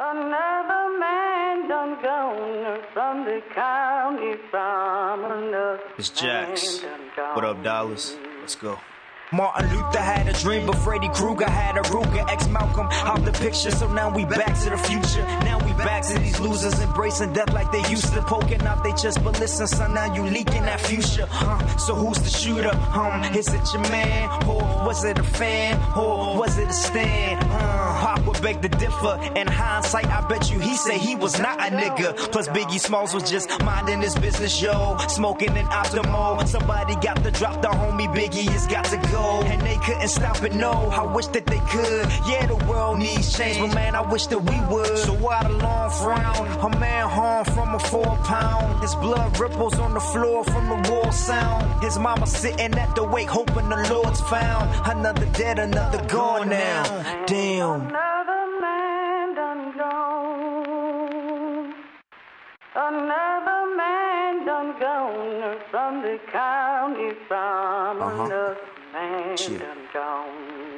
Another man done gone from the county from another It's Jax. man done gone. What up, Dallas? Let's go. Martin Luther had a dream, but Freddy Krueger had a Ruger. Ex Malcolm out the picture, so now we back to the future. Now we back to these losers embracing death like they used to, poking out they chest. But listen, son, now you leaking that future. Huh? So who's the shooter? Um, is it your man? Or was it a fan? Or was it a stand? Uh, Pop would beg to differ. In hindsight, I bet you he say he was not a nigga. Plus Biggie Smalls was just minding his business, yo. Smoking an optimal. When somebody got to drop the homie Biggie has got to go. And they couldn't stop it, no. I wish that they could. Yeah, the world needs change, but man, I wish that we would. So why the long frown? A man harmed from a four pound. His blood ripples on the floor from the war sound. His mama sitting at the wake, hoping the Lord's found. Another dead, another gone now. Damn. Another man done gone from the county from Uh-huh. another man Shit. done gone.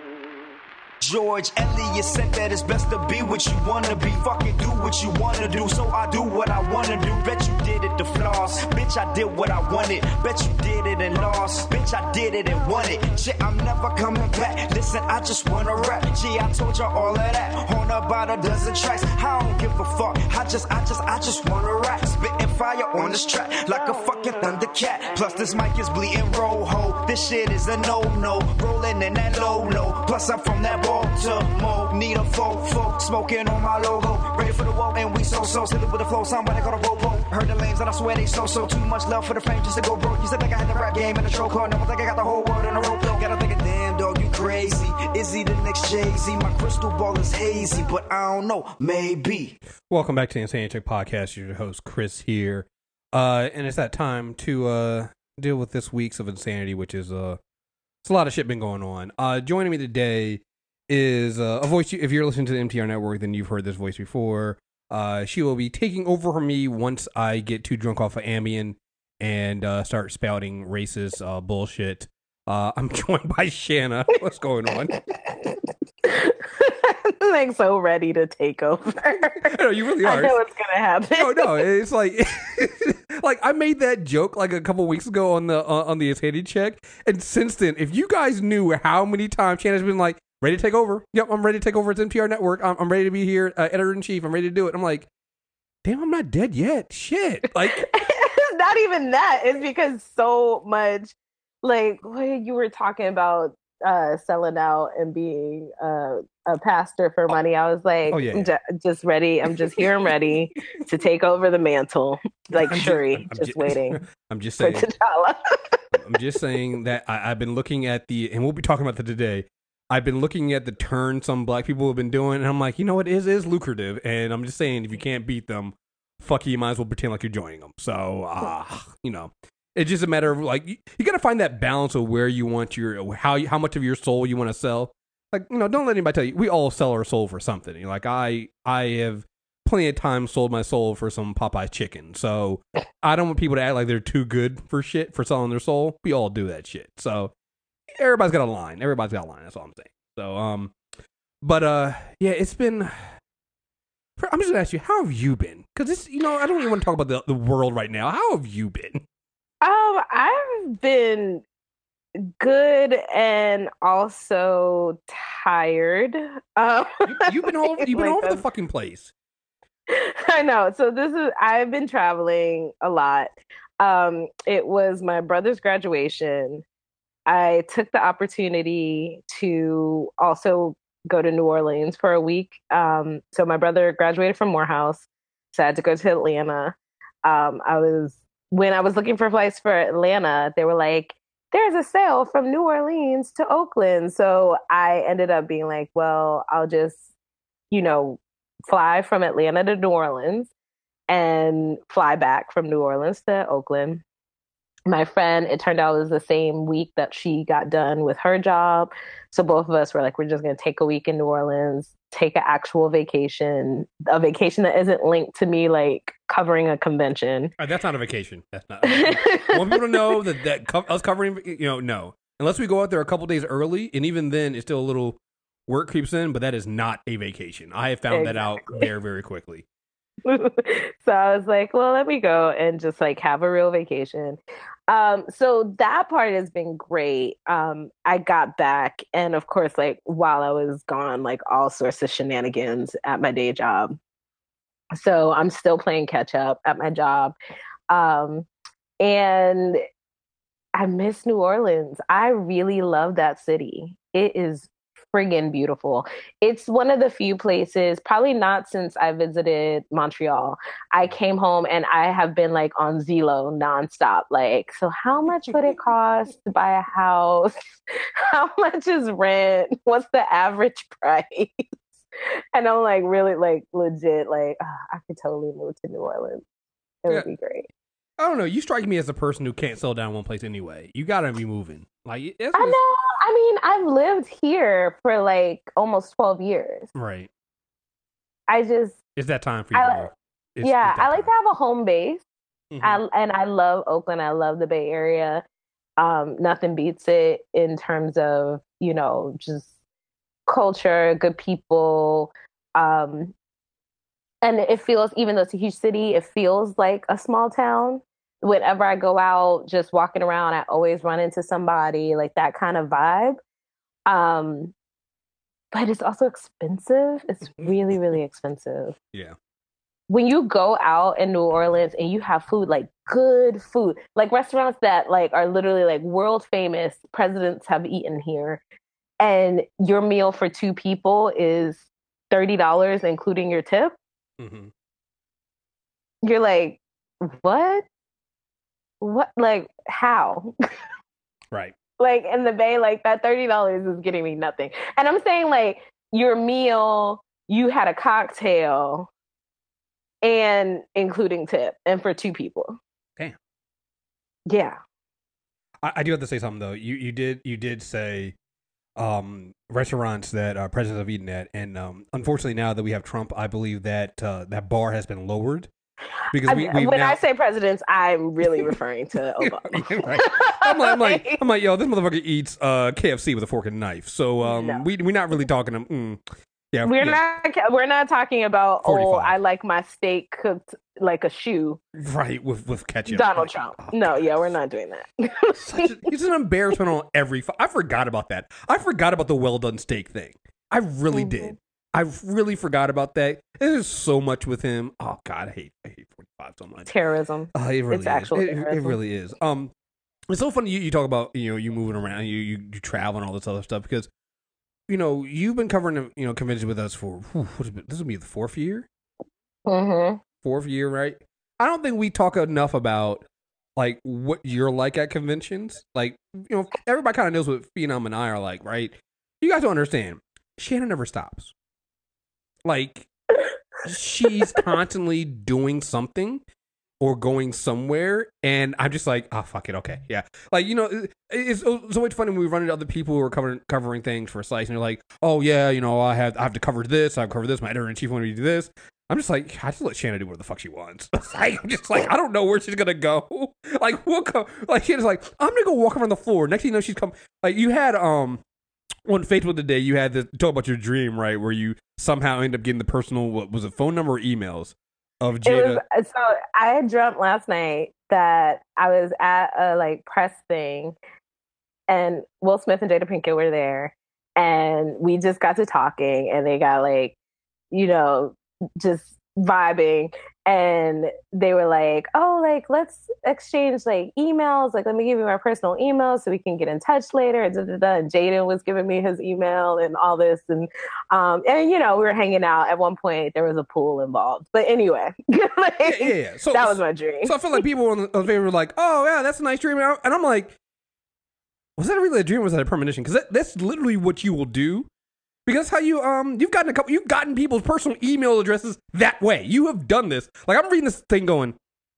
George Eliot said that it's best to be what you wanna be. Fucking do what you wanna do, so I do what I wanna do. Bet you did it to floss. Bitch, I did what I wanted. Bet you did it and lost. Bitch, I did it and won it. Shit, I'm never coming back. Listen, I just wanna rap. Gee, I told you all of that. On about a dozen tracks. I don't give a fuck. I just, I just, I just wanna rap. Spitting fire on this track like a fucking thundercat. Plus, this mic is bleeding rojo. This shit is a no-no. Rolling in that low-low. Plus, I'm from that Baltimore. Need a fofo. Smoking on my logo. Ready for the wall, and we so-so. Silly with the flow. Somebody got a robo. Heard the lanes, and I swear they so-so. Too much love for the fame just to go broke. You said think I had the rap game in the troll card. Never think I got the whole world in a rope. Gotta think, damn, dog, you crazy. Is he the next Jay-Z? My crystal ball is hazy, but I don't know. Maybe. Welcome back to the Insanity Check Podcast. Your host Chris here, uh, and it's that time to uh, deal with this week's of insanity, which is uh, it's a lot of shit been going on. Uh, joining me today is uh, a voice. You, if you're listening to the MTR network, then you've heard this voice before. Uh, she will be taking over for me once I get too drunk off of Ambien and uh, start spouting racist uh, bullshit. Uh, I'm joined by Shannon. What's going on? I'm like so ready to take over. No, you really are. I know what's gonna happen. no, no, it's like, like I made that joke like a couple weeks ago on the uh, on the insanity check, and since then, if you guys knew how many times Shannon's been like, ready to take over, yep, I'm ready to take over. It's NPR network. I'm, I'm ready to be here, uh, editor in chief. I'm ready to do it. I'm like, damn, I'm not dead yet. Shit, like, not even that. It's because so much, like you were talking about uh selling out and being uh, a pastor for money. I was like, Oh, yeah, yeah. "Ju- just ready. I'm just here and ready to take over the mantle, like I'm Shuri, I'm just ju- waiting I'm just saying. I'm just saying that I, I've been looking at the, and we'll be talking about that today. I've been looking at the turn some black people have been doing, and I'm like, you know what, it is, is lucrative. And I'm just saying, if you can't beat them, fuck you, you might as well pretend like you're joining them. So, uh, you know, it's just a matter of like, you, you got to find that balance of where you want your, how, you, how much of your soul you want to sell. Like, you know, don't let anybody tell you, we all sell our soul for something. You're like, I, I have plenty of times sold my soul for some Popeye chicken. So I don't want people to act like they're too good for shit for selling their soul. We all do that shit. So everybody's got a line. Everybody's got a line. That's all I'm saying. So um, but uh, yeah, it's been. I'm just gonna ask you, how have you been? Because it's you know I don't even want to talk about the the world right now. How have you been? Um, I've been good and also tired. Um, You, you've been all you've been all over the fucking place. I know. So this is I've been traveling a lot. Um, it was my brother's graduation. I took the opportunity to also go to New Orleans for a week. Um, so my brother graduated from Morehouse, so I had to go to Atlanta. Um, I was when I was looking for flights for Atlanta, they were like, "There's a sale from New Orleans to Oakland." So I ended up being like, "Well, I'll just, you know, fly from Atlanta to New Orleans and fly back from New Orleans to Oakland. My friend, it turned out it was the same week that she got done with her job. So both of us were like, we're just going to take a week in New Orleans, take an actual vacation, a vacation that isn't linked to me like covering a convention. Right, that's not a vacation. That's not. I want people to know that that co- us covering, you know, no, unless we go out there a couple days early, and even then, it's still a little work creeps in, but that is not a vacation. I have found that out very, very quickly. so I was like, well, let me go and just like have a real vacation. Um, so that part has been great. Um, I got back, and of course, like while I was gone, like all sorts of shenanigans at my day job. So I'm still playing catch up at my job. Um, and I miss New Orleans. I really love that city. It is friggin' beautiful. It's one of the few places, probably not since I visited Montreal. I came home and I have been like on Zillow nonstop. Like, so how much would it cost to buy a house? How much is rent? What's the average price? And I'm like, really, like, legit, like, ah, I could totally move to New Orleans. It would Yeah. be great. I don't know. You strike me as a person who can't settle down one place anyway. You gotta be moving. Like it's I know. I mean, I've lived here for like almost 12 years. right. I just, It's that time for you. I to li- move. It's- yeah, it's I like to have a home base. Mhm. I, and I love Oakland. I love the Bay Area. Um, nothing beats it in terms of, you know, just culture, good people. Um, and it feels, even though it's a huge city, it feels like a small town. Whenever I go out, just walking around, I always run into somebody, like that kind of vibe. Um, but it's also expensive. It's really, really expensive yeah. when you go out in New Orleans and you have food like good food, like restaurants that like are literally like world famous, presidents have eaten here, and your meal for two people is thirty dollars including your tip. Mm-hmm. You're like, what? What? Like how? Right. like in the Bay, like that thirty dollars is getting me nothing. And I'm saying like your meal, you had a cocktail, and including tip, and for two people. Damn. Yeah. I, I do have to say something though. You you did you did say um restaurants that uh, presidents have eaten at, and um unfortunately now that we have Trump, I believe that uh, that bar has been lowered because we when now. I say presidents, I'm really referring to Obama. Right. I'm like, I'm like, I'm like, yo, this motherfucker eats uh, KFC with a fork and knife. So um, No. we we're not really talking. Um, mm, yeah, we're yeah, not we're not talking about oh I like my steak cooked like a shoe. right with with ketchup. Donald Like, Trump. oh, no, yeah, we're not doing that. Such a, he's an embarrassment on every. I forgot about that. I forgot about the well done steak thing. I really Mhm. did. I really forgot about that. There's so much with him. Oh God, I hate I hate 45 so much. Terrorism. Oh, it really It's is. actual It, it really is. Um, it's so funny you, you talk about you know you moving around, you, you you travel and all this other stuff because you know you've been covering you know conventions with us for whew, what is it, this will be the fourth year, hmm fourth year, right? I don't think we talk enough about like what you're like at conventions. Like you know everybody kind of knows what Phenom and I are like, right? You guys don't understand. Shannon never stops. Like she's constantly doing something or going somewhere and i'm just like oh fuck it okay yeah. Like you know it- it's, it's always funny when we run into other people who are covering covering things for slice and they're like oh yeah you know i have i have to cover this i have to cover this my editor-in-chief wanted me to do this. I'm just like i just let shannon do whatever the fuck she wants. Like, i'm just like i don't know where she's gonna go. Like we'll come like she's like i'm gonna go walk around the floor. Next thing you know she's come like you had um on Facebook today, you had to talk about your dream, right? Where you somehow end up getting the personal, what was it, phone number or emails of Jada? was so I had dreamt last night that I was at a like press thing and Will Smith and Jada Pinkett were there and we just got to talking and they got like, you know, just vibing and they were like, Oh, like let's exchange like emails, like let me give you my personal email so we can get in touch later. And, da, da, da. and Jaden was giving me his email and all this and um and you know, we were hanging out. At one point there was a pool involved. But anyway, like, yeah, yeah, yeah. So that was my dream. So I feel like people on the, favor were like, "Oh yeah, that's a nice dream," and I'm like, "Was that really a dream? or Was that a premonition?" Because that, that's literally what you will do. Because how you um you've gotten a couple you've gotten people's personal email addresses that way. You have done this. Like I'm reading this thing going,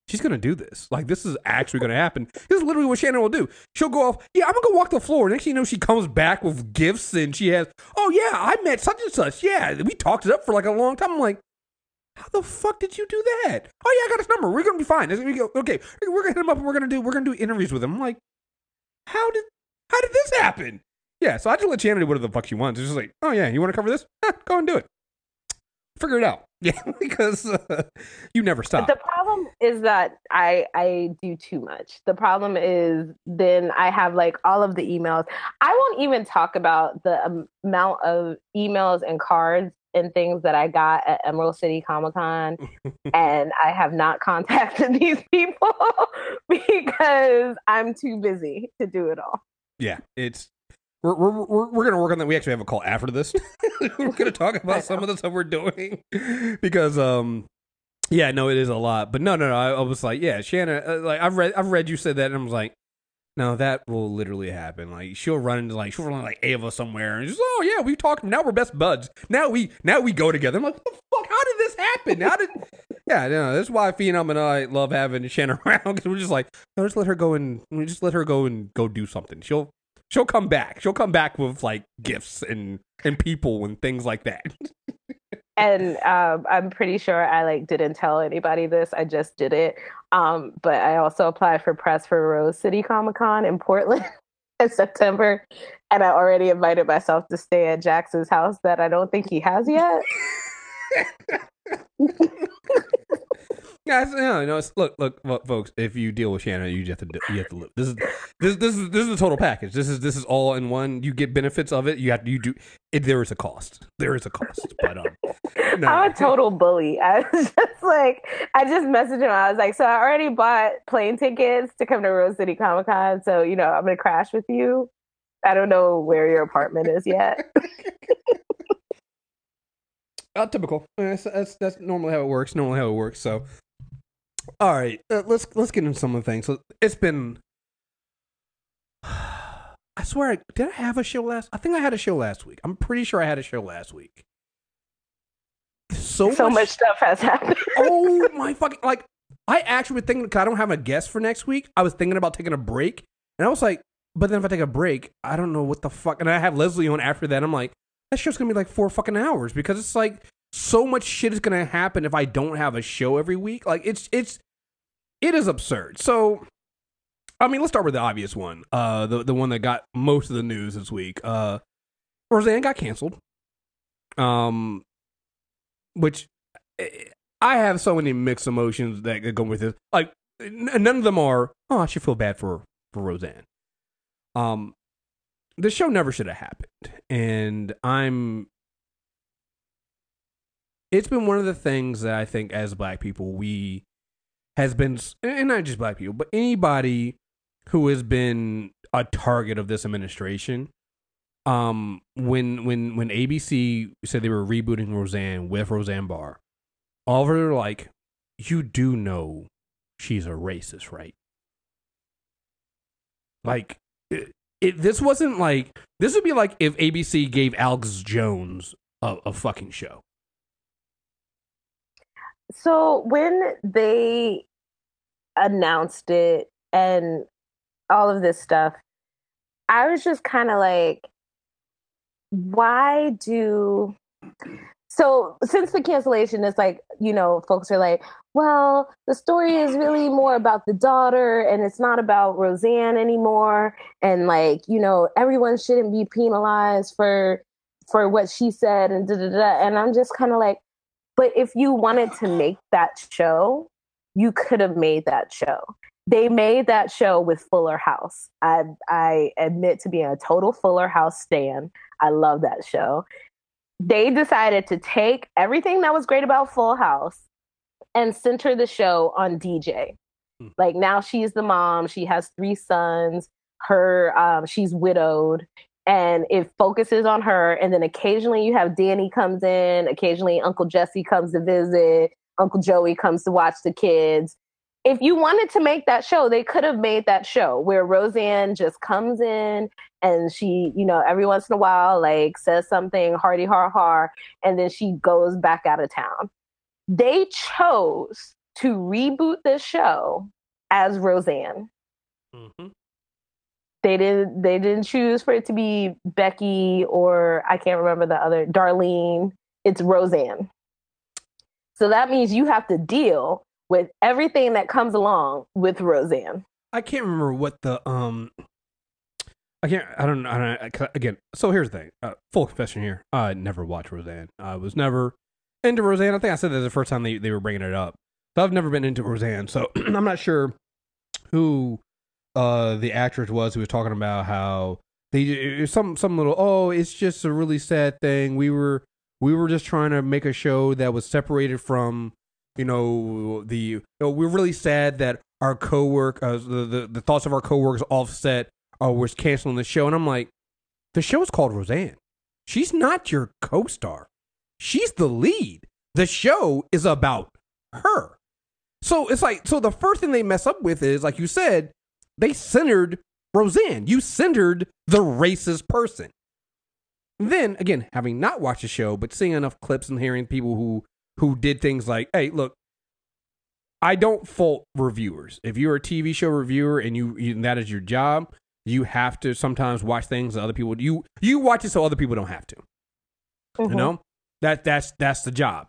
she's gonna do this. Like this is actually gonna happen. This is literally what Shannon will do. She'll go off. Yeah, I'm gonna go walk the floor. Next thing you know, she comes back with gifts and she has. Oh yeah, I met such and such. Yeah, we talked it up for like a long time. I'm like, how the fuck did you do that? Oh yeah, I got his number. We're gonna be fine. We go, okay, we're gonna hit him up. and We're gonna do we're gonna do interviews with him. I'm like, how did how did this happen? Yeah, so I just let Shannon do whatever the fuck she wants. It's just like, oh yeah, you want to cover this? Eh, go and do it. Figure it out. Yeah, because uh, you never stop. The problem is that I I do too much. The problem is then I have like all of the emails. I won't even talk about the amount of emails and cards and things that I got at Emerald City Comic Con, and I have not contacted these people because I'm too busy to do it all. yeah, it's we're we're we're, we're gonna work on that. We actually have a call after this. we're gonna talk about some of the stuff we're doing. Because um yeah no it is a lot. But no no no I, I was like yeah Shannon uh, like I've read I've read you said that and I was like no that will literally happen. Like she'll run into like she'll run into, like Ava somewhere and just oh yeah we talked now we're best buds. Now we now we go together. I'm like what the fuck? How did this happen? How did yeah no that's why Phenom and I love having Shannon around because we're just like no, just let her go and just let her go and go do something. She'll she'll come back she'll come back with like gifts and and people and things like that and um, I'm pretty sure I like didn't tell anybody this. I just did it. Um, but I also applied for press for Rose City Comic Con in Portland in September, and I already invited myself to stay at Jackson's house that I don't think he has yet. Guys, no, no. It's, look, look, folks. If you deal with Shannon, you have to, you have to live. This is, this, this is, this is the total package. This is, this is all in one. You get benefits of it. You have, to, you do. It, there is a cost. There is a cost, but um, no. I'm a total bully. I was just like, I just messaged him. I was like, so I already bought plane tickets to come to Rose City Comic Con. So you know, I'm gonna crash with you. I don't know where your apartment is yet. Uh, typical. That's, that's that's normally how it works. Normally how it works. So, all right, uh, let's let's get into some of the things. So it's been. I swear, did I have a show last? I think I had a show last week. I'm pretty sure I had a show last week. So, so much stuff has happened. oh my fucking! Like, I actually was thinking. Cause I don't have a guest for next week. I was thinking about taking a break, and I was like, but then if I take a break, I don't know what the fuck. And I have Leslie on after that. I'm like, that show's gonna be like four fucking hours because it's like so much shit is gonna happen if I don't have a show every week. Like it's it's it is absurd. So I mean, let's start with the obvious one. Uh the the one that got most of the news this week. Uh Roseanne got canceled. Um which eh, I have so many mixed emotions that go with this. Like none of them are, oh, I should feel bad for for Roseanne. Um the show never should have happened. And I'm it's been one of the things that I think as black people we has been and not just black people, but anybody who has been a target of this administration. Um when when when ABC said they were rebooting Roseanne with Roseanne Barr, all of them were like, You do know she's a racist, right? Like it, it, this wasn't like this would be like if ABC gave Alex Jones a, a fucking show. So when they announced it and all of this stuff, I was just kind of like, why do so since the cancellation it's like you know folks are like well the story is really more about the daughter and it's not about roseanne anymore and like you know everyone shouldn't be penalized for for what she said and da da da and i'm just kind of like but if you wanted to make that show you could have made that show. They made that show with fuller house. I i admit to being a total fuller house stan. I love that show. They decided to take everything that was great about Full House and center the show on DJ. Hmm. Like now she's the mom, she has three sons, her um, she's widowed and it focuses on her and then occasionally you have Danny comes in, occasionally Uncle Jesse comes to visit, Uncle Joey comes to watch the kids. If you wanted to make that show, they could have made that show where Roseanne just comes in and she, you know, every once in a while, like says something hardy har har, and then she goes back out of town. They chose to reboot this show as Roseanne. Mm-hmm. They didn't. They didn't choose for it to be Becky or I can't remember the other Darlene. It's Roseanne. So that means you have to deal with everything that comes along with Roseanne. I can't remember what the um I can't. I don't. I don't. I, again, so here's the thing. Uh, full confession here. I never watched Roseanne. I was never into Roseanne. I think I said that the first time they, they were bringing it up. So I've never been into Roseanne. So I'm not sure who uh the actress was who was talking about how they some some little oh it's just a really sad thing. We were we were just trying to make a show that was separated from you know the you know, we're really sad that our co-work uh, the, the the thoughts of our coworkers offset uh, was canceling the show and i'm like the show is called roseanne. She's not your co-star. She's the lead. The show is about her. So it's like so the first thing they mess up with is like you said they centered roseanne. You centered the racist person. Then again having not watched the show but seeing enough clips and hearing people who who did things like hey look i don't fault reviewers. If you're a tv show reviewer and you, you that is your job you have to sometimes watch things that other people you you watch it so other people don't have to. You mm-hmm. know? That that's that's the job.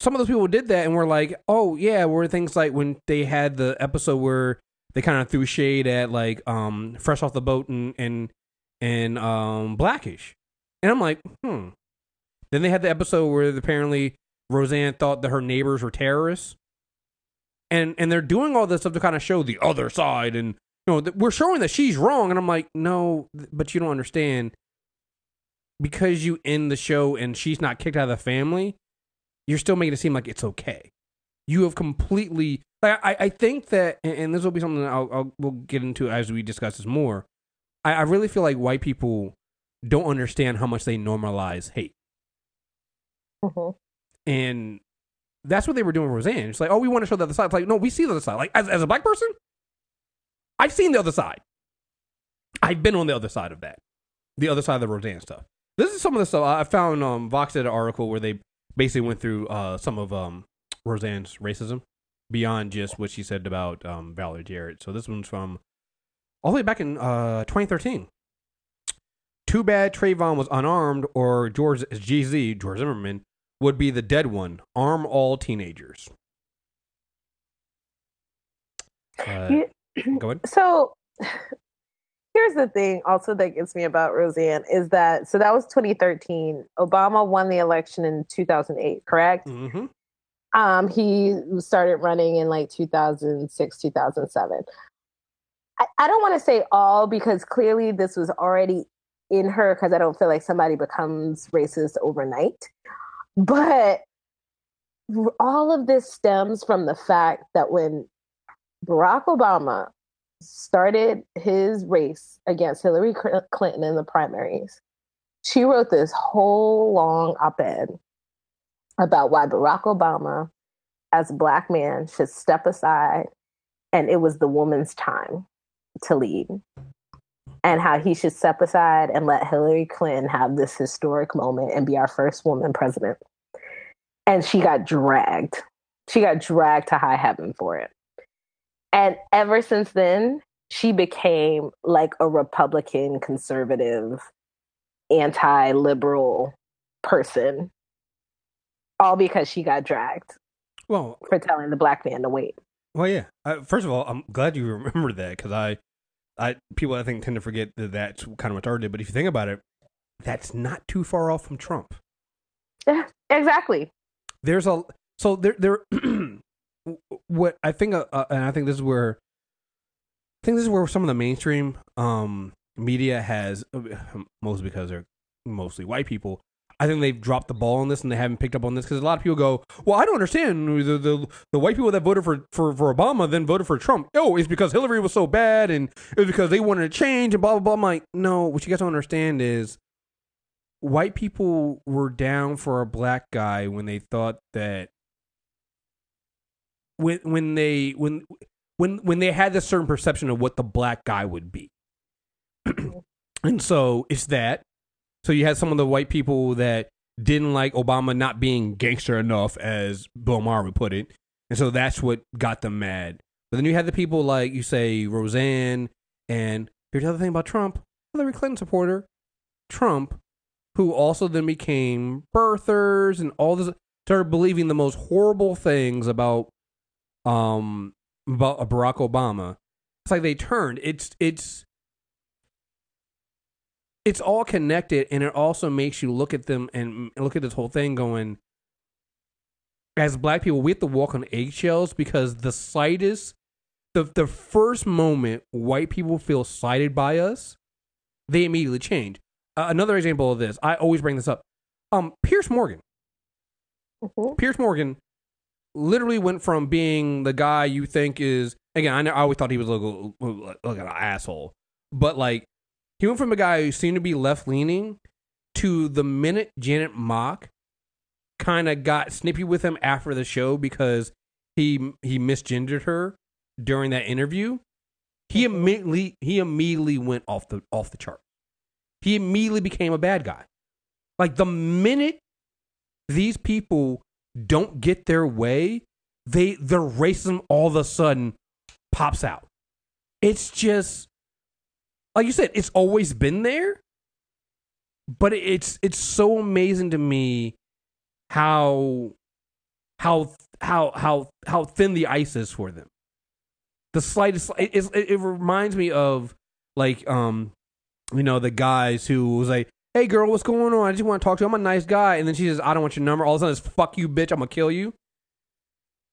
Some of those people did that and were like oh yeah were things like when they had the episode where they kind of threw shade at like um fresh off the boat and and and um blackish. And i'm like hmm. Then they had the episode where apparently roseanne thought that her neighbors were terrorists. And and they're doing all this stuff to kind of show the other side and you know th- we're showing that she's wrong. And i'm like no but you don't understand. Because you end the show and she's not kicked out of the family you're still making it seem like it's okay you have completely I, I think that and, this will be something that I'll, I'll we'll get into as we discuss this more I, I really feel like white people don't understand how much they normalize hate Mhm. and that's what they were doing with Roseanne. It's like, oh, we want to show the other side. It's like, no, we see the other side. Like, as, as a black person, I've seen the other side. I've been on the other side of that, the other side of the Roseanne stuff. This is some of the stuff I found. Um, Vox did an article where they basically went through uh some of um Roseanne's racism beyond just what she said about um Valerie Jarrett. So this one's from all the way back in uh 2013. Too bad Trayvon was unarmed, or George GZ George Zimmerman would be the dead one. Arm all teenagers. Uh, You- go ahead. So here's the thing also that gets me about Roseanne is that so that was 2013. Obama won the election in 2008, correct? Mm-hmm. Um, he started running in like 2006, 2007. I, I don't want to say all because clearly this was already in her because I don't feel like somebody becomes racist overnight. But all of this stems from the fact that when Barack Obama started his race against Hillary Clinton in the primaries, she wrote this whole long op ed about why Barack Obama, as a black man, should step aside and it was the woman's time to lead. And how he should step aside and let Hillary Clinton have this historic moment and be our first woman president. And she got dragged. She got dragged to high heaven for it. And ever since then, she became like a Republican, conservative, anti liberal person, all because she got dragged Well, for telling the black man to wait. well, yeah. Uh, first of all, I'm glad you remember that because I, I people I think tend to forget that that's kind of what did. But if you think about it, that's not too far off from Trump. Yeah, exactly. there's a so there there what I think uh, uh, and I think this is where I think this is where some of the mainstream um media has mostly because they're mostly white people. I think they've dropped the ball on this and they haven't picked up on this because a lot of people go, "Well, I don't understand the, the the white people that voted for, for for Obama then voted for Trump. Oh, it's because Hillary was so bad and it was because they wanted to change and blah blah blah." I'm like, no, what you guys don't understand is white people were down for a black guy when they thought that when when they when when when they had this certain perception of what the black guy would be. and so it's that. So you had some of the white people that didn't like Obama not being gangster enough, as Bill Maher would put it. And so that's what got them mad. But then you had the people like you say Roseanne and here's the other thing about Trump, Hillary Clinton supporter, Trump, who also then became birthers and all this started believing the most horrible things about um about Barack Obama. It's like they turned. It's it's it's all connected and it also makes you look at them and look at this whole thing going as black people we have to walk on eggshells because the slightest the the first moment white people feel slighted by us they immediately change. Uh, another example of this i always bring this up. Um piers morgan. Mhm. piers morgan literally went from being the guy you think is again i, know, I always thought he was a- like, like an asshole but like he went from a guy who seemed to be left leaning to the minute Janet Mock kind of got snippy with him after the show because he he misgendered her during that interview. He immediately he immediately went off the off the chart. He immediately became a bad guy. Like the minute these people don't get their way, they their racism all of a sudden pops out. It's just like you said, it's always been there, but it's it's so amazing to me how how how how how thin the ice is for them. The slightest it, it, it reminds me of like um you know the guys who was like, "Hey girl, what's going on? I just want to talk to you. I'm a nice guy," and then she says, "I don't want your number." All of a sudden, it's "Fuck you, bitch! I'm gonna kill you."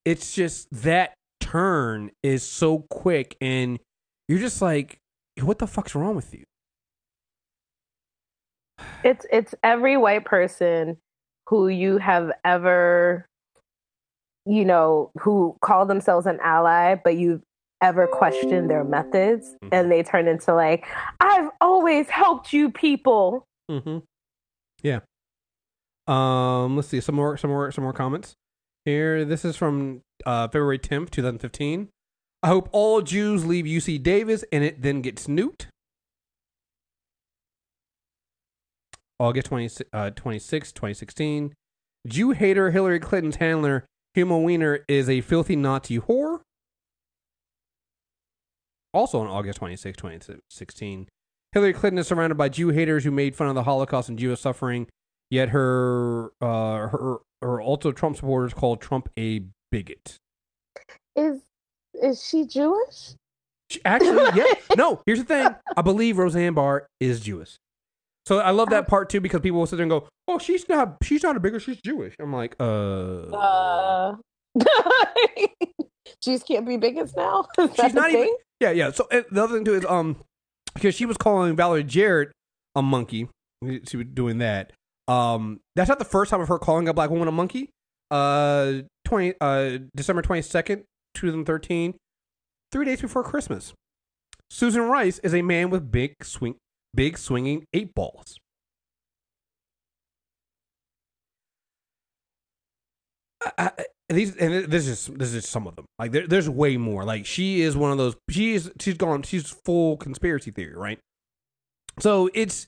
It's just that turn is so quick, and you're just like, "What the fuck's wrong with you?" It's it's every white person who you have ever, you know, who call themselves an ally, but you've ever questioned their methods, Mhm. and they turn into like, "I've always helped you people." Mm-hmm. Yeah. Um. Let's see some more. Some more. Some more comments here. This is from uh, February tenth, two thousand fifteen. I hope all Jews leave UC Davis and it then gets nuked. August 20, uh, 26, 2016. Jew hater Hillary Clinton's handler, Huma Weiner, is a filthy Nazi whore. Also on August 26, 2016. Hillary Clinton is surrounded by Jew haters who made fun of the Holocaust and Jewish suffering, yet her uh, her her ultra Trump supporters called Trump a bigot. Is is she Jewish? She- Actually, yeah. No, here's the thing. I believe Roseanne Barr is Jewish. So I love that part too because people will sit there and go, "Oh, she's not. She's not a bigot. She's Jewish." I'm like, uh, Uh, Jews can't be bigots now. Is she's not even. Yeah, yeah. So and the other thing too is um, because she was calling Valerie Jarrett a monkey. She was doing that. Um, that's not the first time of her calling a black woman a monkey. Uh, twenty uh December twenty second, two thousand thirteen, three days before Christmas. Susan Rice is a man with big swing, big swinging eight balls. I, I, these and this is this is some of them. Like there, there's way more. Like she is one of those. She is she's gone. She's full conspiracy theory, right? So it's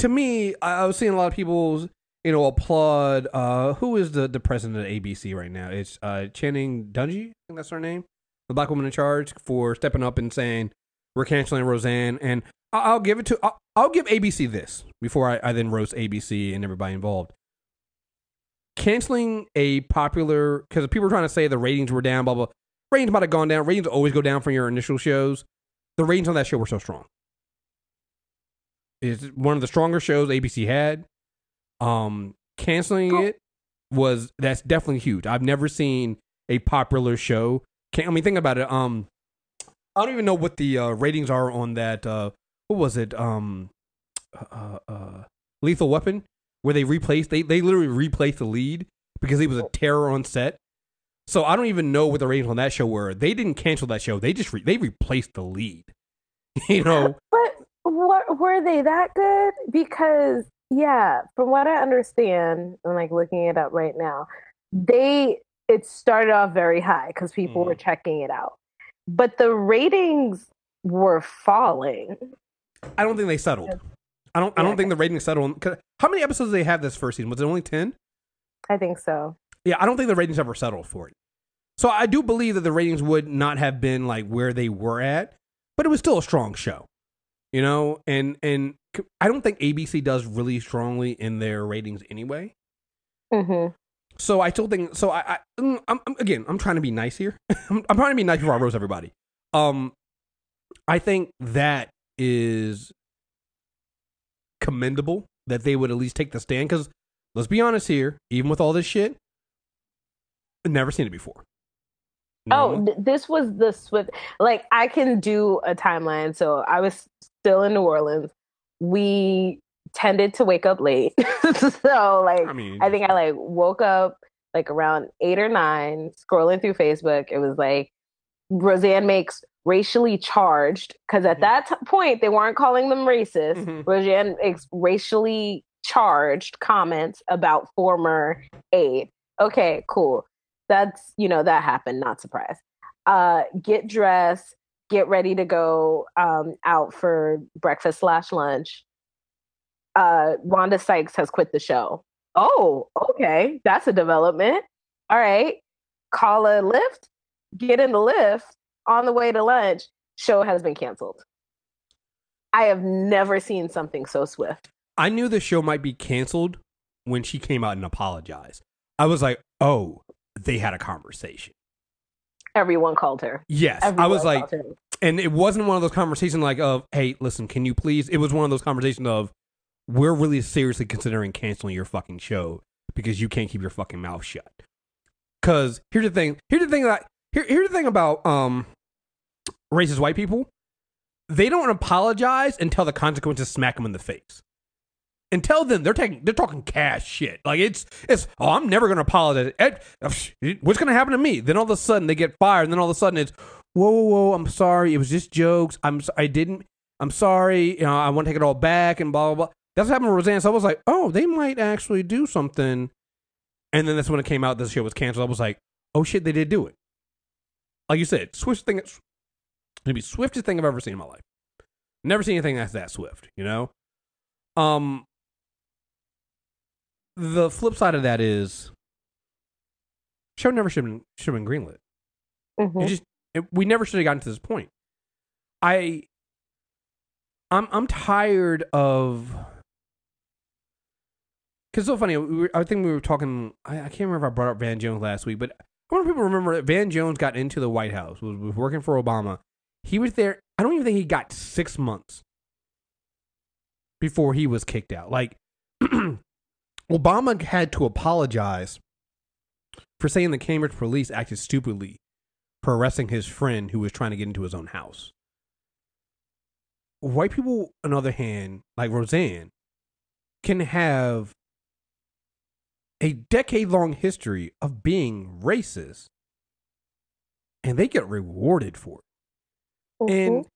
to me. I, I was seeing a lot of people, you know, applaud. Uh, who is the the president of ABC right now? It's uh Channing Dungey. I think that's her name. The black woman in charge for stepping up and saying we're canceling Roseanne. And I, I'll give it to. I'll, I'll give ABC this before I, I then roast ABC and everybody involved canceling a popular because people were trying to say the ratings were down, blah blah. Ratings might have gone down. Ratings always go down from your initial shows. The ratings on that show were so strong. It's one of the stronger shows ABC had. Um, canceling it was that's definitely huge. I've never seen a popular show. Can, I mean, think about it. Um, I don't even know what the uh, ratings are on that. Uh, what was it? Um, uh, uh, Lethal Weapon where they replaced they they literally replaced the lead because he was a terror on set. So I don't even know what the ratings on that show were. They didn't cancel that show. They just re- they replaced the lead. you know, But what were they that good? Because yeah, from what I understand, I'm like looking it up right now. They it started off very high because people were mm. checking it out, but the ratings were falling. I don't think they settled. I don't. I don't think the ratings settled. How many episodes did they have this first season? Was it only ten? I think so. Yeah, I don't think the ratings ever settled for it. So I do believe that the ratings would not have been like where they were at, but it was still a strong show. You know, and and I don't think ABC does really strongly in their ratings anyway. hmm So I still think so. I, I mm, I'm, I'm again. I'm trying to be nice here. I'm, I'm trying to be nice before I roast everybody. Um, I think that is commendable that they would at least take the stand. Because let's be honest here, even with all this shit, I've never seen it before. Oh, No. th- this was the Swift. Like, I can do a timeline. So I was still in New Orleans. We tended to wake up late. so, like, I mean, I think I like woke up like around eight or nine, scrolling through Facebook. It was like Roseanne makes racially charged because at Mhm. that t- point they weren't calling them racist. Mhm. Roseanne makes racially charged comments about former aide. Okay, cool. That's you know that happened. Not surprised. Uh, get dressed, get ready to go um, out for breakfast slash lunch. Uh, Wanda Sykes has quit the show. Oh, okay. That's a development. All right. Call a Lyft, get in the Lyft on the way to lunch. Show has been canceled. I have never seen something so swift. I knew the show might be canceled when she came out and apologized. I was like, oh, they had a conversation. Everyone called her. Yes, I was like, and it wasn't one of those conversations like of, hey, listen, can you please? It was one of those conversations of, we're really seriously considering canceling your fucking show because you can't keep your fucking mouth shut. Because here's the thing. Here's the thing that here, here's the thing about um racist white people. They don't apologize until the consequences smack them in the face. Until then, they're taking they're talking cash shit. Like it's it's oh I'm never gonna apologize. Ed, uh, what's gonna happen to me? Then all of a sudden they get fired. And then all of a sudden it's whoa whoa whoa I'm sorry. It was just jokes. I'm I didn't. I'm sorry. You know I want to take it all back and blah blah blah. That's what happened to Roseanne. So I was like, oh, they might actually do something. And then that's when it came out. This show was canceled. I was like, oh shit, they did do it. Like you said, swift thing. Maybe swiftest thing I've ever seen in my life. Never seen anything that's that swift. You know. Um. The flip side of that is, show never should have been, should have been greenlit. Mhm. It just it, we never should have gotten to this point. I I'm I'm tired of because so funny. We were, I think we were talking. I, I can't remember if I brought up Van Jones last week, but I wonder if people remember that Van Jones got into the White House was, was working for Obama. He was there. I don't even think he got six months before he was kicked out. Like Obama had to apologize for saying the Cambridge police acted stupidly for arresting his friend who was trying to get into his own house. White people, on the other hand, like Roseanne, can have a decade long history of being racist and they get rewarded for it. And mm-hmm.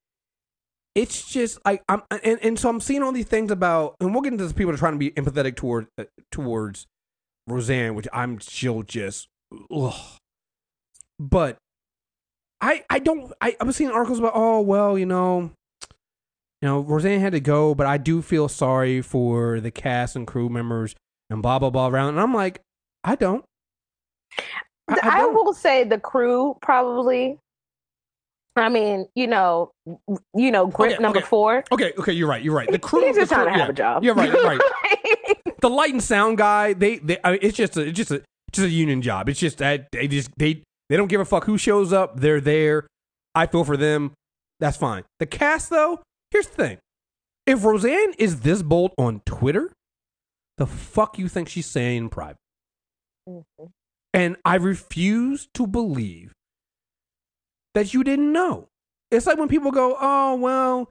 It's just like I'm and, and so I'm seeing all these things about and we'll get into this people that are trying to be empathetic toward uh, towards Roseanne, which I'm still just ugh. But I I don't I, I was seeing articles about oh well, you know, you know, Roseanne had to go, but I do feel sorry for the cast and crew members and blah blah blah around. And I'm like, I don't. I, I I, will say the crew probably. I mean, you know, you know, grip Okay, number okay. four. Okay, okay, you're right. You're right. The crew, He's just crew- trying to have yeah. a job. You're right. You're right. the light and sound guy, they, they I mean, it's just a, it's just a, just a union job. It's just that they just they they don't give a fuck who shows up. They're there. I feel for them. That's fine. The cast, though, here's the thing: if Roseanne is this bold on Twitter, the fuck you think she's saying in private? Mhm. And I refuse to believe that you didn't know. It's like when people go, "Oh well."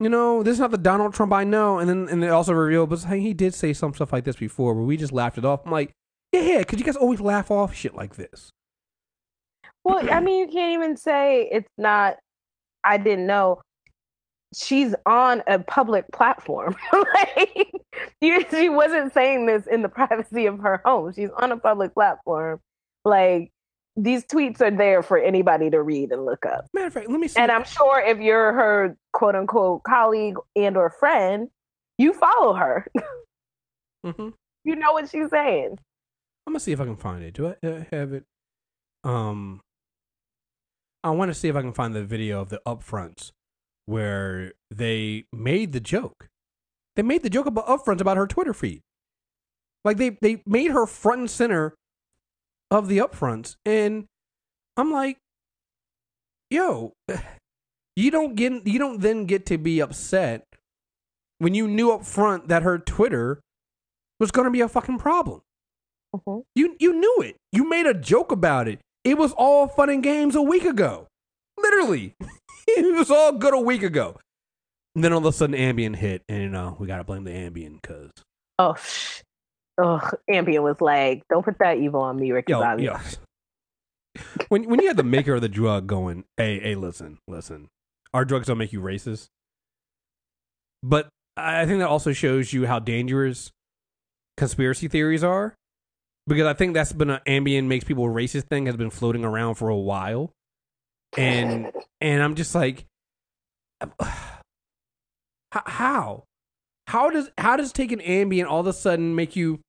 You know, this is not the Donald Trump I know, and then and they also reveal, but hey, he did say some stuff like this before, but we just laughed it off. I'm like, yeah, yeah, because you guys always laugh off shit like this. Well, I mean, you can't even say it's not. I didn't know. She's on a public platform. like, she wasn't saying this in the privacy of her home. She's on a public platform. Like these tweets are there for anybody to read and look up. Matter of fact, let me see. And I'm sure if you're her quote unquote colleague and or friend, you follow her. hmm you know what she's saying. I'm gonna see if I can find it. Do I uh, have it? Um, I want to see if I can find the video of the upfronts where they made the joke. They made the joke about upfronts about her Twitter feed. Like they they made her front and center of the upfronts, and I'm like, yo, you don't get you don't then get to be upset when you knew up front that her Twitter was going to be a fucking problem. Mhm. You you knew it. You made a joke about it. It was all fun and games a week ago. Literally. it was all good a week ago. And then all of a sudden Ambien hit and you know, we got to blame the Ambien cuz Oh, oh, Ambien was like, don't put that evil on me, Ricky yo, Bobby. yo. When when you have the maker of the drug going, "Hey, hey, listen, listen. Our drugs don't make you racist." But I I think that also shows you how dangerous conspiracy theories are because I think that's been an Ambien makes people racist thing has been floating around for a while. And and I'm just like how how does how does taking Ambien all of a sudden make you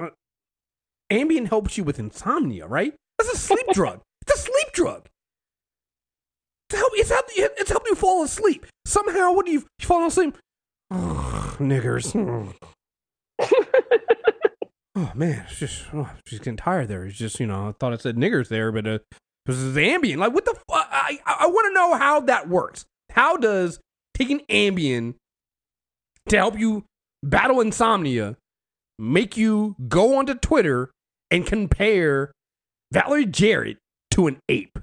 Uh, Ambien helps you with insomnia, right? That's a sleep drug. It's a sleep drug. It's help, it's help, it's helping you fall asleep. Somehow, what do you, you fall asleep? Oh, niggers. oh man, it's just oh, she's getting tired there. It's just you know, I thought it said niggers there, but uh, this is Ambien. Like, what the? Fu- I I, I want to know how that works. How does taking Ambien to help you battle insomnia make you go onto Twitter and compare Valerie Jarrett to an ape?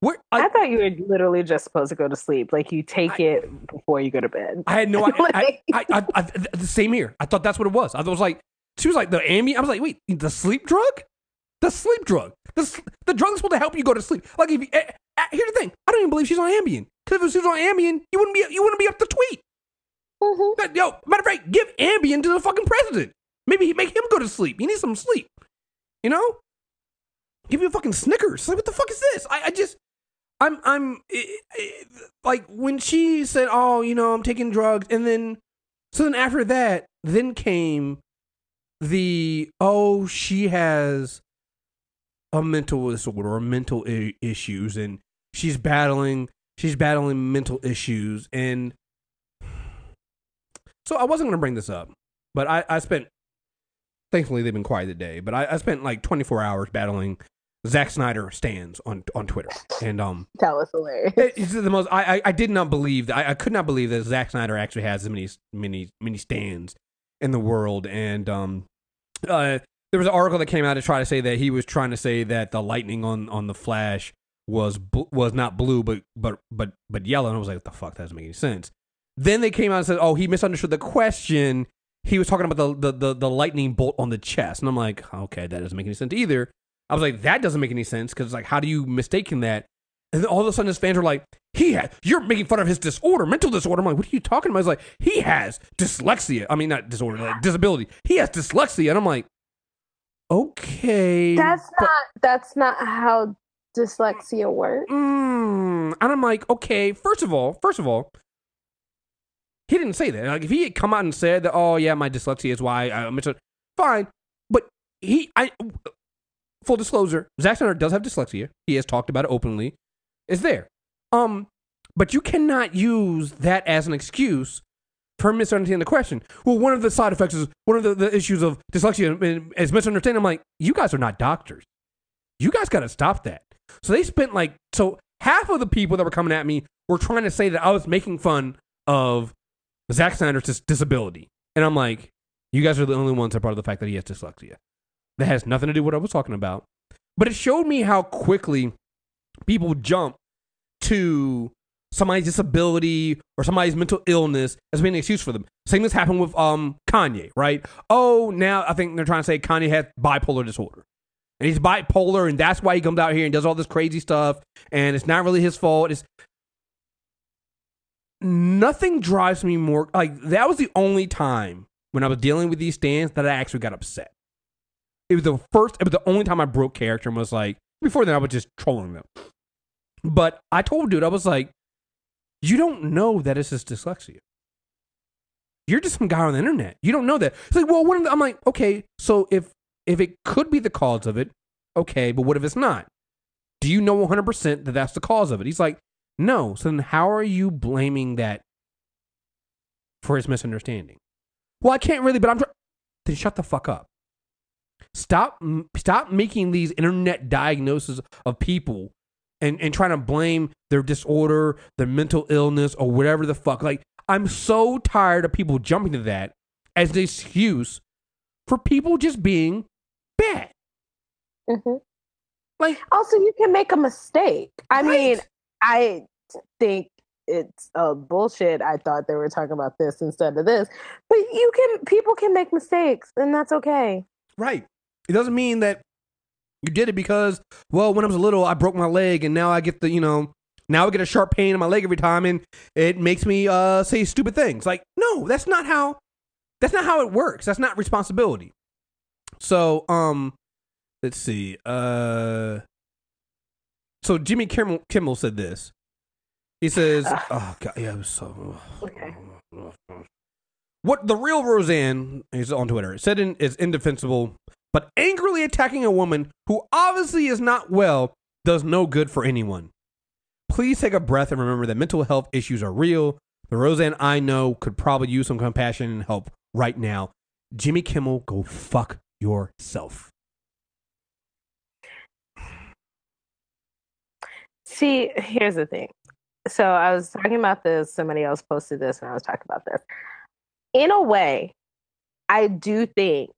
Where I, I thought you were literally just supposed to go to sleep. Like you take it before you go to bed. I had no idea. I, I, I, I, the same here. I thought that's what it was. I was like, she was like the Ambien. I was like, wait, the sleep drug? The sleep drug. The the drug is supposed to help you go to sleep. Like if you, eh, eh, here's the thing, I don't even believe she's on Ambien. Because if she was on Ambien, you wouldn't be you wouldn't be up to tweet. Mhm. Yo, matter of fact, give Ambien to the fucking president. Maybe he make him go to sleep. He needs some sleep. You know? Give you a fucking Snickers. Like what the fuck is this? I, I just I'm I'm eh, eh, like when she said, "Oh, you know, I'm taking drugs," and then so then after that, then came the oh, she has a mental disorder or mental I- issues, and she's battling she's battling mental issues, and so I wasn't gonna bring this up, but I I spent thankfully they've been quiet today, but I, I spent like 24 hours battling Zack Snyder stands on on Twitter, and um. That was hilarious. It- It's the most. I, I I did not believe that. I, I could not believe that Zack Snyder actually has as many many many stands in the world. And um, uh, there was an article that came out to try to say that he was trying to say that the lightning on on the Flash was bl- was not blue but but but but yellow. And I was like, what the fuck? That doesn't make any sense. Then they came out and said, oh, he misunderstood the question. He was talking about the the the, the lightning bolt on the chest, and I'm like, okay, that doesn't make any sense either. I was like, that doesn't make any sense because like, how do you mistaken that? And then all of a sudden, his fans were like, "He had you're making fun of his disorder, mental disorder." I'm like, "What are you talking about?" He's like, "He has dyslexia. I mean, not disorder, like disability. He has dyslexia." And I'm like, "Okay, That's but- not that's not how dyslexia works. Mm, and I'm like, okay, first of all, first of all, he didn't say that. Like, if he had come out and said that, oh yeah, my dyslexia is why I mentioned, fine. But he, I, full disclosure, Zack Snyder does have dyslexia. He has talked about it openly. It's there. Um, but you cannot use that as an excuse for misunderstanding the question. Well, one of the side effects is one of the, the issues of dyslexia is misunderstanding. I'm like, you guys are not doctors. You guys got to stop that. So they spent like so half of the people that were coming at me were trying to say that I was making fun of Zack Snyder's dis- disability, and I'm like, you guys are the only ones that brought up the fact that he has dyslexia. That has nothing to do with what I was talking about. But it showed me how quickly people jump to somebody's disability or somebody's mental illness as being an excuse for them. Same as happened with um Kanye, right? Oh, now I think they're trying to say Kanye has bipolar disorder. And he's bipolar, and that's why he comes out here and does all this crazy stuff, and it's not really his fault. It's nothing drives me more like that was the only time when I was dealing with these stands that I actually got upset. It was the first it was the only time I broke character and was like before then I was just trolling them. But I told dude, I was like, you don't know that it's his dyslexia. You're just some guy on the internet. You don't know that. It's like, well, what? I'm like, okay, so if if it could be the cause of it, okay, but what if it's not? Do you know 100 percent that that's the cause of it? He's like, no. So then, how are you blaming that for his misunderstanding? Well, I can't really, but I'm. Try- then shut the fuck up. Stop, stop making these internet diagnoses of people and and trying to blame their disorder, their mental illness, or whatever the fuck. Like I'm so tired of people jumping to that as an excuse for people just being bad. hmm Like Also, you can make a mistake. I mean, I think it's uh, bullshit. I thought they were talking about this instead of this, but you can. People can make mistakes, and that's okay. Right. It doesn't mean that you did it because, well, when I was little, I broke my leg and now I get the, you know, now I get a sharp pain in my leg every time and it makes me uh, say stupid things. Like, no, that's not how, that's not how it works. That's not responsibility. So, um, let's see. Uh, so Jimmy Kimmel, Kimmel said this. He says, "Oh God, yeah, it was so." Okay. What the real Roseanne is on Twitter said in, is indefensible, but angrily attacking a woman who obviously is not well does no good for anyone. Please take a breath and remember that mental health issues are real. The Roseanne I know could probably use some compassion and help right now. Jimmy Kimmel, go fuck yourself. See, here's the thing. So I was talking about this. Somebody else posted this, and I was talking about this. In a way, I do think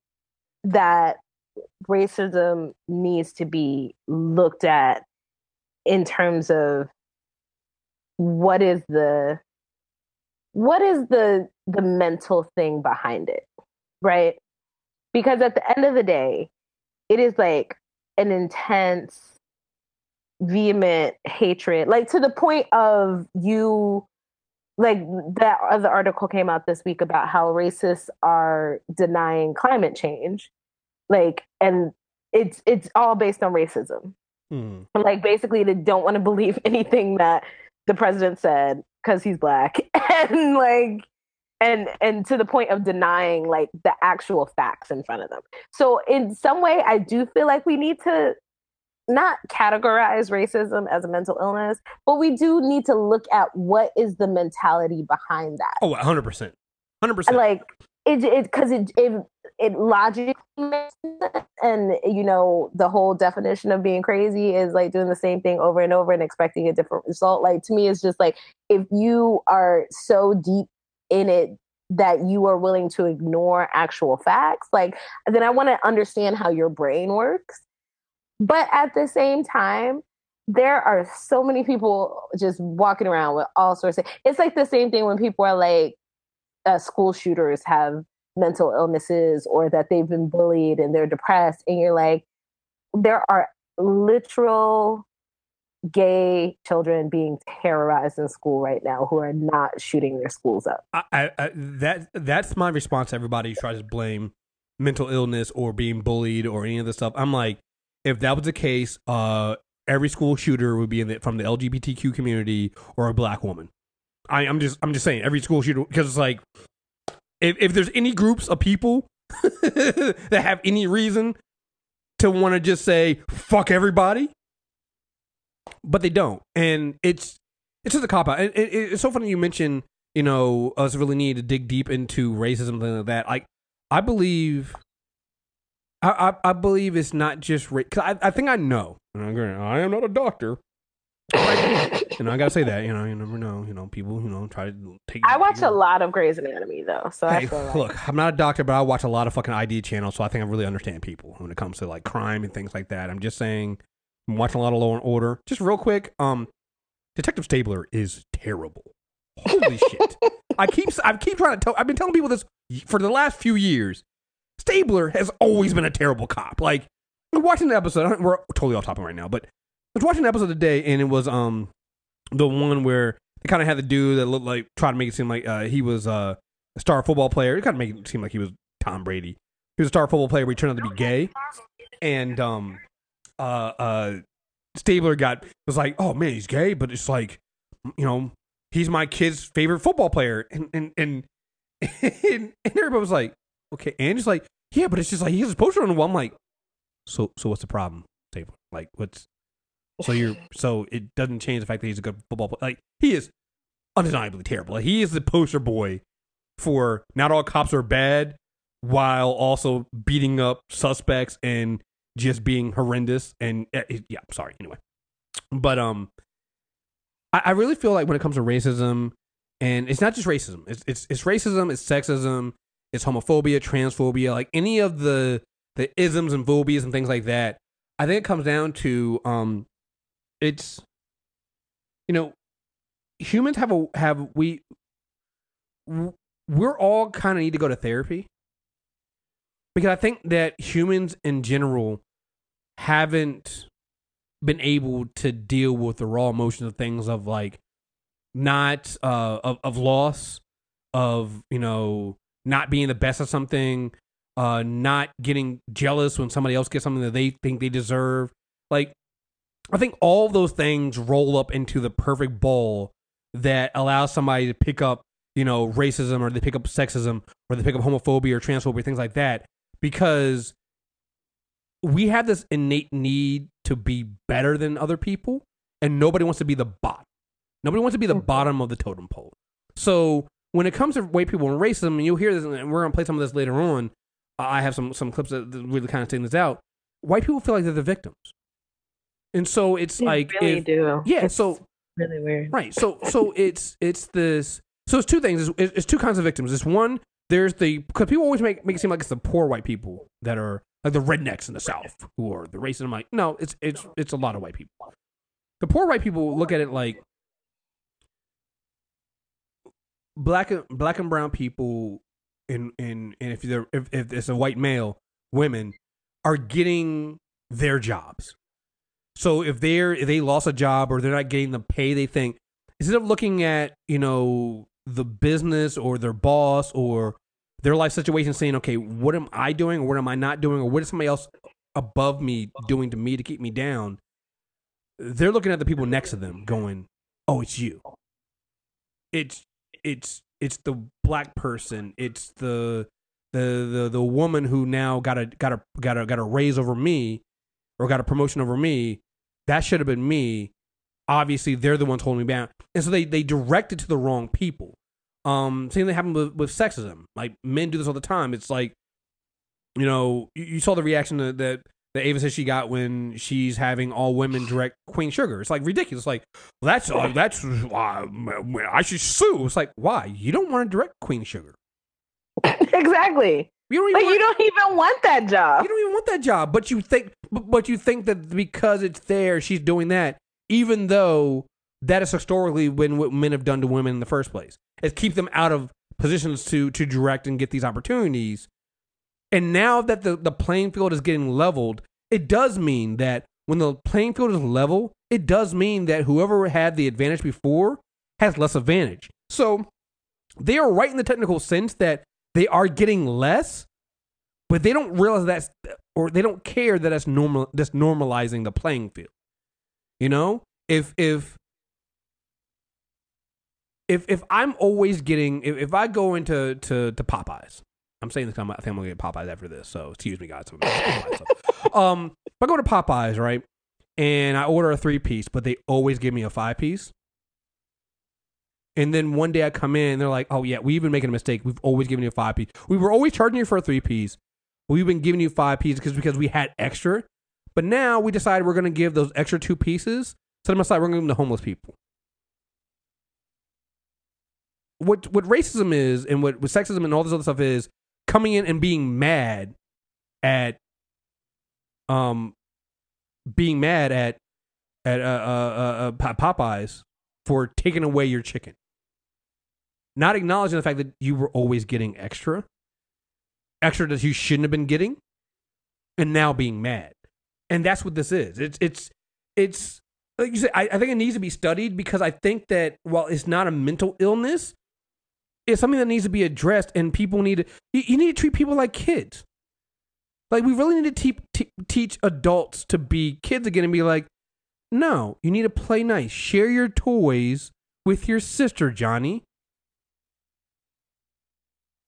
that racism needs to be looked at in terms of what is the what is the the mental thing behind it right because at the end of the day it is like an intense vehement hatred like to the point of you like that other article came out this week about how racists are denying climate change like and it's it's all based on racism Hmm. like basically they don't want to believe anything that the president said because he's black and like and and to the point of denying like the actual facts in front of them so in some way i do feel like we need to not categorize racism as a mental illness but we do need to look at what is the mentality behind that Oh, 100%. 100%. like it it because it, it it logically makes sense and you know the whole definition of being crazy is like doing the same thing over and over and expecting a different result like to me it's just like if you are so deep in it that you are willing to ignore actual facts like then i want to understand how your brain works. But at the same time there are so many people just walking around with all sorts of it's like the same thing when people are like uh, school shooters have mental illnesses or that they've been bullied and they're depressed and you're like there are literal gay children being terrorized in school right now who are not shooting their schools up I, I, that that's my response to everybody who tries to blame mental illness or being bullied or any of this stuff. I'm like, if that was the case, uh, every school shooter would be in the, from the LGBTQ community or a black woman. I, I'm just I'm just saying every school shooter because it's like if if there's any groups of people that have any reason to want to just say fuck everybody, but they don't, and it's it's just a cop out. It, it, it's so funny you mention you know us really need to dig deep into racism thing like that. Like I believe. I, I, I believe it's not just ra- cause I, I think I know. I am not a doctor. you know, I gotta say that. You know, you never know. You know, people. You know, try to take. i watch take- a lot of Grey's Anatomy though so i Hey, like look, I'm not a doctor, but I watch a lot of fucking ID channels, so I think I really understand people when it comes to like crime and things like that. I'm just saying, I'm watching a lot of Law and Order. Just real quick, um, Detective Stabler is terrible. Holy shit! I keep I keep trying to tell. I've been telling people this for the last few years. Stabler has always been a terrible cop. Like we're watching the episode. We're totally off topic right now, but I was watching the episode today, and it was um the one where they kind of had the dude that looked like trying to make it seem like uh, he was uh, a star football player. It kind of made it seem like he was Tom Brady. He was a star football player, but he turned out to be gay. And um, uh, uh, Stabler got was like, oh man, he's gay, but it's like, you know, he's my kid's favorite football player, and and and and, and everybody was like, okay, and he's like, yeah, but it's just like he has a poster on the wall. I'm like, so so what's the problem, Stabler? Like, what's so you're so it doesn't change the fact that he's a good football player. Like he is undeniably terrible. Like, he is the poster boy for not all cops are bad, while also beating up suspects and just being horrendous. And uh, yeah, sorry. Anyway, But um, I, I really feel like when it comes to racism, and it's not just racism, it's it's it's racism, it's sexism, it's homophobia, transphobia, like any of the the isms and phobias and things like that. I think it comes down to um, it's you know, humans have a have we we're all kind of need to go to therapy because I think that humans in general haven't been able to deal with the raw emotions of things of like not uh of, of loss of you know not being the best at something uh not getting jealous when somebody else gets something that they think they deserve. Like i think all those things roll up into the perfect bowl that allows somebody to pick up you know racism or they pick up sexism or they pick up homophobia or transphobia things like that because we have this innate need to be better than other people and nobody wants to be the bot. nobody wants to be the Mhm. bottom of the totem pole so when it comes to white people and racism and you'll hear this and we're going to play some of this later on i have some some clips that that really kind of take this out white people feel like they're the victims and so it's They like really if, do. yeah It's so really weird. Right. So so it's it's this. So it's two things. It's, it's two kinds of victims. It's one. There's the because people always make make it seem like it's the poor white people that are like the rednecks in the South who are the racist. I'm like, no, it's it's it's a lot of white people. The poor white people look at it like black and black and brown people, in in and if they're if, if it's a white male, women are getting their jobs. So if they're if they lost a job or they're not getting the pay they think, instead of looking at you know the business or their boss or their life situation, saying, okay, what am I doing or what am I not doing or what is somebody else above me doing to me to keep me down? They're looking at the people next to them, going, oh, it's you. It's it's it's the black person. It's the the the the woman who now got a got a got a got a raise over me or got a promotion over me, that should have been me. Obviously, they're the ones holding me down, and so they they direct it to the wrong people. Um, same thing happened with, with sexism. Like men do this all the time. It's like, you know, you, you saw the reaction that, that that Ava says she got when she's having all women direct Queen Sugar. It's like ridiculous. Like well, that's uh, that's uh, I should sue. It's like why you don't want to direct Queen Sugar? exactly. You don't even Like want- you don't even want that job. you don't even want that job, but you think, but, but you think that because it's there, she's doing that, even though that is historically when what men have done to women in the first place, is keep them out of positions to to direct and get these opportunities. And now that the the playing field is getting leveled, it does mean that when the playing field is level, it does mean that whoever had the advantage before has less advantage. So they are right in the technical sense that they are getting less, but they don't realize that's or they don't care that that's normal that's normalizing the playing field. You know? If if if if I'm always getting if, if I go into to, to Popeyes, I'm saying this, I'm, I think I'm gonna get Popeyes after this, so excuse me, guys. I'm gonna get Popeyes, so. um, if I go to Popeyes, right, and I order a three piece, but they always give me a five piece. And then one day I come in and they're like, oh, yeah, we've been making a mistake. We've always given you a five piece. We were always charging you for a three piece. We've been giving you five pieces because because we had extra. But now we decided we're going to give those extra two pieces, set them aside, we're going to give them to homeless people. What, what racism is and what, what sexism and all this other stuff is coming in and being mad at um being mad at at uh, uh, uh, uh, Popeyes for taking away your chicken not acknowledging the fact that you were always getting extra, extra that you shouldn't have been getting, and now being mad. And that's what this is. It's it's it's like you said. I, I think it needs to be studied because I think that while it's not a mental illness, it's something that needs to be addressed, and people need to. You, you need to treat people like kids. Like we really need to te- te- teach adults to be kids again and be like, no, you need to play nice. Share your toys with your sister, Johnny.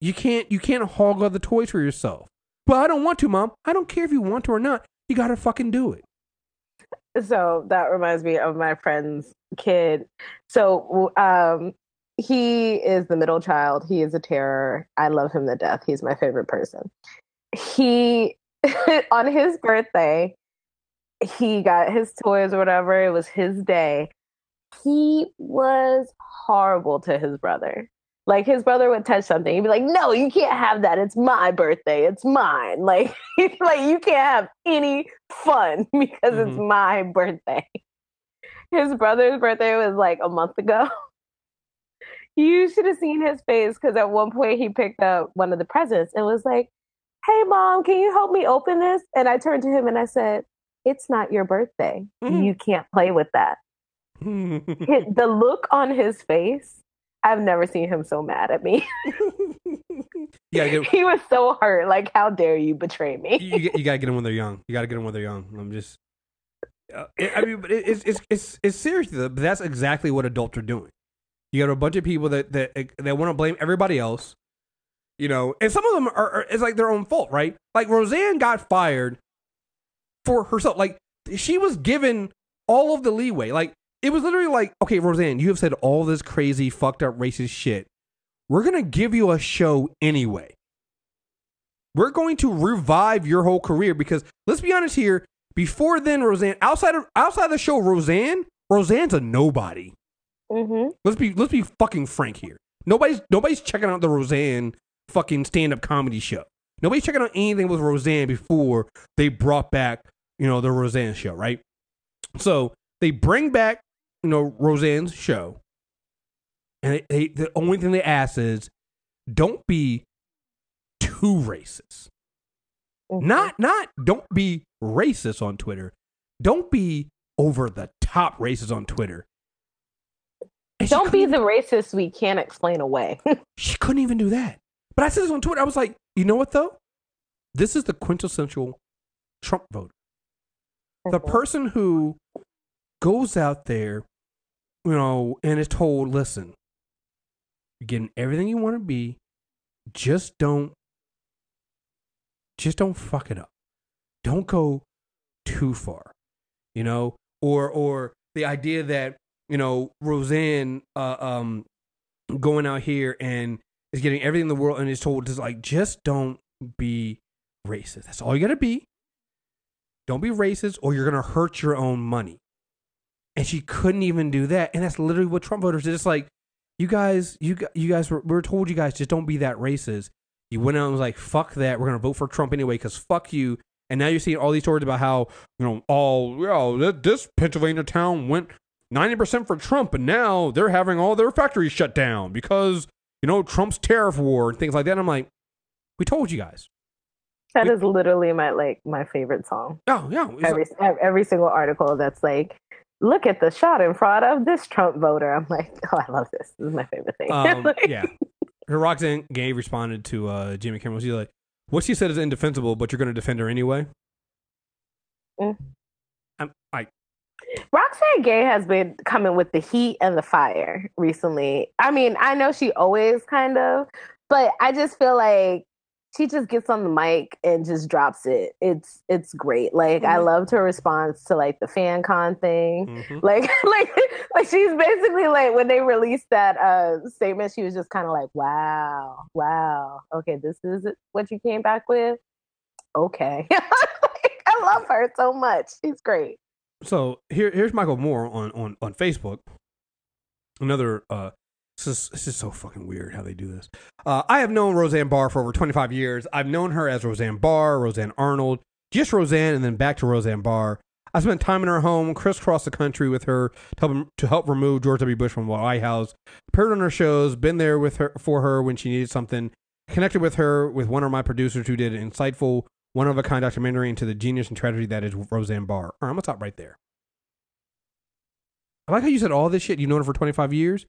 You can't you can't hog all the toys for yourself. Well, I don't want to, mom. I don't care if you want to or not. You gotta fucking do it. So that reminds me of my friend's kid. So um, he is the middle child. He is a terror. I love him to death. He's my favorite person. He on his birthday, he got his toys or whatever. It was his day. He was horrible to his brother. Like his brother would touch something, he'd be like, "No, you can't have that. It's my birthday. It's mine." Like, like you can't have any fun because it's Mhm. my birthday. His brother's birthday was like a month ago. You should have seen his face because at one point he picked up one of the presents and was like, Hey, mom, can you help me open this? And I turned to him and I said, It's not your birthday. Mhm. You can't play with that. The look on his face, I've never seen him so mad at me. gotta get he was so hurt. Like, how dare you betray me? you, you, you gotta get them when they're young. You gotta get them when they're young. I'm just. Uh, it, I mean, but it, it's it's it's it's serious. though, But that's exactly what adults are doing. You got a bunch of people that that eh, that want to blame everybody else. You know, and some of them are, are it's like their own fault, right? Like Roseanne got fired for herself. Like she was given all of the leeway. Like it was literally like, okay, Roseanne, you have said all this crazy, fucked up, racist shit. We're gonna give you a show anyway. We're going to revive your whole career because let's be honest here. Before then, Roseanne, outside of outside the show, Roseanne, Roseanne's a nobody. Hmm Let's be let's be fucking frank here. Nobody's nobody's checking out the Roseanne fucking stand up comedy show. Nobody's checking out anything with Roseanne before they brought back you know the Roseanne show, right? So they bring back you know Roseanne's show, and they, they the only thing they ask is don't be too racist. Mm-hmm. Not not don't be racist on Twitter. Don't be over the top racist on Twitter. And Don't be the racist we can't explain away. she couldn't even do that. But I said this on Twitter. I was like, you know what though? This is the quintessential Trump voter. The Mhm. person who goes out there, you know, and is told, listen, you're getting everything you want to be, just don't just don't fuck it up. Don't go too far. You know? Or or the idea that, you know, Roseanne uh, um going out here and is getting everything in the world and is told just like just don't be racist. That's all you gotta be. Don't be racist or you're gonna hurt your own money. And she couldn't even do that. And that's literally what Trump voters did. It's like, you guys, you you guys were we were told you guys just don't be that racist. You went out and was like, fuck that. We're gonna vote for Trump anyway because fuck you. And now you're seeing all these stories about how you know all this Pennsylvania town went ninety percent for Trump, and now they're having all their factories shut down because you know Trump's tariff war and things like that. And I'm like, we told you guys. That is literally my like my favorite song. Oh yeah, Every ev- every single article that's like, look at the shot in front of this Trump voter. I'm like, oh, I love this. This is my favorite thing. um, Like, yeah. Her Roxane Gay responded to uh, Jimmy Kimmel. She's like, "What she said is indefensible, but you're going to defend her anyway." Mm. I'm, I Roxane Gay has been coming with the heat and the fire recently. I mean, I know she always kind of, but I just feel like she just gets on the mic and just drops it. It's it's great. Like I Mhm. loved her response to like the fan con thing. mhm. Like like like she's basically like when they released that uh statement, she was just kind of like, Wow, wow, okay, this is what you came back with. Okay. Like, I love her so much. She's great. So here, here's Michael Moore on on on Facebook. Another. uh this is, this is so fucking weird how they do this. Uh, I have known Roseanne Barr for over 25 years. I've known her as Roseanne Barr, Roseanne Arnold, just Roseanne, and then back to Roseanne Barr. I spent time in her home, crisscrossed the country with her to help, to help remove George W. Bush from the White House. Appeared on her shows, been there with her for her when she needed something. Connected with her with one of my producers who did an insightful, one of a kind documentary into the genius and tragedy that is Roseanne Barr. All right, I'm gonna stop right there. I like how you said all this shit. You've known her for 25 years.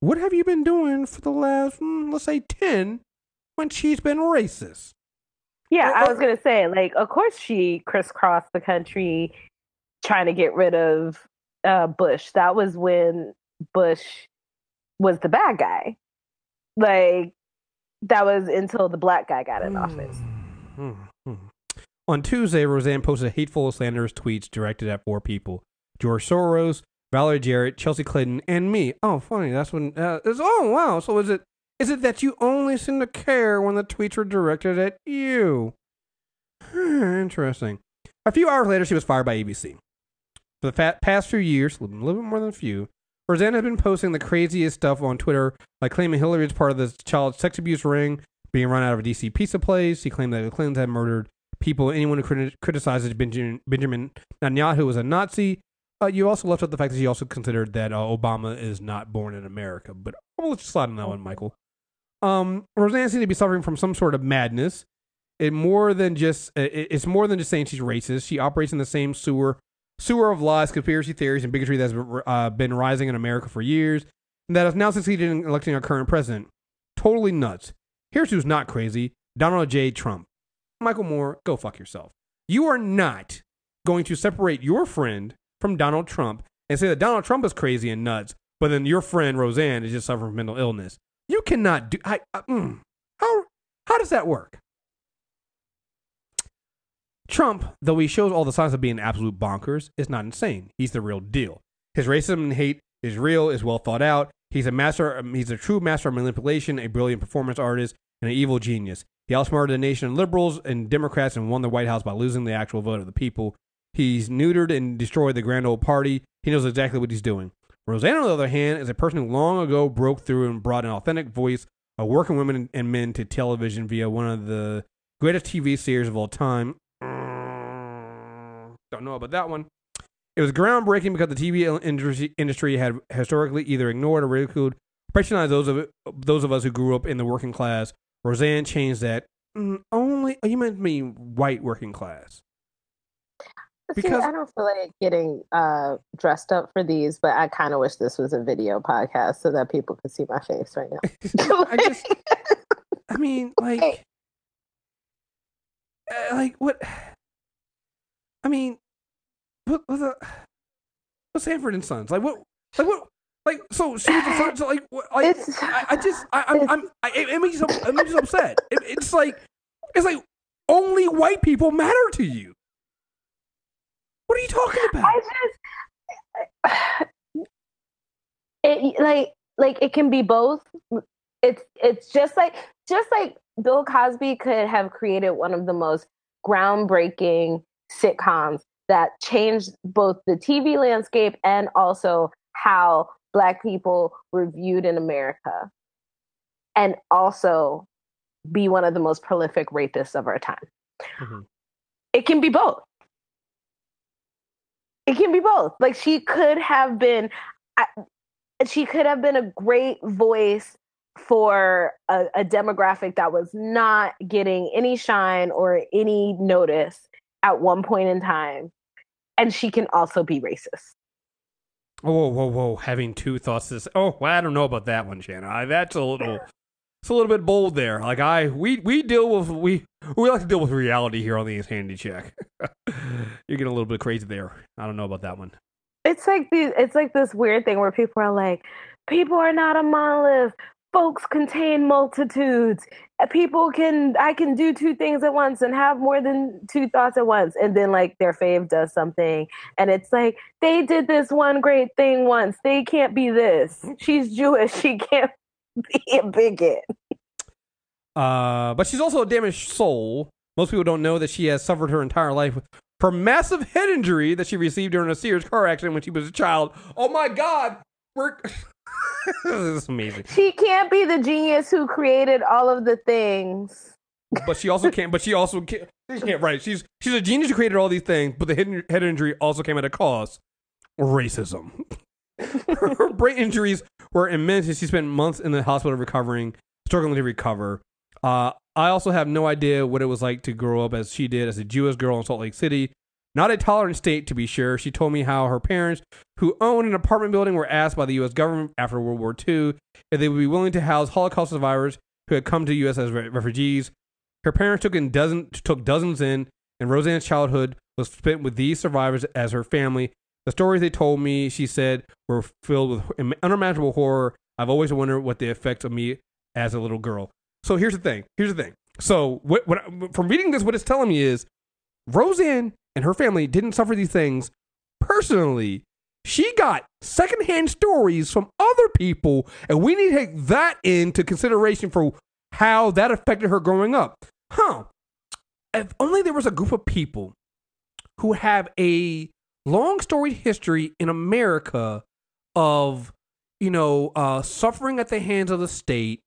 What have you been doing for the last, mm, let's say, 10 when she's been racist? Yeah, I was gonna say, like, of course she crisscrossed the country trying to get rid of uh, Bush. That was when Bush was the bad guy. Like, that was until the black guy got in office. Hmm, hmm. On Tuesday, Roseanne posted hateful, slanderous tweets directed at four people: George Soros, Valerie Jarrett, Chelsea Clinton, and me. Oh, funny. That's when. Uh, it's, oh, wow. So is it? Is it that you only seem to care when the tweets are directed at you? Hmm, interesting. A few hours later, she was fired by ABC. For the past few years, a little bit more than a few, Roseanne has been posting the craziest stuff on Twitter, like claiming Hillary is part of the child sex abuse ring being run out of a DC pizza place. He claimed that the Clintons had murdered people. Anyone who criti- criticizes Benjamin, Benjamin Netanyahu was a Nazi. Uh, you also left out the fact that he also considered that uh, Obama is not born in America. But I'll let you slide on that one, Michael. Um, Roseanne seems to be suffering from some sort of madness. It more than just it, it's more than just saying she's racist. She operates in the same sewer sewer of lies, conspiracy theories, and bigotry that's uh, been rising in America for years, and that has now succeeded in electing our current president. Totally nuts. Here's who's not crazy: Donald J. Trump. Michael Moore, go fuck yourself. You are not going to separate your friend from Donald Trump and say that Donald Trump is crazy and nuts, but then your friend Roseanne is just suffering from mental illness. You cannot do. I, uh, mm, how how does that work? Trump, though he shows all the signs of being absolute bonkers, is not insane. He's the real deal. His racism and hate is real, is well thought out. He's a master. um, He's a true master of manipulation, a brilliant performance artist, and an evil genius. He outsmarted the nation liberals and Democrats and won the White House by losing the actual vote of the people. He's neutered and destroyed the grand old party. He knows exactly what he's doing. Roseanne, on the other hand, is a person who long ago broke through and brought an authentic voice of working women and men to television via one of the greatest TV series of all time. Don't know about that one. It was groundbreaking because the TV industry, industry had historically either ignored or ridiculed, patronized those of those of us who grew up in the working class. Roseanne changed that. Mm, only you meant me white working class. See, Because- I don't feel like getting uh, dressed up for these, but I kind of wish this was a video podcast so that people could see my face right now. I just, I mean, like, uh, like what? I mean, what? What? The, what's Sanford and Sons? Like what? Like what? Like so? She was the first. Like what? Like I, I just, I, I'm, I'm, I, it, makes so- it makes so upset. It, it's like, it's like only white people matter to you. What are you talking about? I just it like like it can be both. It's it's just like just like Bill Cosby could have created one of the most groundbreaking sitcoms that changed both the TV landscape and also how black people were viewed in America. And also be one of the most prolific rapists of our time. Mhm. It can be both it can be both like she could have been she could have been a great voice for a, a demographic that was not getting any shine or any notice at one point in time and she can also be racist Oh, whoa, whoa, whoa! Having two thoughts. This. Oh, well, I don't know about that one, Shannon. I, that's a little. It's a little bit bold there. Like I, we we deal with we we like to deal with reality here on the Insanity Check. You're getting a little bit crazy there. I don't know about that one. it's like the it's like this weird thing where people are like people are not a monolith folks contain multitudes. Uh, people can i can do two things at once and have more than two thoughts at once. And then like their fave does something. And it's like they did this one great thing once. They can't be this. She's jewish. She can't be a bigot. Uh, but she's also a damaged soul. Most people don't know that she has suffered her entire life with from massive head injury that she received during a serious car accident when she was a child. Oh my God, we're this is amazing. she can't be the genius who created all of the things But she also can't. But she also can't. She can't. Right? She's she's a genius who created all these things. But the head, head injury also came at a cost: racism. her brain injuries were immense, and she spent months in the hospital recovering, struggling to recover. Uh, I also have no idea what it was like to grow up as she did as a Jewish girl in Salt Lake City. Not a tolerant state, to be sure. She told me how her parents, who owned an apartment building, were asked by the U.S. government after World War II if they would be willing to house Holocaust survivors who had come to the U.S. as re- refugees. Her parents took in dozen took dozens in, and Roseanne's childhood was spent with these survivors as her family. The stories they told me, she said, were filled with unimaginable horror. I've always wondered what the effect of me as a little girl. So here's the thing. Here's the thing. So what, what from reading this, what it's telling me is Roseanne and her family didn't suffer these things personally. She got secondhand stories from other people, and we need to take that into consideration for how that affected her growing up. Huh. If only there was a group of people who have a long storied history in America of, you know, uh, suffering at the hands of the state,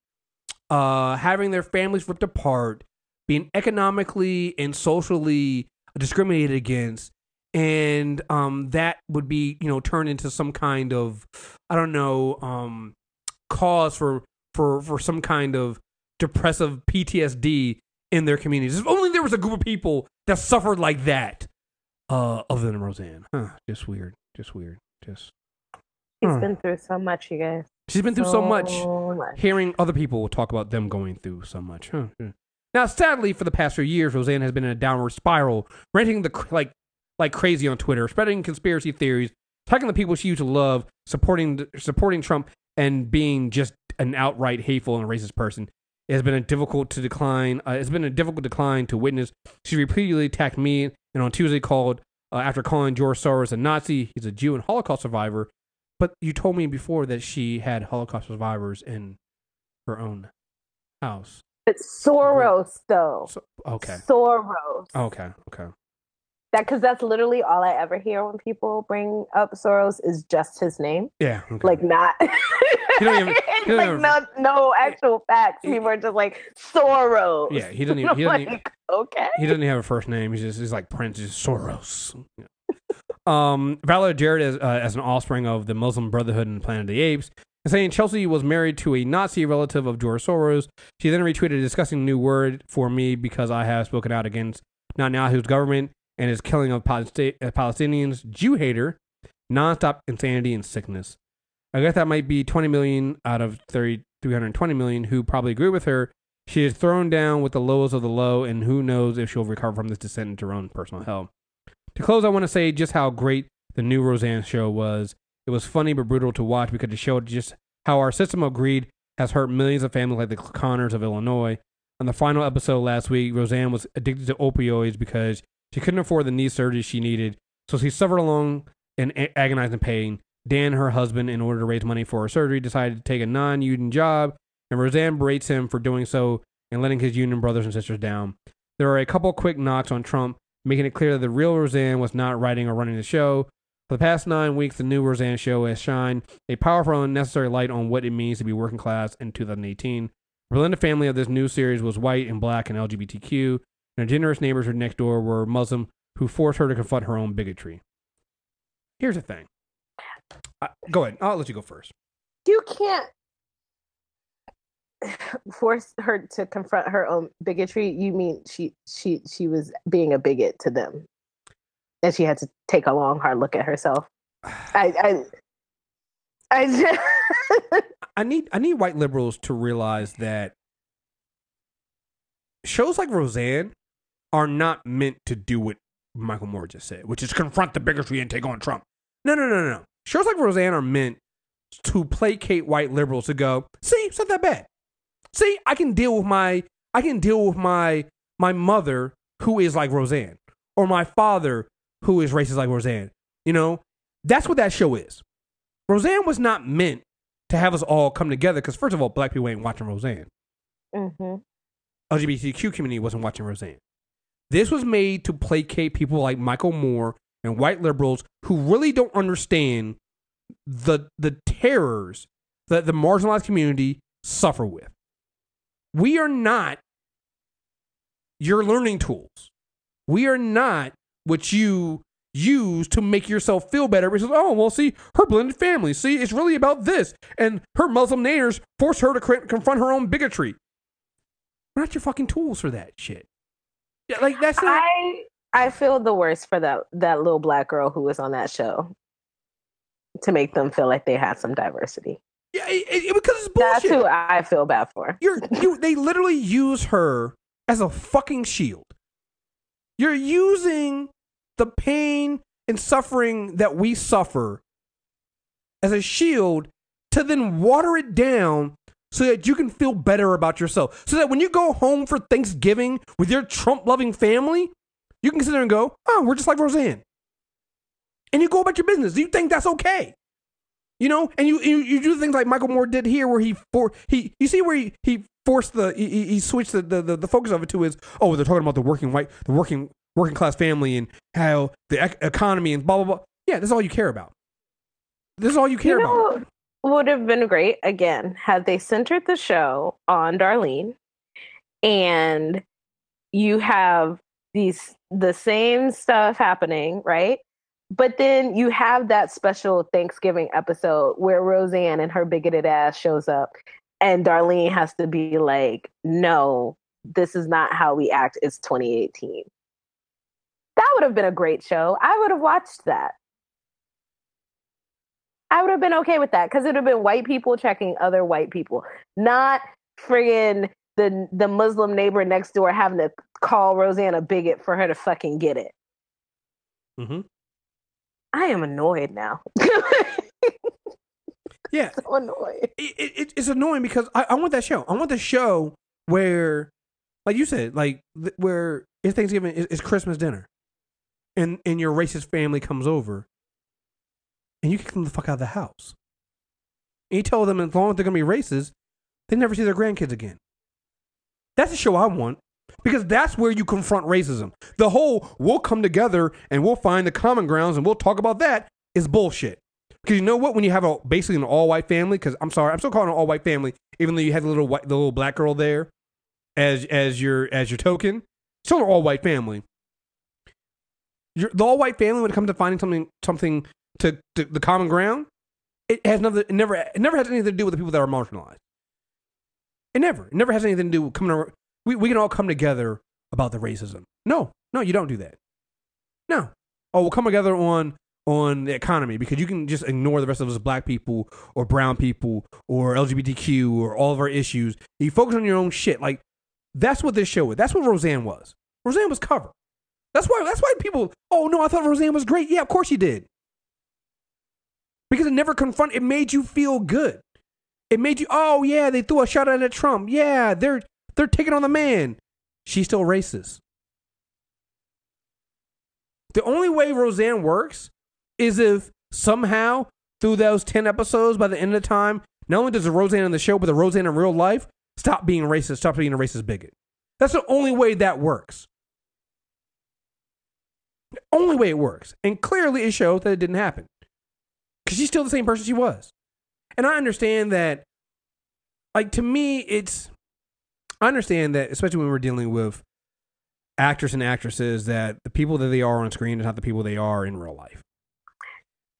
uh, having their families ripped apart, being economically and socially discriminated against, and um, that would be, you know, turned into some kind of, I don't know, um, cause for for for some kind of depressive PTSD in their communities. If only there was a group of people that suffered like that. Uh, other than Roseanne, huh? Just weird. Just weird. Just He's Huh. been through so much, you guys. she's been through so much. much. Hearing other people talk about them going through so much. Huh. Now, sadly, for the past few years, Roseanne has been in a downward spiral, ranting the like like crazy on Twitter, spreading conspiracy theories, attacking the people she used to love, supporting supporting Trump, and being just an outright hateful and racist person. It has been a difficult to decline. Uh, it's been a difficult decline to witness. She repeatedly attacked me, and on Tuesday called uh, after calling George Soros a Nazi. He's a Jew and Holocaust survivor. But you told me before that she had Holocaust survivors in her own house. But Soros, though. So, okay. Soros. Okay. Okay. That because that's literally all I ever hear when people bring up Soros is just his name, Yeah. Okay. like not. Even- like even- no, no actual facts. People are just like Soros. yeah. He doesn't. Even, he doesn't. Like, okay. he doesn't even have a first name. He's just. He's like Prince. He's Soros. Yeah. Um, Valerie Jarrett as, uh, as an offspring of the Muslim Brotherhood and Planet of the Apes, saying Chelsea was married to a Nazi relative of George Soros. She then retweeted a disgusting new word for me because I have spoken out against Netanyahu's government and his killing of uh, Palestinians, Jew hater, nonstop insanity and sickness. I guess that might be 20 million out of 30, 320 million who probably agree with her. She is thrown down with the lowest of the low, and who knows if she'll recover from this descent into her own personal hell. To close, I want to say just how great the new Roseanne show was. It was funny but brutal to watch because it showed just how our system of greed has hurt millions of families like the Connors of Illinois. On the final episode last week, Roseanne was addicted to opioids because she couldn't afford the knee surgery she needed, so she suffered along in agonizing pain. Dan, her husband, in order to raise money for her surgery, decided to take a non union job, and Roseanne berates him for doing so and letting his union brothers and sisters down. There are a couple quick knocks on Trump, making it clear that the real Roseanne was not writing or running the show. For the past nine weeks, the new Roseanne show has shined a powerful and necessary light on what it means to be working class in 2018. The blended family of this new series was white and black and LGBTQ, and her generous neighbors next door were Muslim who forced her to confront her own bigotry. Here's the thing. Uh, go ahead. I'll let you go first. You can't force her to confront her own bigotry. You mean she she she was being a bigot to them, and she had to take a long hard look at herself. I I I just, I need I need white liberals to realize that shows like Roseanne are not meant to do what Michael Moore just said, which is confront the bigotry and take on Trump. No, no, no, no. Shows like Roseanne are meant to placate white liberals to go, see, it's not that bad. See, I can deal with my I can deal with my my mother who is like Roseanne, or my father who is racist like Roseanne. You know, that's what that show is. Roseanne was not meant to have us all come together because first of all, black people ain't watching Roseanne. Mhm. LGBTQ community wasn't watching Roseanne. This was made to placate people like Michael Moore and white liberals who really don't understand the the terrors that the marginalized community suffer with. We are not your learning tools. We are not what you use to make yourself feel better. Because oh well, see her blended family. See, it's really about this, and her Muslim neighbors force her to cr- confront her own bigotry. We're not your fucking tools for that shit. Yeah, like that's not. I I feel the worst for that that little black girl who was on that show to make them feel like they had some diversity. yeah, it, it- because it's That's bullshit. who I feel bad for. You're you. They literally use her as a fucking shield. You're using the pain and suffering that we suffer as a shield to then water it down so that you can feel better about yourself. So that when you go home for Thanksgiving with your Trump loving family, you can sit there and go, oh, we're just like Roseanne. And you go about your business. Do You think that's okay. You know, and you, you you do things like Michael Moore did here, where he for he you see where he, he forced the he, he- he switched the, the, the, the focus of it to is oh they're talking about the working white the working working class family and how the ec- economy and blah blah blah. Yeah, that's all you care about. This is all you care you about. know, what would have been great again had they centered the show on Darlene, and you have these the same stuff happening, right? But then you have that special Thanksgiving episode where Roseanne and her bigoted ass shows up, and Darlene has to be like, "No, this is not how we act. It's 2018." That would have been a great show. I would have watched that. I would have been okay with that because it would have been white people checking other white people, not friggin' the the Muslim neighbor next door having to call Roseanne a bigot for her to fucking get it. hmm I am annoyed now. Yeah, so annoyed. it, it, it's annoying because I, I want that show. I want the show where, like you said, like where it's Thanksgiving, it's Christmas dinner, and and your racist family comes over, and you kick them the fuck out of the house. And you tell them as long as they're gonna be racist, they never see their grandkids again. That's the show I want because that's where you confront racism. The whole we'll come together and we'll find the common grounds and we'll talk about that is bullshit. Because you know what? When you have a basically an all white family, because I'm sorry, I'm still calling an all white family, even though you had the little white, the little black girl there as as your as your token, still an all white family. Your, the all white family, when it comes to finding something something to, to the common ground, it has nothing. It never it never has anything to do with the people that are marginalized. It never it never has anything to do with coming. ar- We we can all come together about the racism. No, no, you don't do that. No. Oh, we'll come together on on the economy because you can just ignore the rest of us black people or brown people or LGBTQ or all of our issues. You focus on your own shit. Like that's what this show was. That's what Roseanne was. Roseanne was cover. That's why that's why people, oh no, I thought Roseanne was great. Yeah, of course you did. Because it never confront it made you feel good. It made you, oh yeah, they threw a shot at Trump. Yeah, they're they're taking on the man. She's still racist. The only way Roseanne works is if somehow through those 10 episodes by the end of the time, not only does the Roseanne in the show, but the Roseanne in real life stop being racist, stop being a racist bigot. That's the only way that works. The only way it works. And clearly it shows that it didn't happen. Because she's still the same person she was. And I understand that, like, to me, it's. I understand that, especially when we're dealing with actors and actresses, that the people that they are on screen is not the people they are in real life.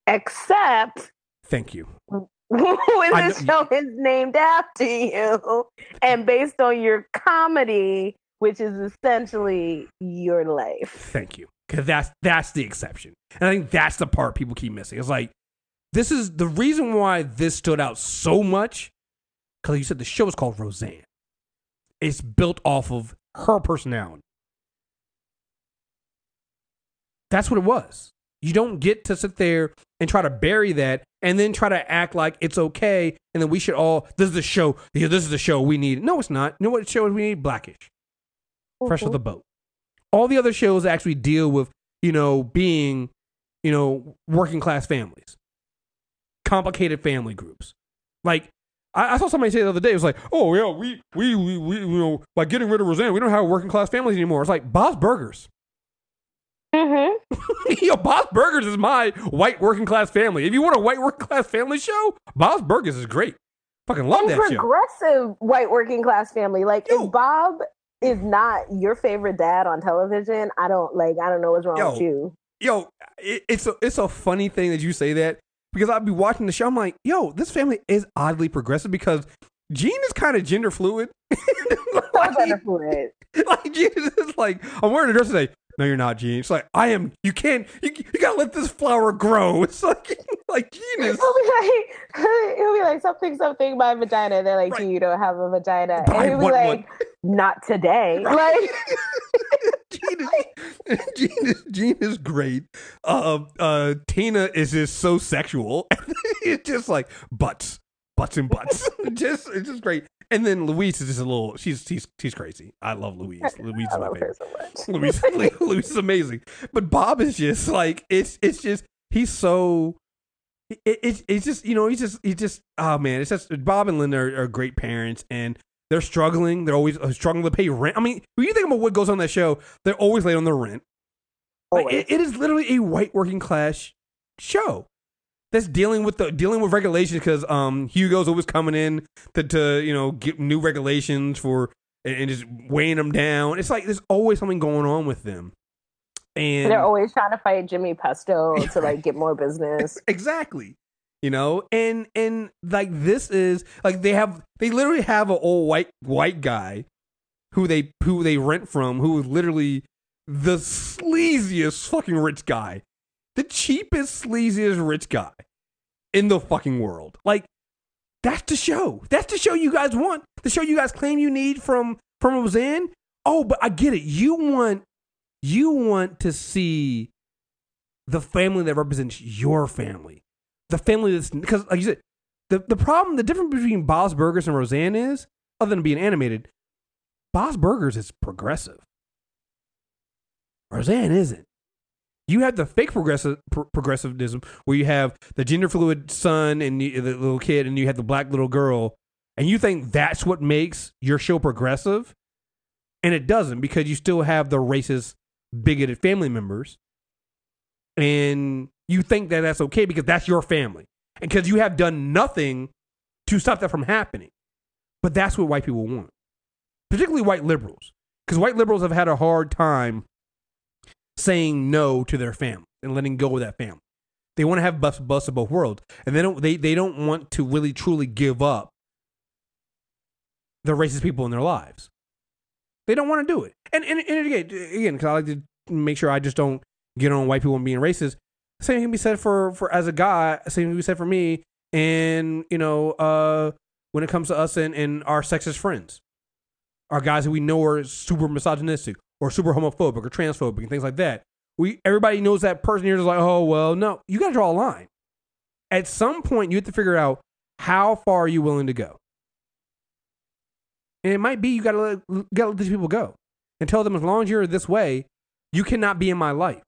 Except Thank you. when I know- show is named after you and based on your comedy, which is essentially your life. Thank you. Because that's that's the exception. And I think that's the part people keep missing. It's like this is the reason why this stood out so much. Because you said the show is called Roseanne. It's built off of her personality. That's what it was. You don't get to sit there and try to bury that and then try to act like it's okay and then we should all this is the show. Yeah, this is the show we need. No, it's not. You know what show we need? Blackish. Fresh off mm-hmm. the boat. All the other shows actually deal with, you know, being, you know, working class families, complicated family groups. Like, I, I saw somebody say the other day, it was like, oh, yeah, we, we, we, we, you know, by getting rid of Roseanne, we don't have working class families anymore. It's like Bob's Burgers. Mm-hmm. Yo, Bob's Burgers is my white working class family. If you want a white working class family show, Bob's Burgers is great. Fucking love and that show. progressive white working class family. Like Yo. if Bob is not your favorite dad on television, I don't like. I don't know what's wrong Yo. with you. yo, it, it's a it's a funny thing that you say that because I'd be watching the show. I'm like, yo, this family is oddly progressive because Gene is kind of gender fluid. Like, underfluid. like Gene is like, I'm wearing a dress today. No, you're not, Gene. It's like I am. You can't. You, you gotta let this flower grow. It's like like Gene is. He'll be like, he'll be like something, something. My vagina. They're like, Right. You don't have a vagina, But and he'll be like, "Not today." Like, Gene is, Gene is Gene is great. Uh, uh, Tina is just so sexual. it's just like butts, butts and butts. just it's just great. And then Louise is just a little. She's she's she's crazy. I love Louise. Louise is my favorite. so. Louise, Louise is amazing. But Bob is just like it's it's just he's so. It, it's it's just you know he's just he just oh man it's just Bob and Linda are, are great parents and they're struggling they're always uh, struggling to pay rent I mean when you think about what goes on that show they're always late on their rent Like, it- it is literally a white working class show that's dealing with the dealing with regulations because um Hugo's always coming in to, to you know get new regulations for and, and just weighing them down. It's like there's always something going on with them, and They're always trying to fight Jimmy Pesto to like get more business. exactly you know and and like this is like they have they literally have an old white white guy who they who they rent from who is literally the sleaziest fucking rich guy the cheapest sleaziest rich guy in the fucking world. Like that's the show. That's the show you guys want. The show you guys claim you need from from roseanne? Oh but i get it. You want you want to see the family that represents your family. The family that's because like you said the, the problem the difference between Bob's Burgers and Roseanne is other than being animated Bob's Burgers is progressive. Roseanne isn't you have the fake progressive pro- progressivism where you have the gender fluid son and the, the little kid and you have the black little girl and you think that's what makes your show progressive? And it doesn't because you still have the racist bigoted family members. And you think that that's okay because that's your family and because you have done nothing to stop that from happening. But that's what white people want particularly white liberals because white liberals have had a hard time saying no to their family and letting go of that family. They want to have bust, bust of both worlds and they don't they, they don't want to really truly give up the racist people in their lives. They don't want to do it. And and, and again again because i like to make sure i just don't get on white people and being racist. Same can be said for for as a guy same can be said for me and you know uh when it comes to us and, and our sexist friends. Our guys that we know are super misogynistic or super homophobic or transphobic and things like that we everybody knows that person you're just like oh well no. You got to draw a line. At some point you have to figure out how far are you willing to go. And it might be you got to let, gotta let these people go and tell them as long as you're this way you cannot be in my life.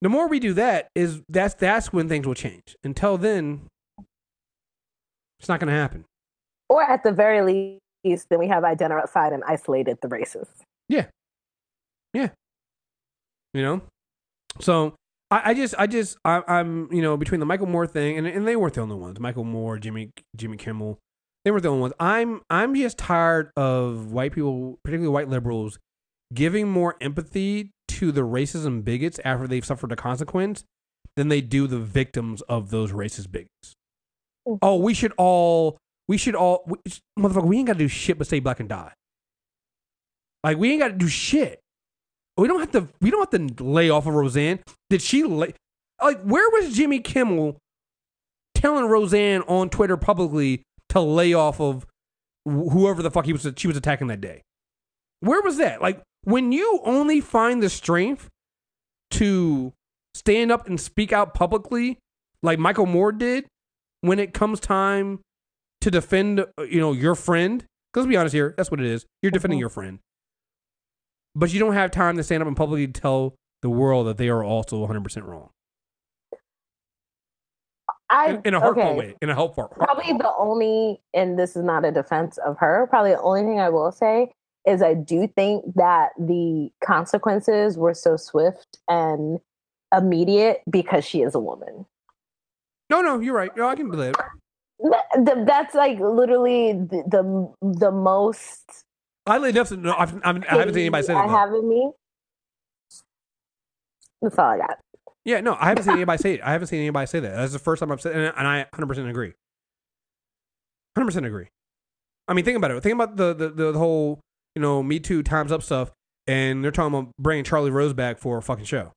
The more we do that is that's that's when things will change. Until then it's not going to happen. Or at the very least, then we have identified and isolated the races. Yeah. Yeah. You know? So I, I just I just I, I'm you know, between the Michael Moore thing and, and they weren't the only ones. Michael Moore, Jimmy Jimmy Kimmel, they weren't the only ones. I'm I'm just tired of white people, particularly white liberals, giving more empathy to the racism bigots after they've suffered a consequence than they do the victims of those racist bigots. Mm-hmm. Oh, we should all we should all we, motherfucker, we ain't gotta do shit but stay black and die. Like we ain't got to do shit. We don't have to. We don't have to lay off of Roseanne. Did she lay? Like where was Jimmy Kimmel telling Roseanne on Twitter publicly to lay off of whoever the fuck he was she was attacking that day? Where was that? Like when you only find the strength to stand up and speak out publicly, like Michael Moore did, when it comes time to defend, uh, you know, your friend. 'cause Let's be honest here. That's what it is. You're defending your friend but you don't have time to stand up and publicly tell the world that they are also 100% wrong I in, in a hurtful okay. way in a helpful Probably the only, and this is not a defense of her. Probably the only thing I will say is I do think that the consequences were so swift and immediate because she is a woman. no no you're right no i can believe it That's like literally the the, the most. i really enough know I've, I've, i haven't seen anybody say that though. have in me. That's all I got. yeah no i haven't seen anybody say it i haven't seen anybody say that that's the first time i've said and and i 100% agree 100% agree i mean think about it think about the the, the whole you know me too times up stuff and they're talking about bringing charlie rose back for a fucking show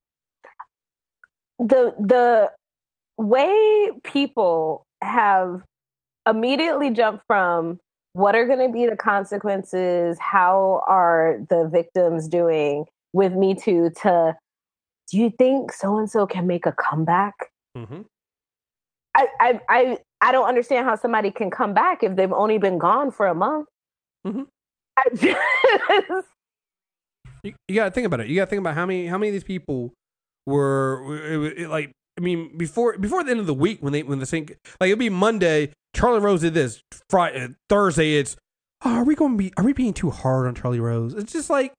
the the way people have immediately jump from what are going to be the consequences how are the victims doing with me too to do you think so and so can make a comeback mm-hmm. I, I i i don't understand how somebody can come back if they've only been gone for a month Mhm. I just- you, you gotta think about it. You gotta think about how many how many of these people were it, it, like. I mean, before before the end of the week when they when the thing like it'll be Monday. Charlie Rose did this. Friday, Thursday, it's oh, are we going to be are we being too hard on Charlie Rose? It's just like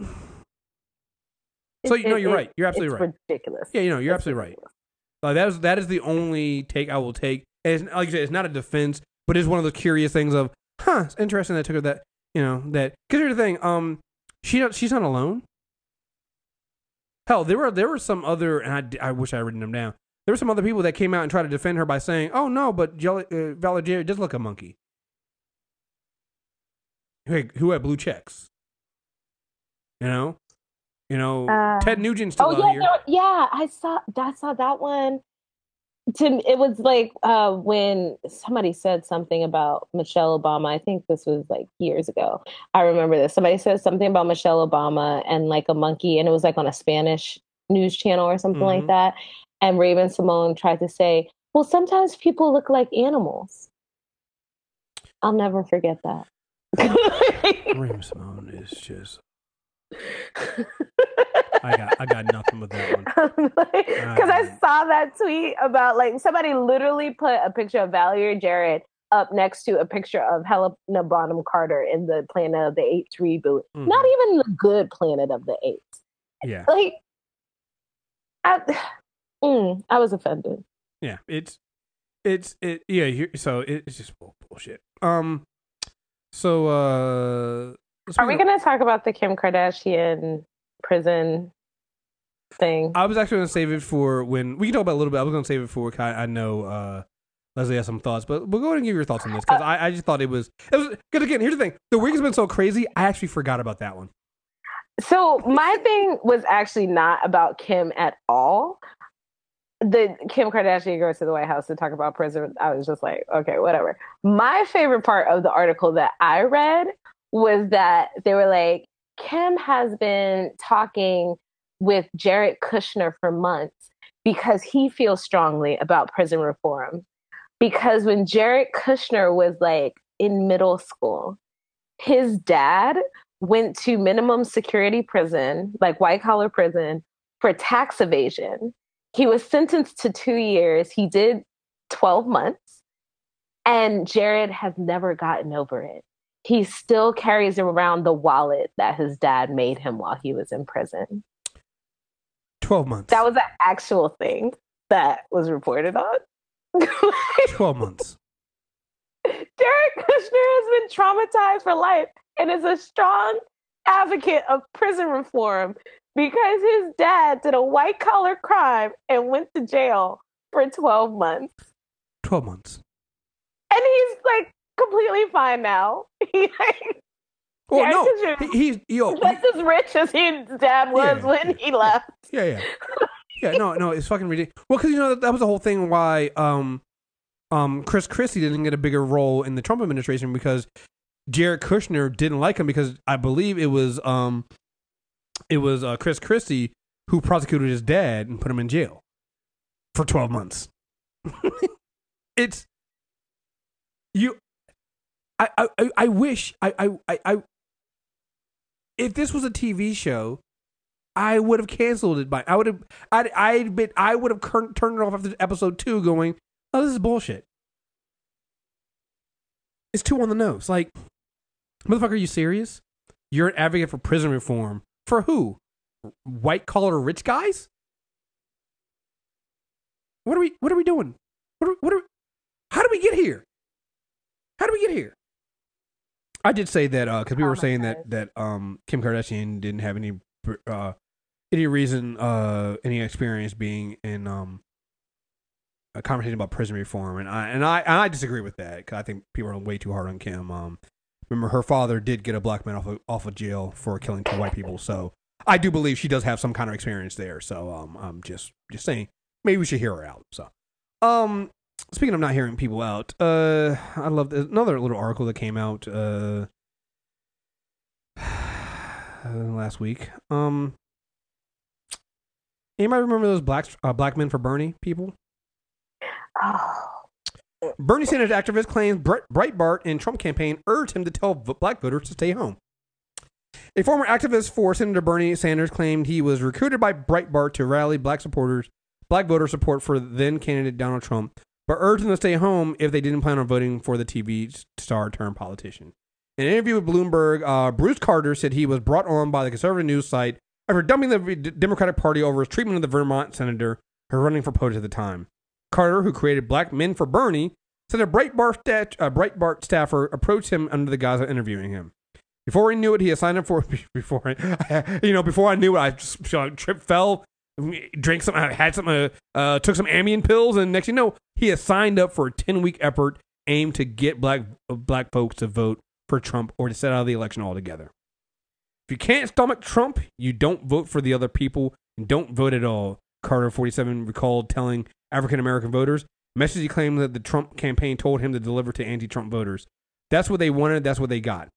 So you know you're right. You're absolutely it's right. Ridiculous. Yeah, you know you're It's absolutely right. ridiculous. Uh, that is that is the only take I will take. And it's, like I said, it's not a defense, but it's one of those curious things of, huh, it's interesting that I took her that, you know, that because here's the thing, um, she she's not alone. Hell, there were there were some other, and I, I wish I had written them down. There were some other people that came out and tried to defend her by saying, "Oh no, but Jelly, uh, Valerie does look a monkey." Who had, who had blue checks? You know, you know, Uh, Ted Nugent's still Oh out yeah, here. there- yeah. I saw. I saw that one. To it was like uh, when somebody said something about Michelle Obama. I think this was like years ago. I remember this. Somebody said something about Michelle Obama and like a monkey, and it was like on a Spanish news channel or something like Mhm. that. And Raven-Symoné tried to say, "Well, sometimes people look like animals." I'll never forget that. Raven-Symoné is just. I got I got nothing with that one. Because I Um, saw that tweet about like somebody literally put a picture of Valerie Jarrett up next to a picture of Helena Bonham Carter in the Planet of the Apes reboot. Mhm. Not even the good Planet of the Apes. Yeah, Like, I, mm, I was offended. yeah. It's it's it. Yeah. So it's just bull- bullshit. Um. So uh. Are we going to talk about the Kim Kardashian prison thing? I was actually gonna save it for when we can talk about it a little bit. I was gonna save it for. I, I know uh, Leslie has some thoughts, but we'll go ahead and give your thoughts on this because I, I just thought it was it was because again here's the thing the week has been so crazy I actually forgot about that one. So my thing was actually not about Kim at all. The Kim Kardashian goes to the White House to talk about prison. I was just like, okay, whatever. My favorite part of the article that I read was that they were like, Kim has been talking with Jared Kushner for months because he feels strongly about prison reform. Because when Jared Kushner was like in middle school, his dad went to minimum security prison, like white collar prison, for tax evasion. He was sentenced to two years. He did 12 months. And Jared has never gotten over it. He still carries around the wallet that his dad made him while he was in prison. Twelve months. That was an actual thing that was reported on. twelve months. Derek Kushner has been traumatized for life and is a strong advocate of prison reform because his dad did a white collar crime and went to jail for 12 months. Twelve months. And he's like completely fine now. He like, Oh Yeah, no, he, he's yo. he- just as rich as his dad was Yeah, when he left. yeah, yeah, yeah. No, no, it's fucking ridiculous. Well, because you know that, that was the whole thing why um um Chris Christie didn't get a bigger role in the Trump administration because Jared Kushner didn't like him because I believe it was um it was uh, Chris Christie who prosecuted his dad and put him in jail for twelve months. it's you. I, I, I- I wish I, I, I, I if this was a TV show, I would have canceled it by I would have I'd I'd been I would have cur- turned it off after episode two, going, "Oh, this is bullshit." It's too on the nose. Like, motherfucker, are you serious? You're an advocate for prison reform for who? White collar rich guys? What are we? What are we doing? What are, what are? How do we get here? How do we get here? I did say that because we were saying that that um Kim Kardashian didn't have any uh any reason uh any experience being in um a conversation about prison reform and I and I and I disagree with that because I think people are way too hard on Kim. Um, remember her father did get a black man off of, off of jail for killing two white people, so I do believe she does have some kind of experience there. So um, I'm just just saying maybe we should hear her out. So um, speaking of not hearing people out, uh, I love another little article that came out uh last week. Um, anybody remember those black uh, black men for Bernie people? Oh, Bernie Sanders activist claims Breitbart and Trump campaign urged him to tell black voters to stay home. A former activist for Senator Bernie Sanders claimed he was recruited by Breitbart to rally black supporters, black voter support for then candidate Donald Trump, but urged them to stay home if they didn't plan on voting for the TV star turned politician. In an interview with Bloomberg, uh, Bruce Carter said he was brought on by the conservative news site after dumping the Democratic Party over his treatment of the Vermont senator who was running for POTUS at the time. Carter, who created Black Men for Bernie, said a Breitbart, stat- a Breitbart staffer approached him under the guise of interviewing him. Before he knew it, he had signed up for before you know before I knew it, I uh, tripped, fell, drank some, had some, uh, uh, took some Ambien pills, and next you know, he had signed up for a ten week effort aimed to get black black folks to vote for Trump or to set out of the election altogether. If you can't stomach Trump, you don't vote for the other people and don't vote at all. Carter, 47, recalled telling African American voters, message he claimed that the Trump campaign told him to deliver to anti Trump voters. That's what they wanted, that's what they got.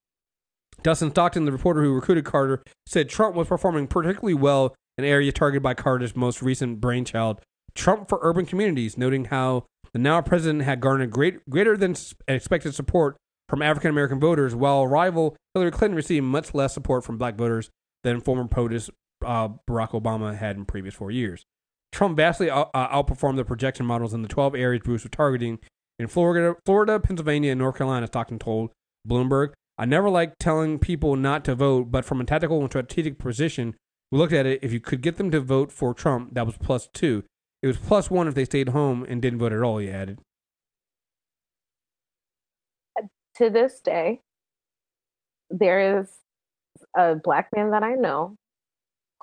Dustin Stockton, the reporter who recruited Carter, said Trump was performing particularly well in area targeted by Carter's most recent brainchild, Trump for Urban Communities, noting how the now president had garnered great, greater than expected support from African American voters, while rival Hillary Clinton received much less support from black voters than former POTUS uh, Barack Obama had in previous four years. Trump vastly uh, outperformed the projection models in the 12 areas Bruce was targeting in Florida, Florida, Pennsylvania, and North Carolina, Stockton told Bloomberg. I never like telling people not to vote, but from a tactical and strategic position, we looked at it. If you could get them to vote for Trump, that was plus two. It was plus one if they stayed home and didn't vote at all, he added. To this day, there is a black man that I know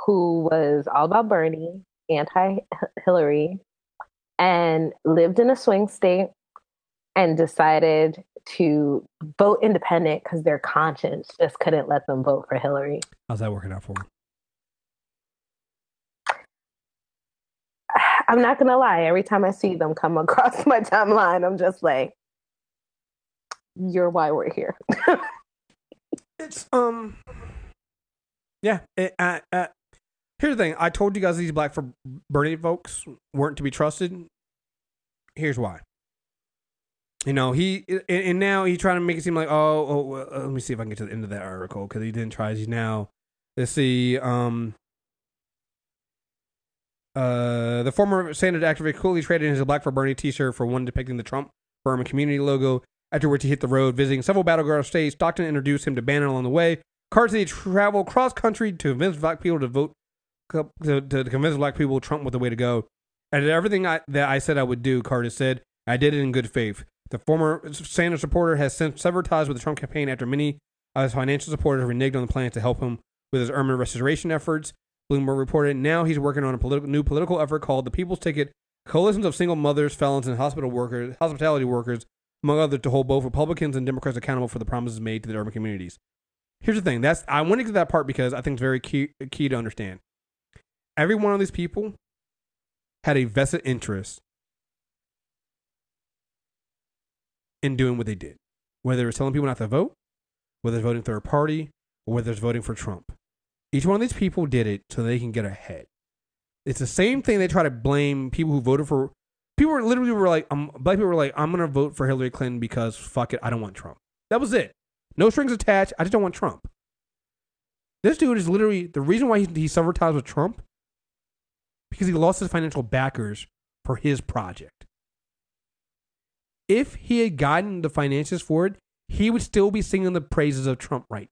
who was all about Bernie, anti Hillary, and lived in a swing state and decided to vote independent because their conscience just couldn't let them vote for Hillary. How's that working out for him? I'm not gonna lie. Every time I see them come across my timeline, I'm just like, "You're why we're here." it's um, yeah. It, uh, uh, here's the thing. I told you guys these black for Bernie folks weren't to be trusted. Here's why. You know, he and now he's trying to make it seem like, oh, oh well, let me see if I can get to the end of that article because he didn't try. He's now, let's see, um, uh, the former Senate activist coolly traded his Black for Bernie T-shirt for one depicting the Trump for Urban Community logo. After which he hit the road, visiting several battleground states. Stockton introduced him to Bannon along the way. Said traveled cross country to convince black people to vote, to, to, to convince black people Trump was the way to go. I did everything I, that I said I would do. Carter said, I did it in good faith. The former Sanders supporter has since severed ties with the Trump campaign after many of his financial supporters reneged on the plans to help him with his urban restoration efforts. Bloomberg reported now he's working on a new political effort called the People's Ticket, coalitions of single mothers, felons, and hospital workers, hospitality workers, among others, to hold both Republicans and Democrats accountable for the promises made to the urban communities. Here's the thing: that's I went into that part because I think it's very key, key to understand. Every one of these people had a vested interest in doing what they did, whether it's telling people not to vote, whether it's voting third party, or whether it's voting for Trump. Each one of these people did it so they can get ahead. It's the same thing they try to blame people who voted for. People were literally were like, um, black people were like, I'm gonna vote for Hillary Clinton because fuck it, I don't want Trump. That was it. No strings attached. I just don't want Trump. This dude is literally the reason why he, he suffered ties with Trump because he lost his financial backers for his project. If he had gotten the finances for it, he would still be singing the praises of Trump right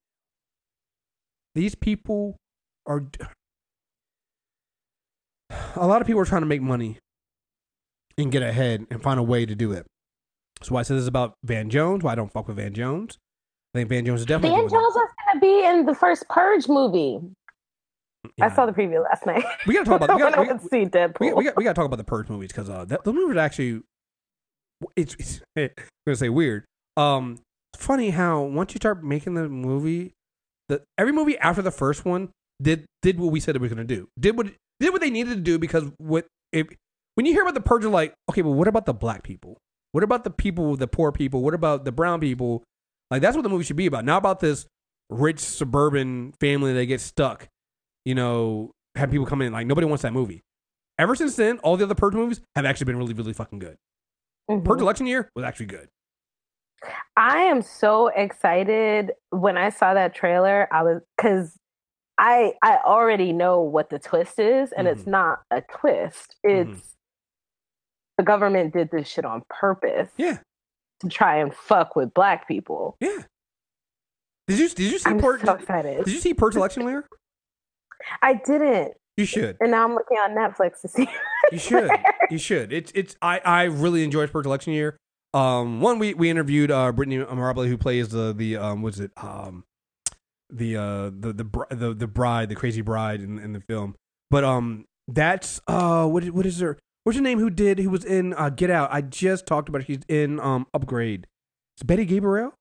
these people are. A lot of people are trying to make money and get ahead and find a way to do it. So why I said this about Van Jones. Why I don't fuck with Van Jones. I think Van Jones is definitely. Van Jones was going to be in the first Purge movie. Yeah. I saw the preview last night. We got to talk about. We got to see Deadpool. We, we got we got to talk about the Purge movies because uh, that, the movie actually. It's, it's I'm gonna say weird. Um, funny how once you start making the movie, the every movie after the first one did did what we said it was going to do. Did what did what they needed to do because what if when you hear about the purge, you're like, okay, but what about the black people? What about the people, the poor people? What about the brown people? Like that's what the movie should be about. Not about this rich suburban family that gets stuck. You know, have people come in like nobody wants that movie. Ever since then, all the other purge movies have actually been really, really fucking good. Mm-hmm. Purge election year was actually good. I am so excited when I saw that trailer. I was because I I already know what the twist is, and mm-hmm. it's not a twist. It's mm-hmm. the government did this shit on purpose. Yeah. To try and fuck with black people. Yeah. Did you did you see I'm Purge? So excited. Did you see Purge election year? I didn't, You should. and now I'm looking on Netflix to see. You should. you should. It's it's. I I really enjoyed Purge election year. Um, one we we interviewed uh Brittany Mirabile who plays the the um was it um the uh the the br- the the bride the crazy bride in in the film. But um that's uh what is- what is her what's her name who did who was in uh Get Out? I just talked about her. she's in um Upgrade. It's Betty Gabriel.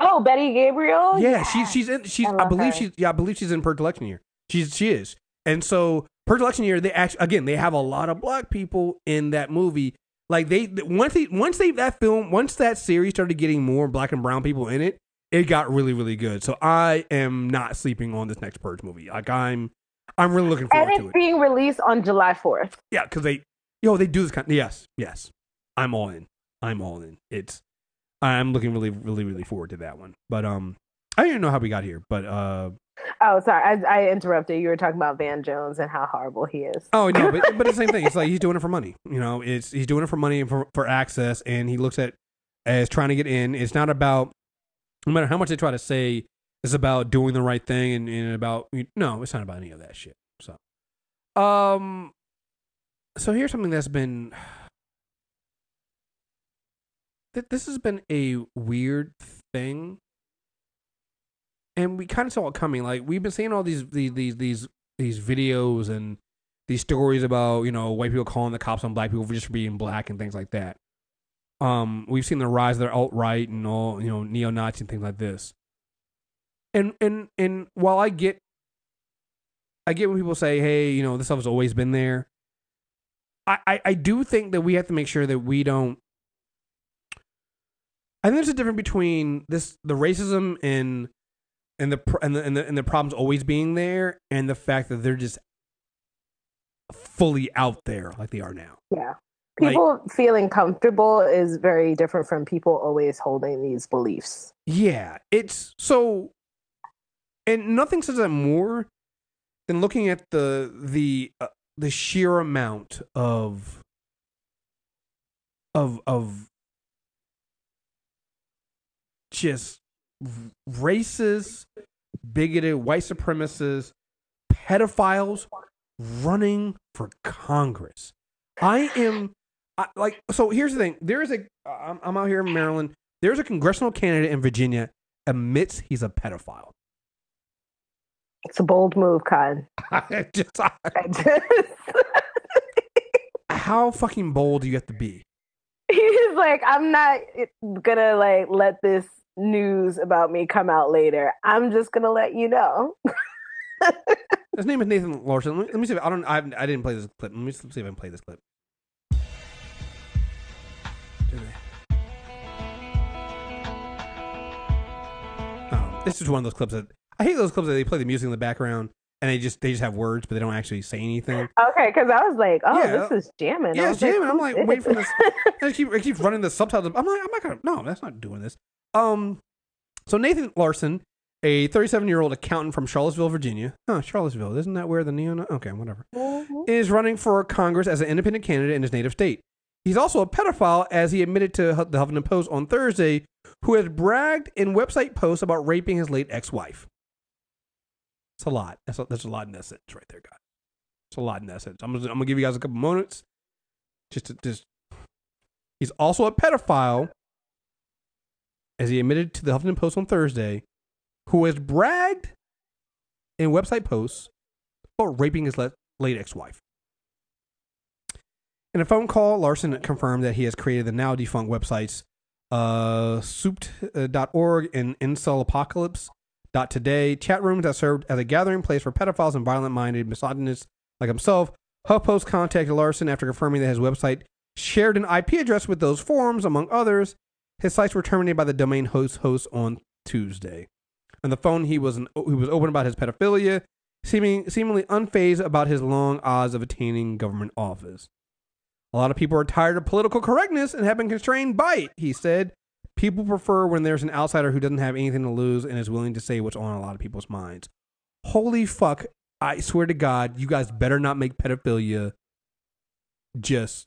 Oh, Betty Gabriel. Yeah, she's she's in she's I I, believe her. she's yeah I believe she's in Purge election year. She's she is. And so Purge election year they actually again they have a lot of black people in that movie. Like they once they once they that film once that series started getting more black and brown people in it, it got really really good. So I am not sleeping on this next Purge movie. Like I'm I'm really looking and forward to it's it. being released on July 4th. Yeah, because they yo they do this kind. Of, yes, yes. I'm all in. I'm all in. It's I'm looking really really really forward to that one. But um, I don't even know how we got here. But uh, Oh, sorry, I, I interrupted. You were talking about Van Jones and how horrible he is. oh no, but but it's the same thing. It's like he's doing it for money. You know, it's he's doing it for money and for for access, and he looks at as trying to get in. It's not about no matter how much they try to say. It's about doing the right thing and, and about no, it's not about any of that shit. So, um, so here's something that's been th- this has been a weird thing and we kind of saw it coming like we've been seeing all these these these these, these videos and these stories about you know white people calling the cops on black people for just being black and things like that um we've seen the rise of the alt-right and all you know neo-nazi and things like this and and and while i get i get when people say hey you know this stuff has always been there I, I, I do think that we have to make sure that we don't. I think there's a difference between this the racism and and the and the and the, and the problems always being there and the fact that they're just fully out there like they are now. Yeah. Like- People feeling comfortable is very different from people always holding these beliefs. Yeah, it's so, and nothing says that more than looking at the the uh, the sheer amount of of of just racist, bigoted, white supremacists, pedophiles running for Congress. I am I, like so. Here's the thing. There is a. I'm, I'm out here in Maryland. There's a congressional candidate in Virginia admits he's a pedophile. It's a bold move, Con. I just, I- I just- how fucking bold do you have to be? He's like, I'm not gonna like let this news about me come out later. I'm just gonna let you know. His name is Nathan Larson. Let me, see if I don't. I, I didn't play this clip. Let me see if I can play this clip. Oh, this is one of those clips that I hate. Those clips that they play the music in the background and they just they just have words, but they don't actually say anything. Okay, because I was like, oh, Yeah. this is jamming. Yeah, it's jamming. I'm who's like, wait for this. I keep I keep running the subtitles. I'm like, I'm not gonna. No, that's not doing this. Um, so Nathan Larson, a 37 year old accountant from Charlottesville, Virginia. Oh, Charlottesville. Isn't that where the neo? Okay, whatever. Mhm. Is running for Congress as an independent candidate in his native state. He's also a pedophile, as he admitted to the Huffington Post on Thursday, who has bragged in website posts about raping his late ex-wife. It's a lot. That's a, that's a lot in sentence right there, guys. It's a lot in sentence. I'm gonna, I'm gonna give you guys a couple moments. Just to just. He's also a pedophile, as he admitted to the Huffington Post on Thursday, who has bragged in website posts about raping his late ex-wife. In a phone call, Larson confirmed that he has created the now defunct websites uh, suiped.org and incelapocalypse.today, chat rooms that served as a gathering place for pedophiles and violent minded misogynists like himself. HuffPost contacted Larson after confirming that his website shared an IP address with those forums, among others. His sites were terminated by the domain host host on Tuesday. On the phone, he was an, he was open about his pedophilia, seeming seemingly unfazed about his long odds of attaining government office. A lot of people are tired of political correctness and have been constrained by it, he said. People prefer when there's an outsider who doesn't have anything to lose and is willing to say what's on a lot of people's minds. Holy fuck. I swear to God, you guys better not make pedophilia just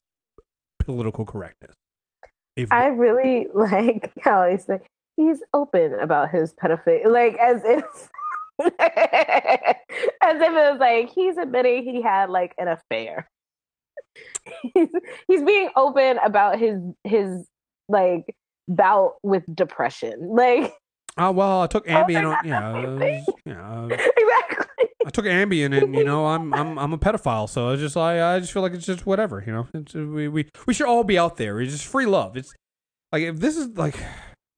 political correctness. If I really like how he's like he's open about his pedophilia, like as if As if it was like he's admitting he had like an affair. he's, he's being open about his his like bout with depression. Like Oh well, I took Oh, Ambien. on, yeah, the same thing. yeah. exactly. I took Ambien, and you know, I'm I'm I'm a pedophile, so it's just like I just feel like it's just whatever, you know. It's, uh, we we we should all be out there. It's just free love. It's like if this is like.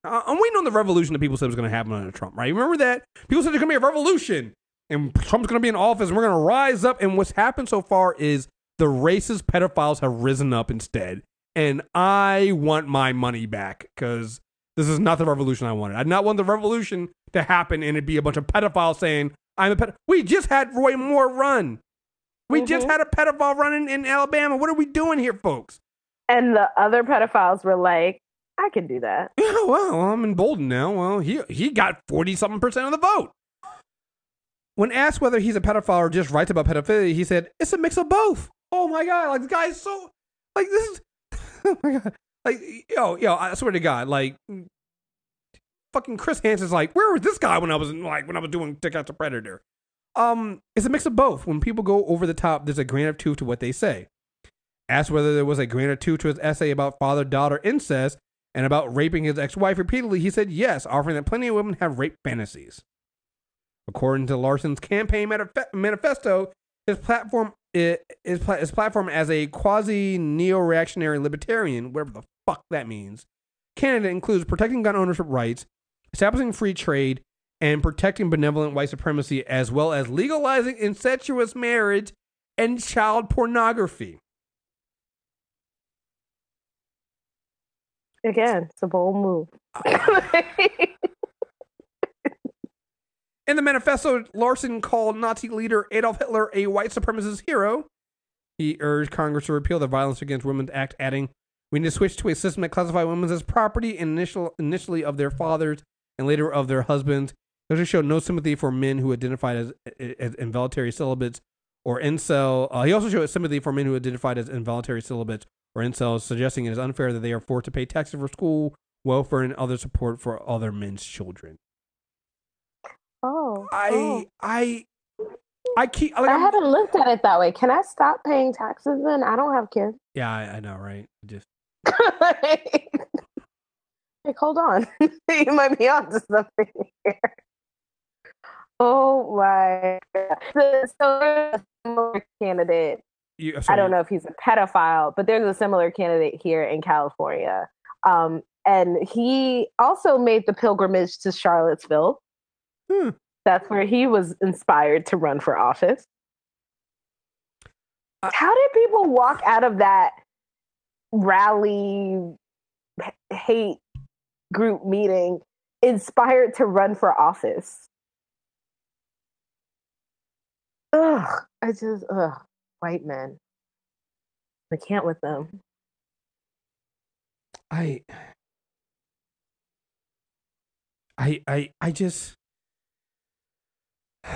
I'm waiting on the revolution that people said was going to happen under Trump, right? Remember that people said there's going to be a revolution, and Trump's going to be in office, and we're going to rise up. And what's happened so far is the racist pedophiles have risen up instead, and I want my money back because this is not the revolution I wanted. I did not want the revolution to happen and it'd be a bunch of pedophiles saying, I'm a pedophile. We just had Roy Moore run. We just Mhm. had a pedophile running in, Alabama. What are we doing here, folks? And the other pedophiles were like, I can do that. Yeah, well, I'm emboldened now. Well, he he got 40 something percent of the vote. When asked whether he's a pedophile or just writes about pedophilia, he said, It's a mix of both. Oh my God. Like, this guy is so. Like, this is. Oh my God. Like, yo, yo, I swear to God, like, fucking Chris Hansen's like, where was this guy when I was like when I was doing To Catch a Predator? Um, it's a mix of both. When people go over the top, there's a grain of truth to what they say. Asked whether there was a grain of truth to his essay about father-daughter incest and about raping his ex-wife repeatedly, he said yes, offering that plenty of women have rape fantasies. According to Larson's campaign manifesto, his platform i- is pla- his platform as a quasi neo-reactionary libertarian, whatever the fuck that means. Canada includes protecting gun ownership rights, establishing free trade, and protecting benevolent white supremacy, as well as legalizing incestuous marriage and child pornography. Again, it's a bold move. In the manifesto, Larson called Nazi leader Adolf Hitler a white supremacist hero. He urged Congress to repeal the Violence Against Women Act, adding, "We need to switch to a system that classifies women as property, initial, initially of their fathers and later of their husbands." Also showed no sympathy for men who identified as, as involuntary celibates or incel. Uh, he also showed sympathy for men who identified as involuntary celibates or incels, suggesting it is unfair that they are forced to pay taxes for school, welfare, and other support for other men's children. Oh, I oh. I I keep like, I I'm- haven't looked at it that way. Can I stop paying taxes then? I don't have kids. yeah, I, I know, right? Just like, hold on. you might be onto something here. Oh my. So, so there's a similar candidate. you, I don't know if he's a pedophile, but there's a similar candidate here in California. Um, and he also made the pilgrimage to Charlottesville. Hmm. That's where he was inspired to run for office. I- How did people walk out of that rally hate group meeting inspired to run for office? Ugh, I just ugh, white men. I can't with them. I I I I just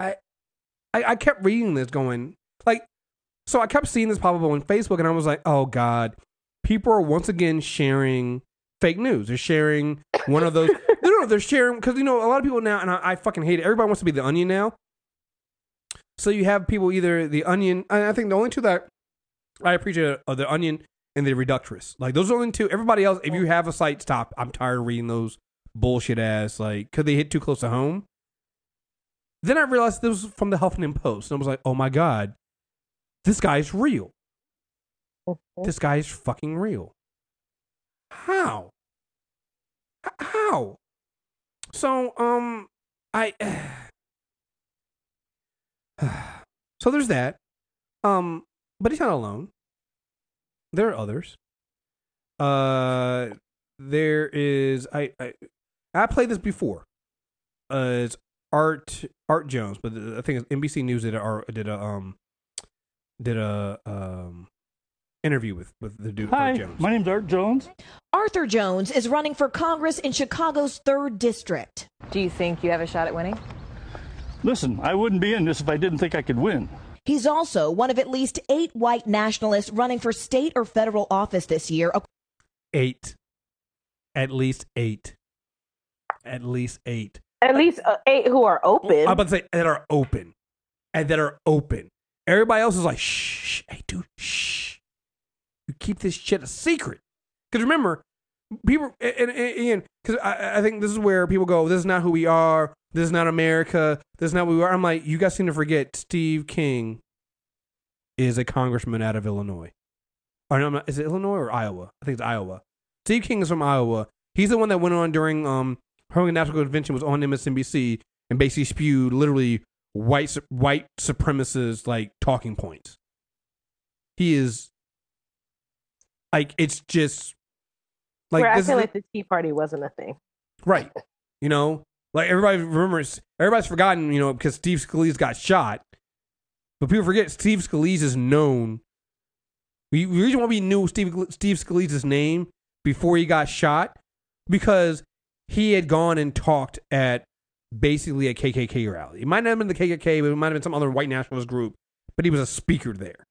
I, I I kept reading this going like so I kept seeing this pop up on Facebook and I was like, oh God, people are once again sharing fake news. They're sharing one of those no no they're sharing because you know a lot of people now and I, I fucking hate it. Everybody wants to be the onion now. So you have people either the onion and I think the only two that I appreciate are the onion and the reductress. Like those are the only two. Everybody else, if you have a site, stop. I'm tired of reading those bullshit ass like could they hit too close to home? Then I realized this was from the Huffington Post, and I was like, "Oh my god, this guy's real. This guy's fucking real. How? How? So, um, I. so there's that. Um, but he's not alone. There are others. Uh, there is I I I played this before. Uh, it's Art Art Jones, but I think it's NBC News did a did a um did a um interview with with the dude Art Hi, Jones. my name's Art Jones. Arthur Jones is running for Congress in Chicago's 3rd District. Do you think you have a shot at winning? Listen, I wouldn't be in this if I didn't think I could win. He's also one of at least eight white nationalists running for state or federal office this year. eight, at least eight. at least eight. At least uh, eight who are open. I'm about to say that are open, and that are open. Everybody else is like, shh, shh, hey, dude, shh. You keep this shit a secret. Because remember, people, and, because I, I think this is where people go, this is not who we are. This is not America. This is not who we are. I'm like, you guys seem to forget Steve King is a congressman out of Illinois. Or no, not- is it Illinois or Iowa? I think it's Iowa. Steve King is from Iowa. He's the one that went on during um Hurling National Convention was on MSNBC and basically spewed literally white white supremacist like talking points. He is like it's just like where I feel like the Tea Party wasn't a thing. right. You know, like everybody remembers. Everybody's forgotten. You know, because Steve Scalise got shot, but people forget Steve Scalise is known. We the reason why we knew Steve Steve Scalise's name before he got shot because he had gone and talked at basically a KKK rally. It might not have been the KKK, but it might have been some other white nationalist group. But he was a speaker there.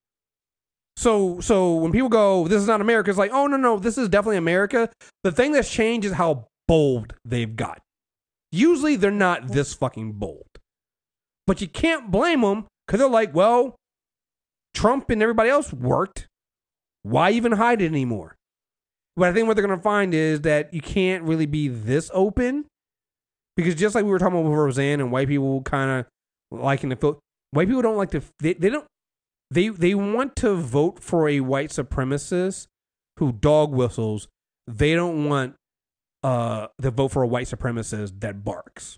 So so when people go, this is not America, it's like, oh no no, this is definitely America. The thing that's changed is how bold they've got. Usually they're not this fucking bold, but you can't blame them because they're like, well, Trump and everybody else worked. Why even hide it anymore? But I think what they're gonna find is that you can't really be this open because just like we were talking about with Roseanne and white people kind of liking to feel, white people don't like to they, they don't they they want to vote for a white supremacist who dog whistles. They don't want uh vote for a white supremacist that barks.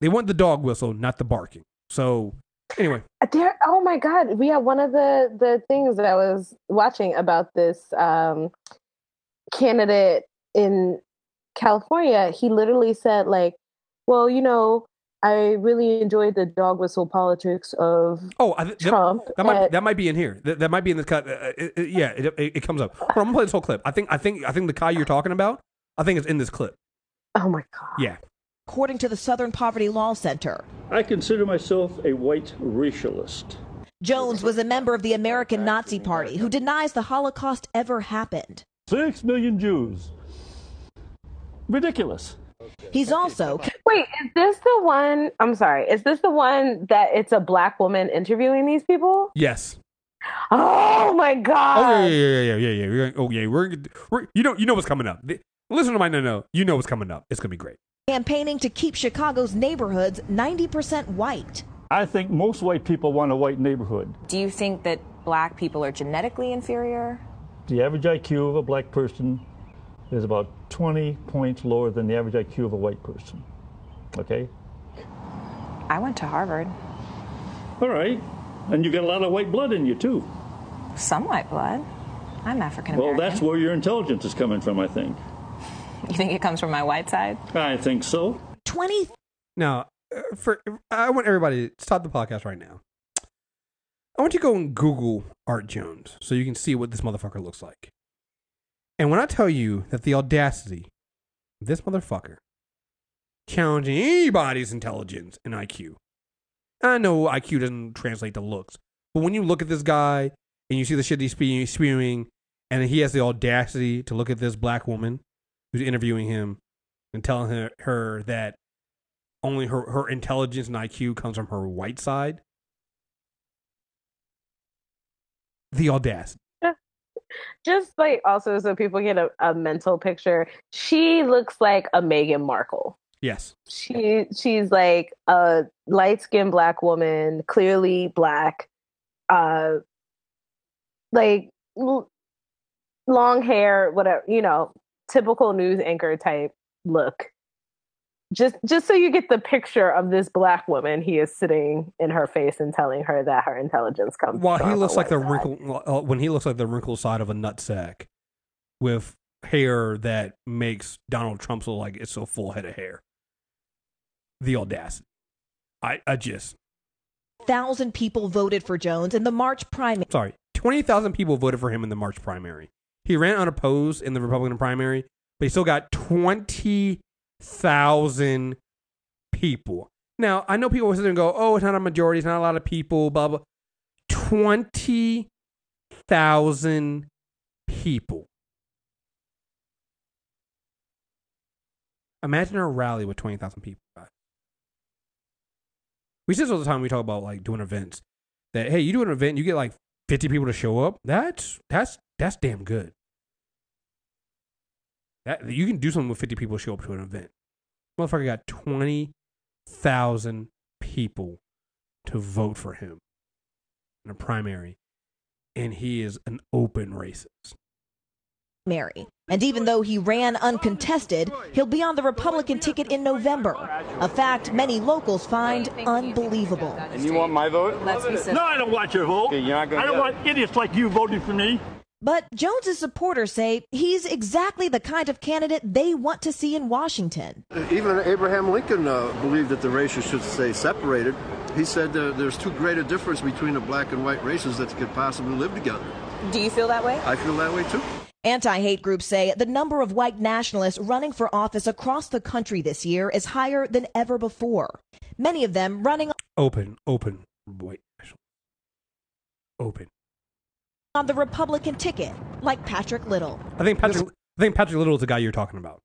They want the dog whistle, not the barking. So anyway, There, oh my God, we have one of the the things that I was watching about this um, candidate in California. He literally said, like, well, you know, I really enjoyed the dog whistle politics of oh, I, th- that- Trump. That might and- that might be in here. That, that might be in this cut. Uh, uh, it- it- yeah, it, it, it comes up. Hold on, I'm gonna play this whole clip. I think I think I think the Kai you're talking about. I think it's in this clip. oh my God. Yeah. According to the Southern Poverty Law Center, I consider myself a white racialist. Jones was a member of the American Nazi Party who denies the Holocaust ever happened. Six million Jews. Ridiculous. He's also Wait, is this the one? I'm sorry. Is this the one that it's a black woman interviewing these people? Yes. Oh my Oh God. yeah, yeah, yeah, yeah, yeah, yeah. We're oh yeah, we're, we're you know you know what's coming up. Listen to my no no. You know what's coming up. It's gonna be great. campaigning to keep Chicago's neighborhoods 90% white. I think most white people want a white neighborhood. Do you think that black people are genetically inferior? The average IQ of a black person is about 20 points lower than the average IQ of a white person. Okay? I went to Harvard. All right. And you got a lot of white blood in you, too. Some white blood. I'm African Well, that's where your intelligence is coming from, I think. You think it comes from my white side? I think so. 20 Now, uh, for I want everybody to stop the podcast right now. I want you to go and Google Art Jones so you can see what this motherfucker looks like. And when I tell you that the audacity of this motherfucker challenging anybody's intelligence and IQ, I know IQ doesn't translate to looks, but when you look at this guy and you see the shit he's spewing, and he has the audacity to look at this black woman who's interviewing him and telling her, her that only her, her intelligence and IQ comes from her white side. The audacity. Just like also so people get a, a mental picture, she looks like a Meghan Markle. Yes. She she's like a light skinned black woman, clearly black, uh, like l- long hair, whatever you know, typical news anchor type look. Just just so you get the picture of this black woman, he is sitting in her face and telling her that her intelligence comes. well from he looks like the white side. wrinkle, uh, when he looks like the wrinkled side of a nutsack, with hair that makes Donald Trump look like it's a full head of hair. The audacity. I, I just thousand people voted for Jones in the March primary. sorry. Twenty thousand people voted for him in the March primary. He ran unopposed in the Republican primary, but he still got twenty thousand people. Now I know people will sit there and go, "Oh, it's not a majority. It's not a lot of people." Blah blah. Twenty thousand people. Imagine a rally with twenty thousand people. We this all the time. We talk about like doing events. That hey, you do an event, you get like fifty people to show up. That's that's that's damn good. That you can do something with fifty people show up to an event. Motherfucker got twenty thousand people to vote for him in a primary, and he is an open racist. Mary. And even though he ran uncontested, he'll be on the Republican ticket in November. A fact many locals find unbelievable. And you want my vote? Let's be civil. No, I don't want your vote. Okay, you're not I don't get want idiots like you voting for me. But Jones's supporters say he's exactly the kind of candidate they want to see in Washington. Even Abraham Lincoln uh, believed that the races should stay separated. He said uh, there's too great a difference between the black and white races that could possibly live together. Do you feel that way? I feel that way too. Anti hate groups say the number of white nationalists running for office across the country this year is higher than ever before. Many of them running Open, open, wait, open. On the Republican ticket, like Patrick Little. I think Patrick. I think Patrick Little is the guy you're talking about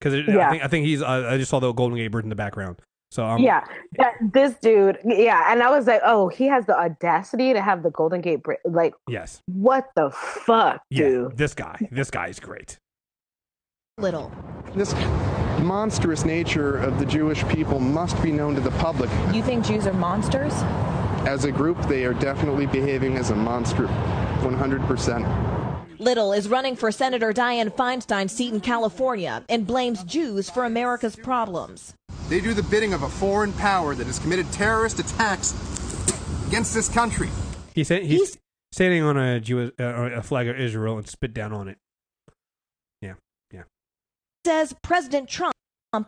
because I think I think he's. Uh, I just saw the Golden Gate Bridge in the background. So um, yeah, that, this dude. Yeah, and I was like, oh, he has the audacity to have the Golden Gate Bridge. Like, Yes. what the fuck, Yeah. dude? This guy. This guy is great. Little. This monstrous nature of the Jewish people must be known to the public. You think Jews are monsters? As a group, they are definitely behaving as a monster, 100%. Little is running for Senator Dianne Feinstein's seat in California and blames Jews for America's problems. They do the bidding of a foreign power that has committed terrorist attacks against this country. He said he's, standing on a Jewish uh, a flag of Israel and spit down on it. Yeah. Yeah. Says President Trump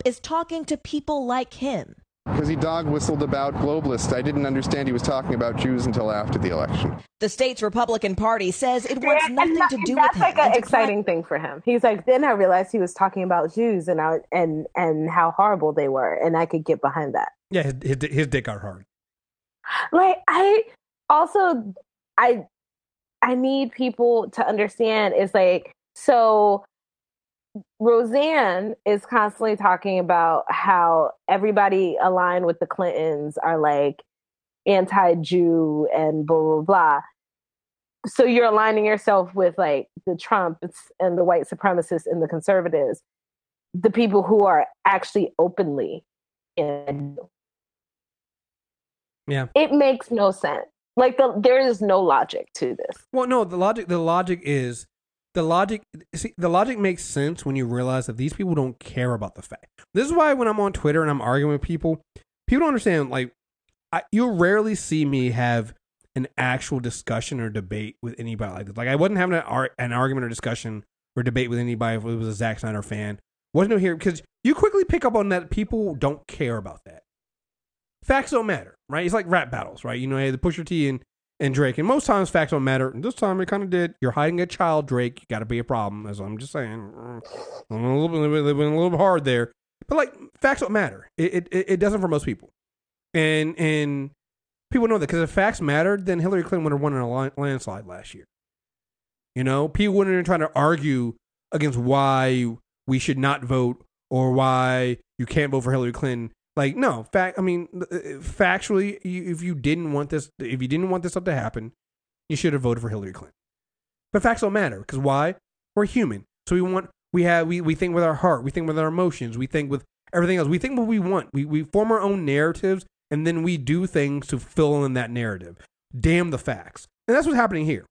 is talking to people like him. Because he dog whistled about globalists, I didn't understand he was talking about Jews until after the election. The state's Republican Party says it wants And nothing that- to do with him. That's like an and declined- exciting thing for him. He's like, then I realized he was talking about Jews and I, and and how horrible they were, and I could get behind that. Yeah. His his, his dick got hard. Like I also I I need people to understand is like so Roseanne is constantly talking about how everybody aligned with the Clintons are like anti-Jew and blah blah blah. So you're aligning yourself with like the Trumps and the white supremacists and the conservatives, the people who are actually openly in Yeah. it makes no sense. Like the, there is no logic to this. Well, no. The logic. The logic is the logic. See, the logic makes sense when you realize that these people don't care about the fact. This is why when I'm on Twitter and I'm arguing with people, people don't understand. Like, I, you'll rarely see me have an actual discussion or debate with anybody like this. Like, I wasn't having an, ar- an argument or discussion or debate with anybody if it was a Zack Snyder fan. Wasn't here because you quickly pick up on that people don't care about that. Facts don't matter, right? It's like rap battles, right? You know, hey, the Pusha T and and Drake. And most times facts don't matter. And this time it kind of did. You're hiding a child, Drake. You got to be a problem. As I'm just saying, mm, I'm a little, bit, a little bit hard there. But like facts don't matter. It it, it doesn't for most people. And and people know that because if facts mattered, then Hillary Clinton would have won in a landslide last year. You know, people wouldn't been trying to argue against why we should not vote or why you can't vote for Hillary Clinton. Like, no, fact. I mean, uh, factually, you, if you didn't want this, if you didn't want this stuff to happen, you should have voted for Hillary Clinton. But facts don't matter because why? We're human, so we want we have we, we think with our heart, we think with our emotions, we think with everything else. We think what we want. We we form our own narratives, and then we do things to fill in that narrative. Damn the facts, and that's what's happening here.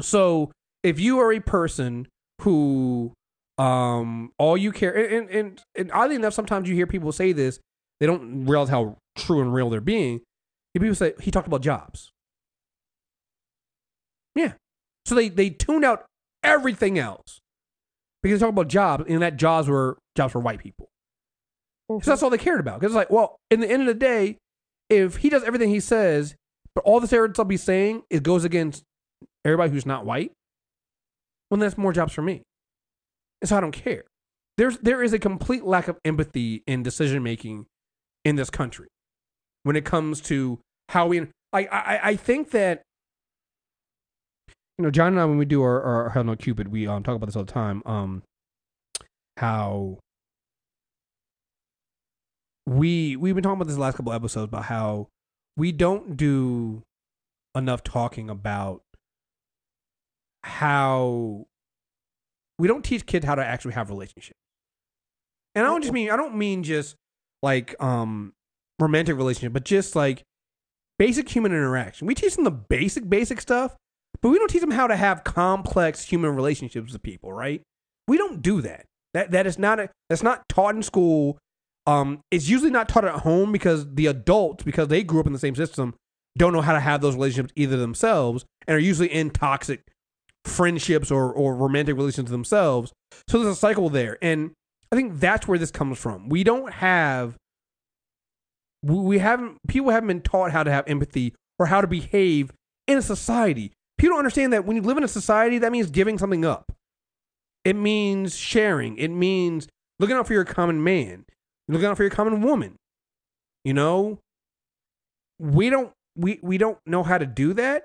So if you are a person who um all you care and, and and oddly enough sometimes you hear people say this they don't realize how true and real they're being. People say he talked about jobs. Yeah. So they they tuned out everything else. Because they talked about jobs and that jobs were jobs for white people. So that's mm-hmm. all they cared about. Because it's like well in the end of the day if he does everything he says but all the I'll be saying it goes against everybody who's not white well that's more jobs for me. And so I don't care. There's there is a complete lack of empathy in decision making in this country when it comes to how we. I I, I think that you know John and I when we do our, our Hell No Cupid we um talk about this all the time. Um, how we we've been talking about this last couple episodes about how we don't do enough talking about how we don't teach kids how to actually have relationships. And I don't just mean I don't mean just like um romantic relationship, but just like basic human interaction. We teach them the basic basic stuff, but we don't teach them how to have complex human relationships with people, right? We don't do that. That that is not a, that's not taught in school. Um, it's usually not taught at home because the adults, because they grew up in the same system, don't know how to have those relationships either themselves, and are usually in toxic friendships or or romantic relations themselves. So there's a cycle there, and I think that's where this comes from. We don't have we haven't people haven't been taught how to have empathy or how to behave in a society. People don't understand that when you live in a society, that means giving something up. It means sharing. It means looking out for your common man, looking out for your common woman. You know, we don't we we don't know how to do that,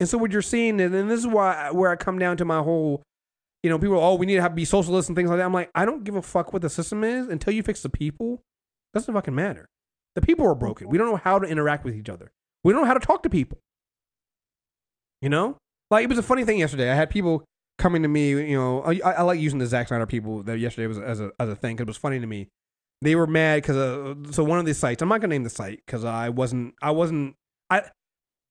and so what you're seeing, and this is why where I come down to my whole, you know, people, oh, we need to have be socialists and things like that. I'm like, I don't give a fuck what the system is until you fix the people. Doesn't fucking matter. The people are broken. We don't know how to interact with each other. We don't know how to talk to people. You know, like it was a funny thing yesterday. I had people coming to me. You know, I, I like using the Zack Snyder people that yesterday was as a as a thing because it was funny to me. They were mad because uh, so one of these sites. I'm not gonna name the site because I wasn't I wasn't I.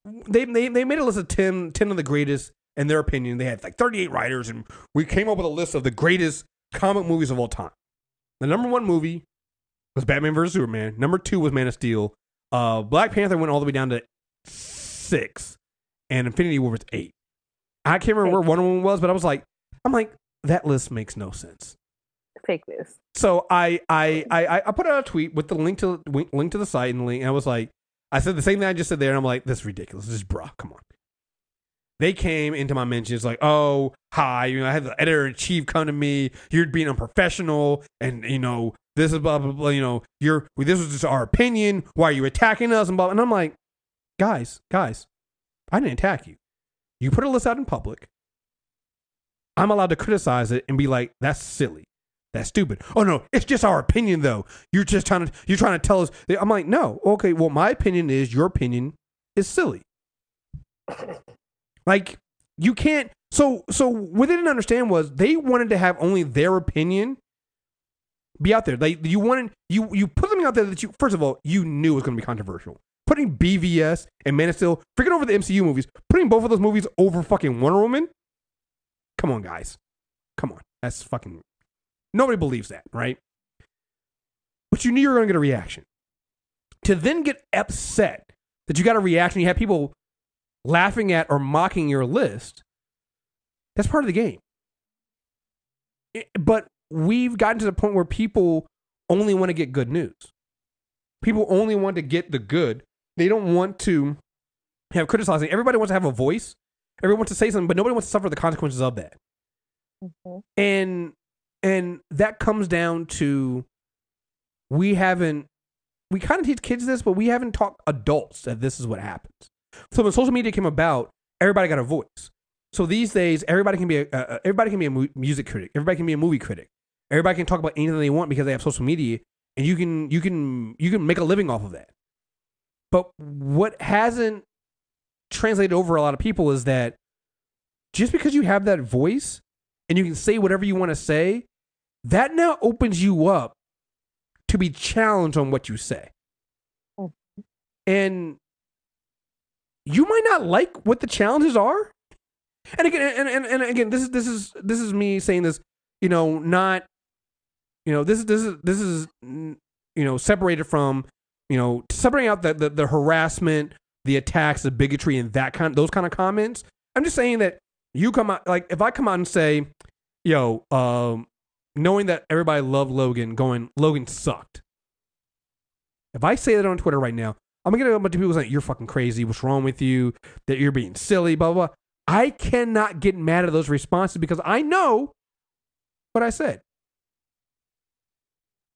They, they they made a list of 10, 10 of the greatest in their opinion. They had like 38 writers, and we came up with a list of the greatest comic movies of all time. The number one movie was Batman vs Superman. Number two was Man of Steel. Uh, Black Panther went all the way down to six, and Infinity War was eight. I can't remember where one of them was, but I was like, I'm like, that list makes no sense. Fake news. So I I I I put out a tweet with the link to link to the site and the link, and I was like, I said the same thing I just said there, and I'm like, this is ridiculous. This is bruh, come on. They came into my mentions like, oh, hi, you know, I had the editor in chief come to me. You're being unprofessional, and you know, this is blah blah blah. You know, you're this was just our opinion. Why are you attacking us? And blah. And I'm like, guys, guys, I didn't attack you. You put a list out in public. I'm allowed to criticize it and be like, that's silly. That's stupid. Oh no, it's just our opinion though. You're just trying to you're trying to tell us I'm like, no, okay, well my opinion is your opinion is silly. Like you can't so so what they didn't understand was they wanted to have only their opinion be out there. Like you wanted you you put something out there that you first of all, you knew was gonna be controversial. Putting BVS and Man of Steel, freaking over the MCU movies, putting both of those movies over fucking Wonder Woman. Come on, guys. Come on. That's fucking Nobody believes that, right? But you knew you were going to get a reaction. To then get upset that you got a reaction, you had people laughing at or mocking your list, that's part of the game. It- but we've gotten to the point where people only want to get good news. People only want to get the good. They don't want to have criticizing. Everybody wants to have a voice. Everyone wants to say something, but nobody wants to suffer the consequences of that. Mm-hmm. And and that comes down to we haven't we kind of teach kids this, but we haven't taught adults that this is what happens. So when social media came about, everybody got a voice. So these days, everybody can be a uh, everybody can be a mu- music critic. Everybody can be a movie critic. Everybody can talk about anything they want because they have social media, and you can you can you can make a living off of that. But what hasn't translated over a lot of people is that just because you have that voice and you can say whatever you want to say, that now opens you up to be challenged on what you say. And you might not like what the challenges are. And again, and, and, and again, this is this is this is me saying this, you know, not, you know, this is this is this is you know separated from, you know, separating out the the, the harassment, the attacks, the bigotry, and that kind those kind of comments. I'm just saying that you come out like if I come out and say, yo, um, knowing that everybody loved Logan, going Logan sucked. If I say that on Twitter right now, I'm gonna get a bunch of people saying you're fucking crazy. What's wrong with you? That you're being silly. Blah blah. blah. I cannot get mad at those responses because I know what I said.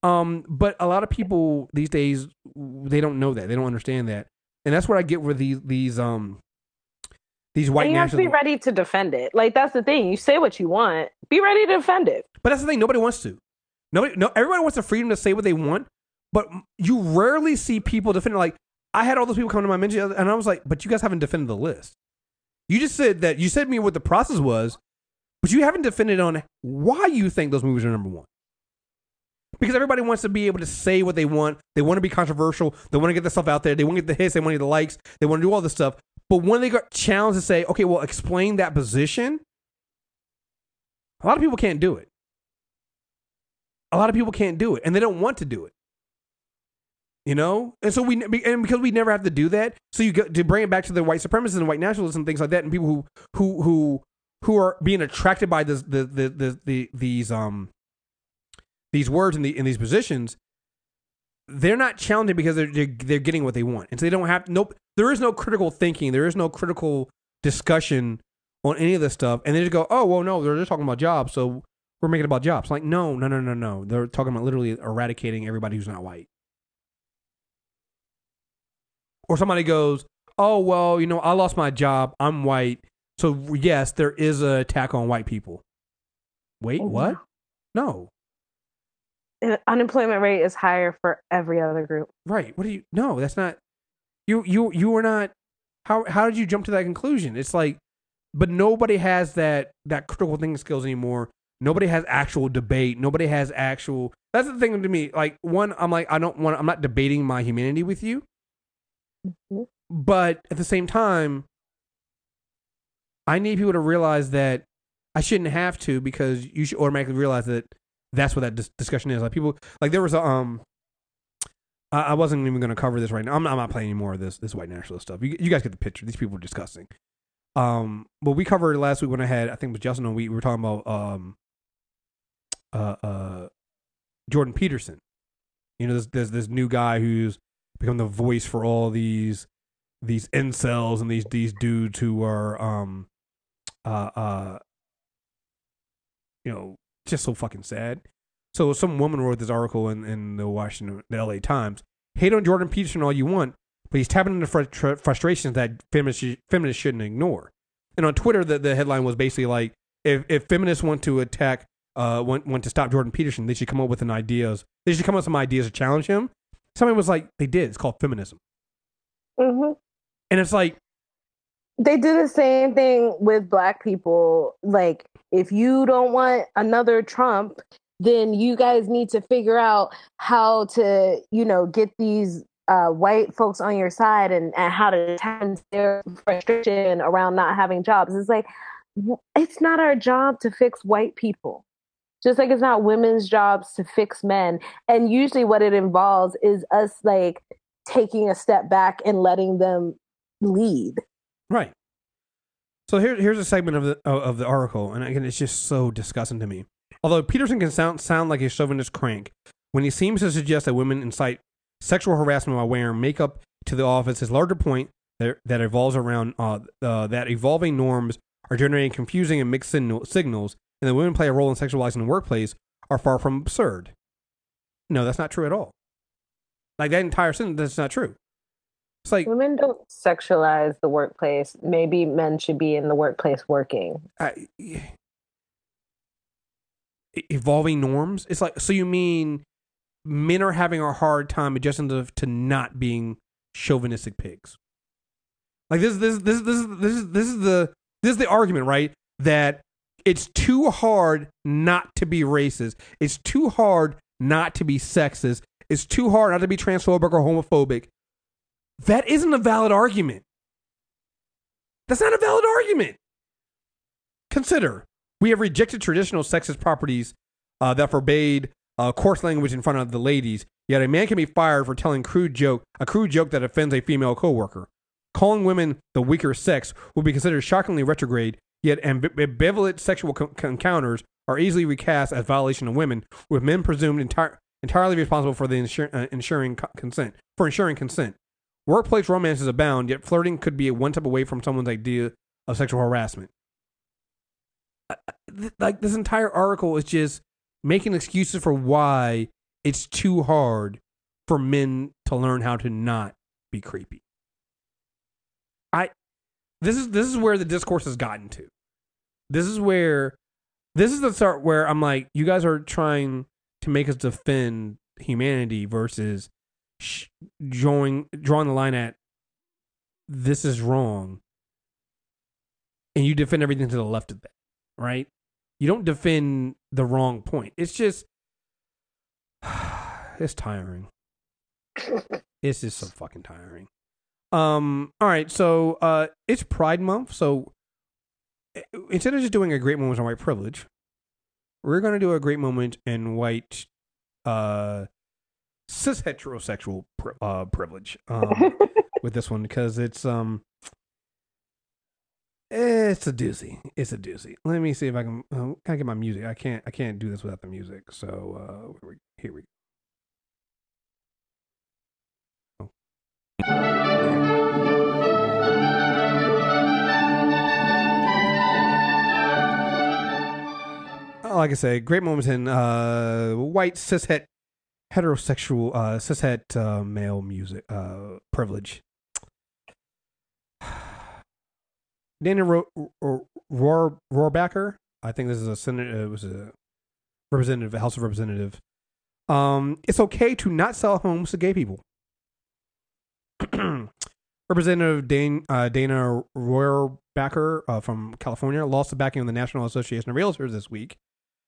Um, but a lot of people these days they don't know that. They don't understand that, and that's what I get with these these um these white and you have to be ready to defend it. Like that's the thing. You say what you want. Be ready to defend it. But that's the thing. Nobody wants to. Nobody. No. Everybody wants the freedom to say what they want. but you rarely see people defend. Like I had all those people come to my mention, and I was like, but you guys haven't defended the list. You just said that you said me what the process was, but you haven't defended on why you think those movies are number one. Because everybody wants to be able to say what they want. They want to be controversial. They want to get the stuff out there. They want to get the hits. They want to get the likes. They want to do all this stuff. But when they got challenged to say, okay, well, explain that position, a lot of people can't do it. A lot of people can't do it, and they don't want to do it. You know, and so we and because we never have to do that, so you go to bring it back to the white supremacists and white nationalists and things like that, and people who who who who are being attracted by this the the the, the these um these words in the in these positions, they're not challenging because they're, they're they're getting what they want, and so they don't have nope. There is no critical thinking. There is no critical discussion on any of this stuff, and they just go, oh well, no, they're just talking about jobs, so we're making about jobs. Like no, no, no, no, no. They're talking about literally eradicating everybody who's not white. Or somebody goes, oh well, you know, I lost my job. I'm white, so yes, there is an attack on white people. Wait, oh, what? No, And unemployment rate is higher for every other group. Right. What do you? No, that's not. You you you were not. How how did you jump to that conclusion? It's like, but nobody has that that critical thinking skills anymore. Nobody has actual debate. Nobody has actual. That's the thing to me. Like one, I'm like I don't want. I'm not debating my humanity with you. But at the same time, I need people to realize that I shouldn't have to because you should automatically realize that that's what that dis- discussion is. Like people, like there was a um, I, I wasn't even going to cover this right now. I'm, I'm not playing any more of this this white nationalist stuff. You, you guys get the picture. These people are disgusting. Um, but we covered last week when I had I think it was Justin and we, we were talking about um, uh, uh, Jordan Peterson. You know, there's, there's this new guy who's become the voice for all these these incels and these these dudes who are um uh uh you know just so fucking sad. So some woman wrote this article in, in the Washington, the L.A. Times. Hate on Jordan Peterson all you want, but he's tapping into fr- tr- frustrations that feminists, feminists shouldn't ignore. And on Twitter, the, the headline was basically like, if, if feminists want to attack, uh, want, want to stop Jordan Peterson, they should come up with an ideas. They should come up with some ideas to challenge him. Somebody was like, they did. It's called feminism. Mm-hmm. And it's like, they do the same thing with black people. Like, if you don't want another Trump, then you guys need to figure out how to, you know, get these uh, white folks on your side and, and how to tend their frustration around not having jobs. It's like, it's not our job to fix white people. Just like it's not women's jobs to fix men. And usually what it involves is us like taking a step back and letting them lead. Right. So here, here's a segment of the of the article, and again, it's just so disgusting to me. Although Peterson can sound sound like a chauvinist crank when he seems to suggest that women incite sexual harassment by wearing makeup to the office, his larger point that, that evolves around uh, uh, that evolving norms are generating confusing and mixed signal, signals, and that women play a role in sexualizing the workplace are far from absurd. No, that's not true at all. Like that entire sentence, that's not true. It's like women don't sexualize the workplace. Maybe men should be in the workplace working. I, evolving norms. It's like so you mean men are having a hard time adjusting to, to not being chauvinistic pigs. Like this this this this is this is this is the this is the argument, right? That it's too hard not to be racist. It's too hard not to be sexist. It's too hard not to be transphobic or homophobic. That isn't a valid argument. That's not a valid argument. Consider we have rejected traditional sexist properties uh, that forbade uh, coarse language in front of the ladies. Yet a man can be fired for telling crude joke a crude joke that offends a female coworker. Calling women the weaker sex would be considered shockingly retrograde. Yet amb- ambivalent sexual co- encounters are easily recast as violation of women, with men presumed entire entirely responsible for the insur- uh, ensuring co- consent for ensuring consent. Workplace romances abound, yet flirting could be a one step away from someone's idea of sexual harassment. I- th- Like this entire article is just making excuses for why it's too hard for men to learn how to not be creepy. I this is this is where the discourse has gotten to. This is where this is the start where I'm like, you guys are trying to make us defend humanity versus sh- drawing drawing the line at this is wrong, and you defend everything to the left of that, right? You don't defend the wrong point. It's just it's tiring. it's just so fucking tiring. Um. All right. So, uh, it's Pride Month. So, instead of just doing a great moment on white privilege, we're gonna do a great moment in white, uh, cis heterosexual pri- uh privilege. Um, with this one because it's um. It's a doozy. It's a doozy. Let me see if I can. Uh, can I get my music? I can't. I can't do this without the music. So uh, here we- here we go. Like I say, great moments in uh, white cishet heterosexual uh, cishet uh, male music uh, privilege. Ro- Rohr Rohrbacher, I think this is a senator. It was a representative, a House of Representative. Um, it's okay to not sell homes to gay people. Representative Dane, uh, Dana Rohrabacher uh, from California lost the backing of the National Association of Realtors this week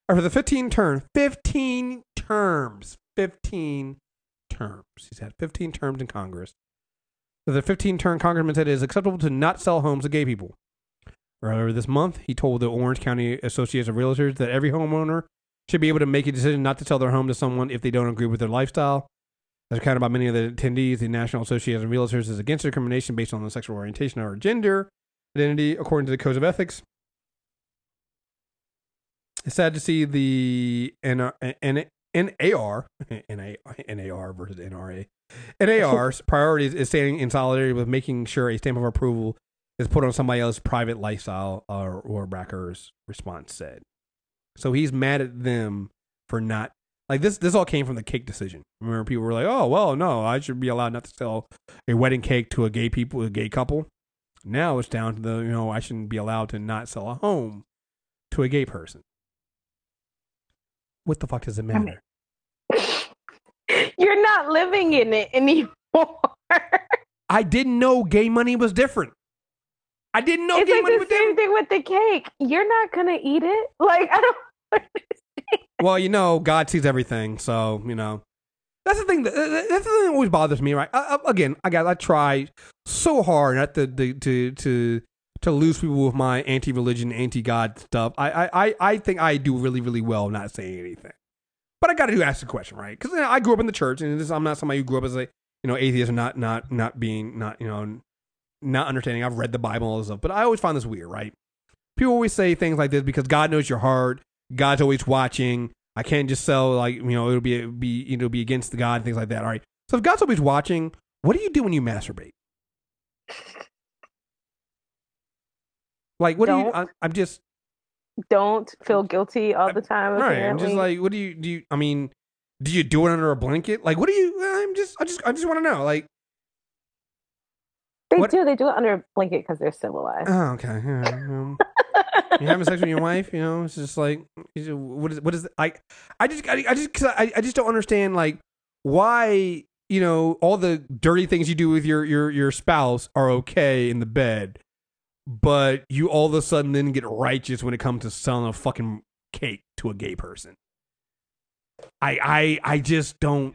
after the 15 term, 15 terms, 15 terms. He's had 15 terms in Congress. So the 15 term congressman said it is acceptable to not sell homes to gay people. Earlier this month, he told the Orange County Association of Realtors that every homeowner should be able to make a decision not to sell their home to someone if they don't agree with their lifestyle. As recounted by many of the attendees, the National Association of Realtors is against discrimination based on the sexual orientation or gender identity, according to the codes of ethics. It's sad to see the N- N- NAR, NAR versus NRA. NAR's priorities is staying in solidarity with making sure a stamp of approval is put on somebody else's private lifestyle, or, Rohrabacher's response said. So he's mad at them for not like this. This all came from the cake decision. Remember, people were like, "Oh, well, no, I should be allowed not to sell a wedding cake to a gay people, a gay couple." Now it's down to the you know I shouldn't be allowed to not sell a home to a gay person. What the fuck does it matter? You're not living in it anymore. I didn't know gay money was different. I didn't know it's gay like money the was same different. thing with the cake. You're not gonna eat it. Like I don't. Well, you know, God sees everything, so you know. That's the thing. That, that- that's the thing that always bothers me, right? I, I, again, I got I try so hard not to to to to, to lose people with my anti-religion, anti-God stuff. I, I I think I do really really well not saying anything, but I got to do ask the question, right? Because I grew up in the church, and this, I'm not somebody who grew up as a you know atheist or not not not being not you know not understanding. I've read the Bible and all this stuff, but I always find this weird, right? People always say things like this because God knows your heart. God's always watching. I can't just sell like you know it'll be be you know be against the God and things like that. All right. So if God's always watching, what do you do when you masturbate? Like what do you? Don't. I, I'm just Don't feel guilty all the time. all right. I'm just like, what do you do? You, I mean, do you do it under a blanket? Like, what do you? I'm just I just I just want to know. Like, they what- do. They do it under a blanket because they're civilized. oh okay. yeah, um, you having sex with your wife, you know, it's just like, what is, what is, I, I just, I, I just, cause I, I just don't understand, like, why, you know, all the dirty things you do with your, your, your spouse are okay in the bed, but you all of a sudden then get righteous when it comes to selling a fucking cake to a gay person. I, I, I just don't.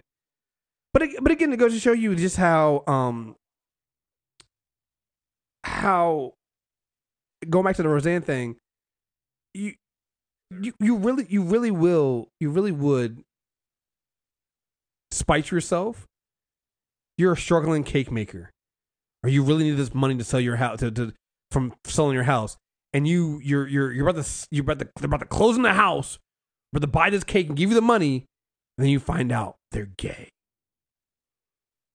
But, but again, it goes to show you just how, um, how going back to the Roseanne thing, you you you really you really will you really would spite yourself. You're a struggling cake maker, or you really need this money to sell your house to, to from selling your house, and you you're you're you're about to you're about to they're about to close in the house, but to buy this cake and give you the money, and then you find out they're gay,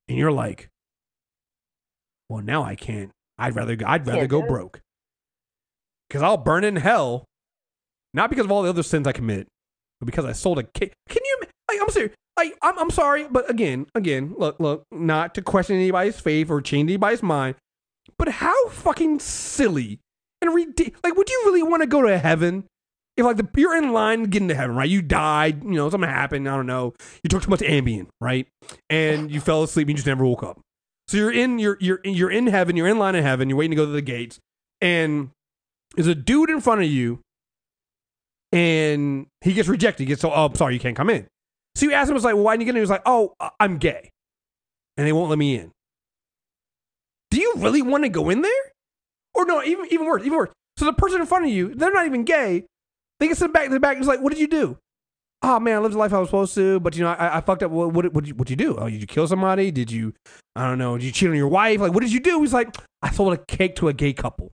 and you're like, well now I can't. I'd rather go- I'd rather go broke because I'll burn in hell, not because of all the other sins I commit, but because I sold a cake. Can you? Like, I'm serious. Like, I'm, I'm sorry, but again, again, look, look, not to question anybody's faith or change anybody's mind, but how fucking silly and ridiculous. Like, would you really want to go to heaven if like the you're in line getting to heaven, right? You died, you know, something happened, I don't know. You took too much Ambien, right? And you fell asleep and you just never woke up. So you're in you're you're you're in heaven, you're in line in heaven, you're waiting to go to the gates, and there's a dude in front of you, and he gets rejected. He gets so oh sorry, you can't come in. So you ask him, it's like, well, why didn't you get in? He was like, oh, I'm gay. And they won't let me in. Really want to go in there? Or no, even even worse, even worse. So the person in front of you, they're not even gay. They get sent back to the back it's like, what did you do? Oh man, I lived the life I was supposed to, but you know, I, I fucked up. What what what you, what you do? Oh, did you kill somebody? Did you, I don't know, did you cheat on your wife? Like, what did you do? He's like, I sold a cake to a gay couple,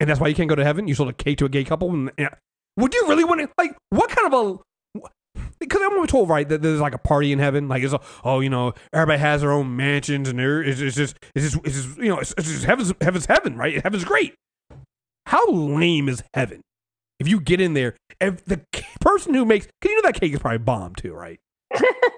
and that's why you can't go to heaven. You sold a cake to a gay couple. And. Would you really want to? Like, what kind of a? Because I'm told right that there's like a party in heaven. Like it's a, oh you know everybody has their own mansions and there it's, it's just it's just it's just you know it's, it's just heaven's heaven's heaven right heaven's great. How lame is heaven? If you get in there, if the person who makes, because you know that cake is probably bomb too, right?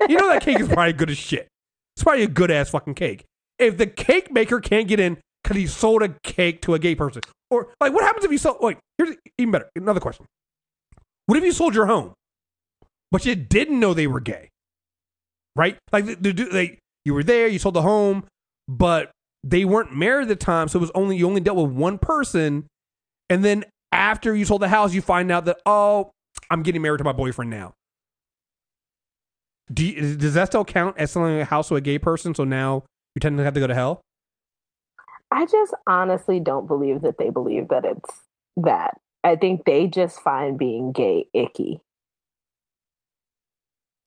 you know that cake is probably good as shit. It's probably a good ass fucking cake. If the cake maker can't get in because he sold a cake to a gay person, or like what happens if you sold? Wait, here's even better. Another question. What if you sold your home, but you didn't know they were gay? Right? Like the, the, they, you were there, you sold the home, but they weren't married at the time, so it was only you only dealt with one person, and then after you sold the house, you find out that oh, I'm getting married to my boyfriend now. Do you, does that still count as selling a house to a gay person? So now you tend to have to go to hell. I just honestly don't believe that they believe that it's that. I think they just find being gay icky.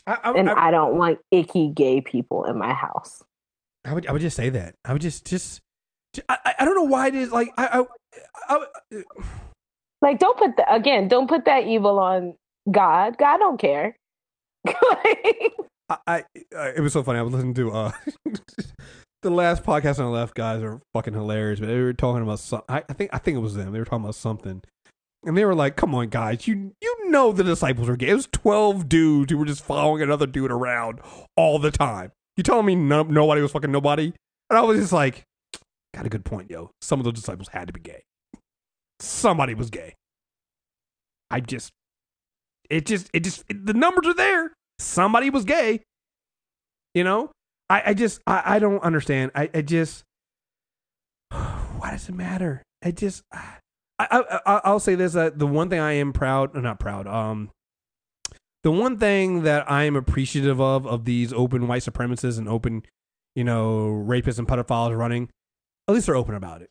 I, I, and I- I, don't want icky gay people in my house. I would I would just say that. I would just just I, I- I don't know why it is like I, I, I Like, don't put that again. Don't put that evil on God. God don't care. I, I, I it was so funny. I was listening to uh the last podcast on the left guys are fucking hilarious, but they were talking about some. I, I think I think it was them. They were talking about something, and they were like, "Come on, guys, you you know the disciples were gay. It was twelve dudes who were just following another dude around all the time. You telling me no, nobody was fucking nobody?" And I was just like, "Got a good point, yo. Some of those disciples had to be gay. Somebody was gay. I just, it just, it just, the numbers are there. Somebody was gay. You know, I, I just, I, I don't understand. I, I just, why does it matter? I just, I, I, I I'll say this: that the one thing I am proud, or not proud, um, the one thing that I am appreciative of of these open white supremacists and open, you know, rapists and pedophiles running, at least they're open about it.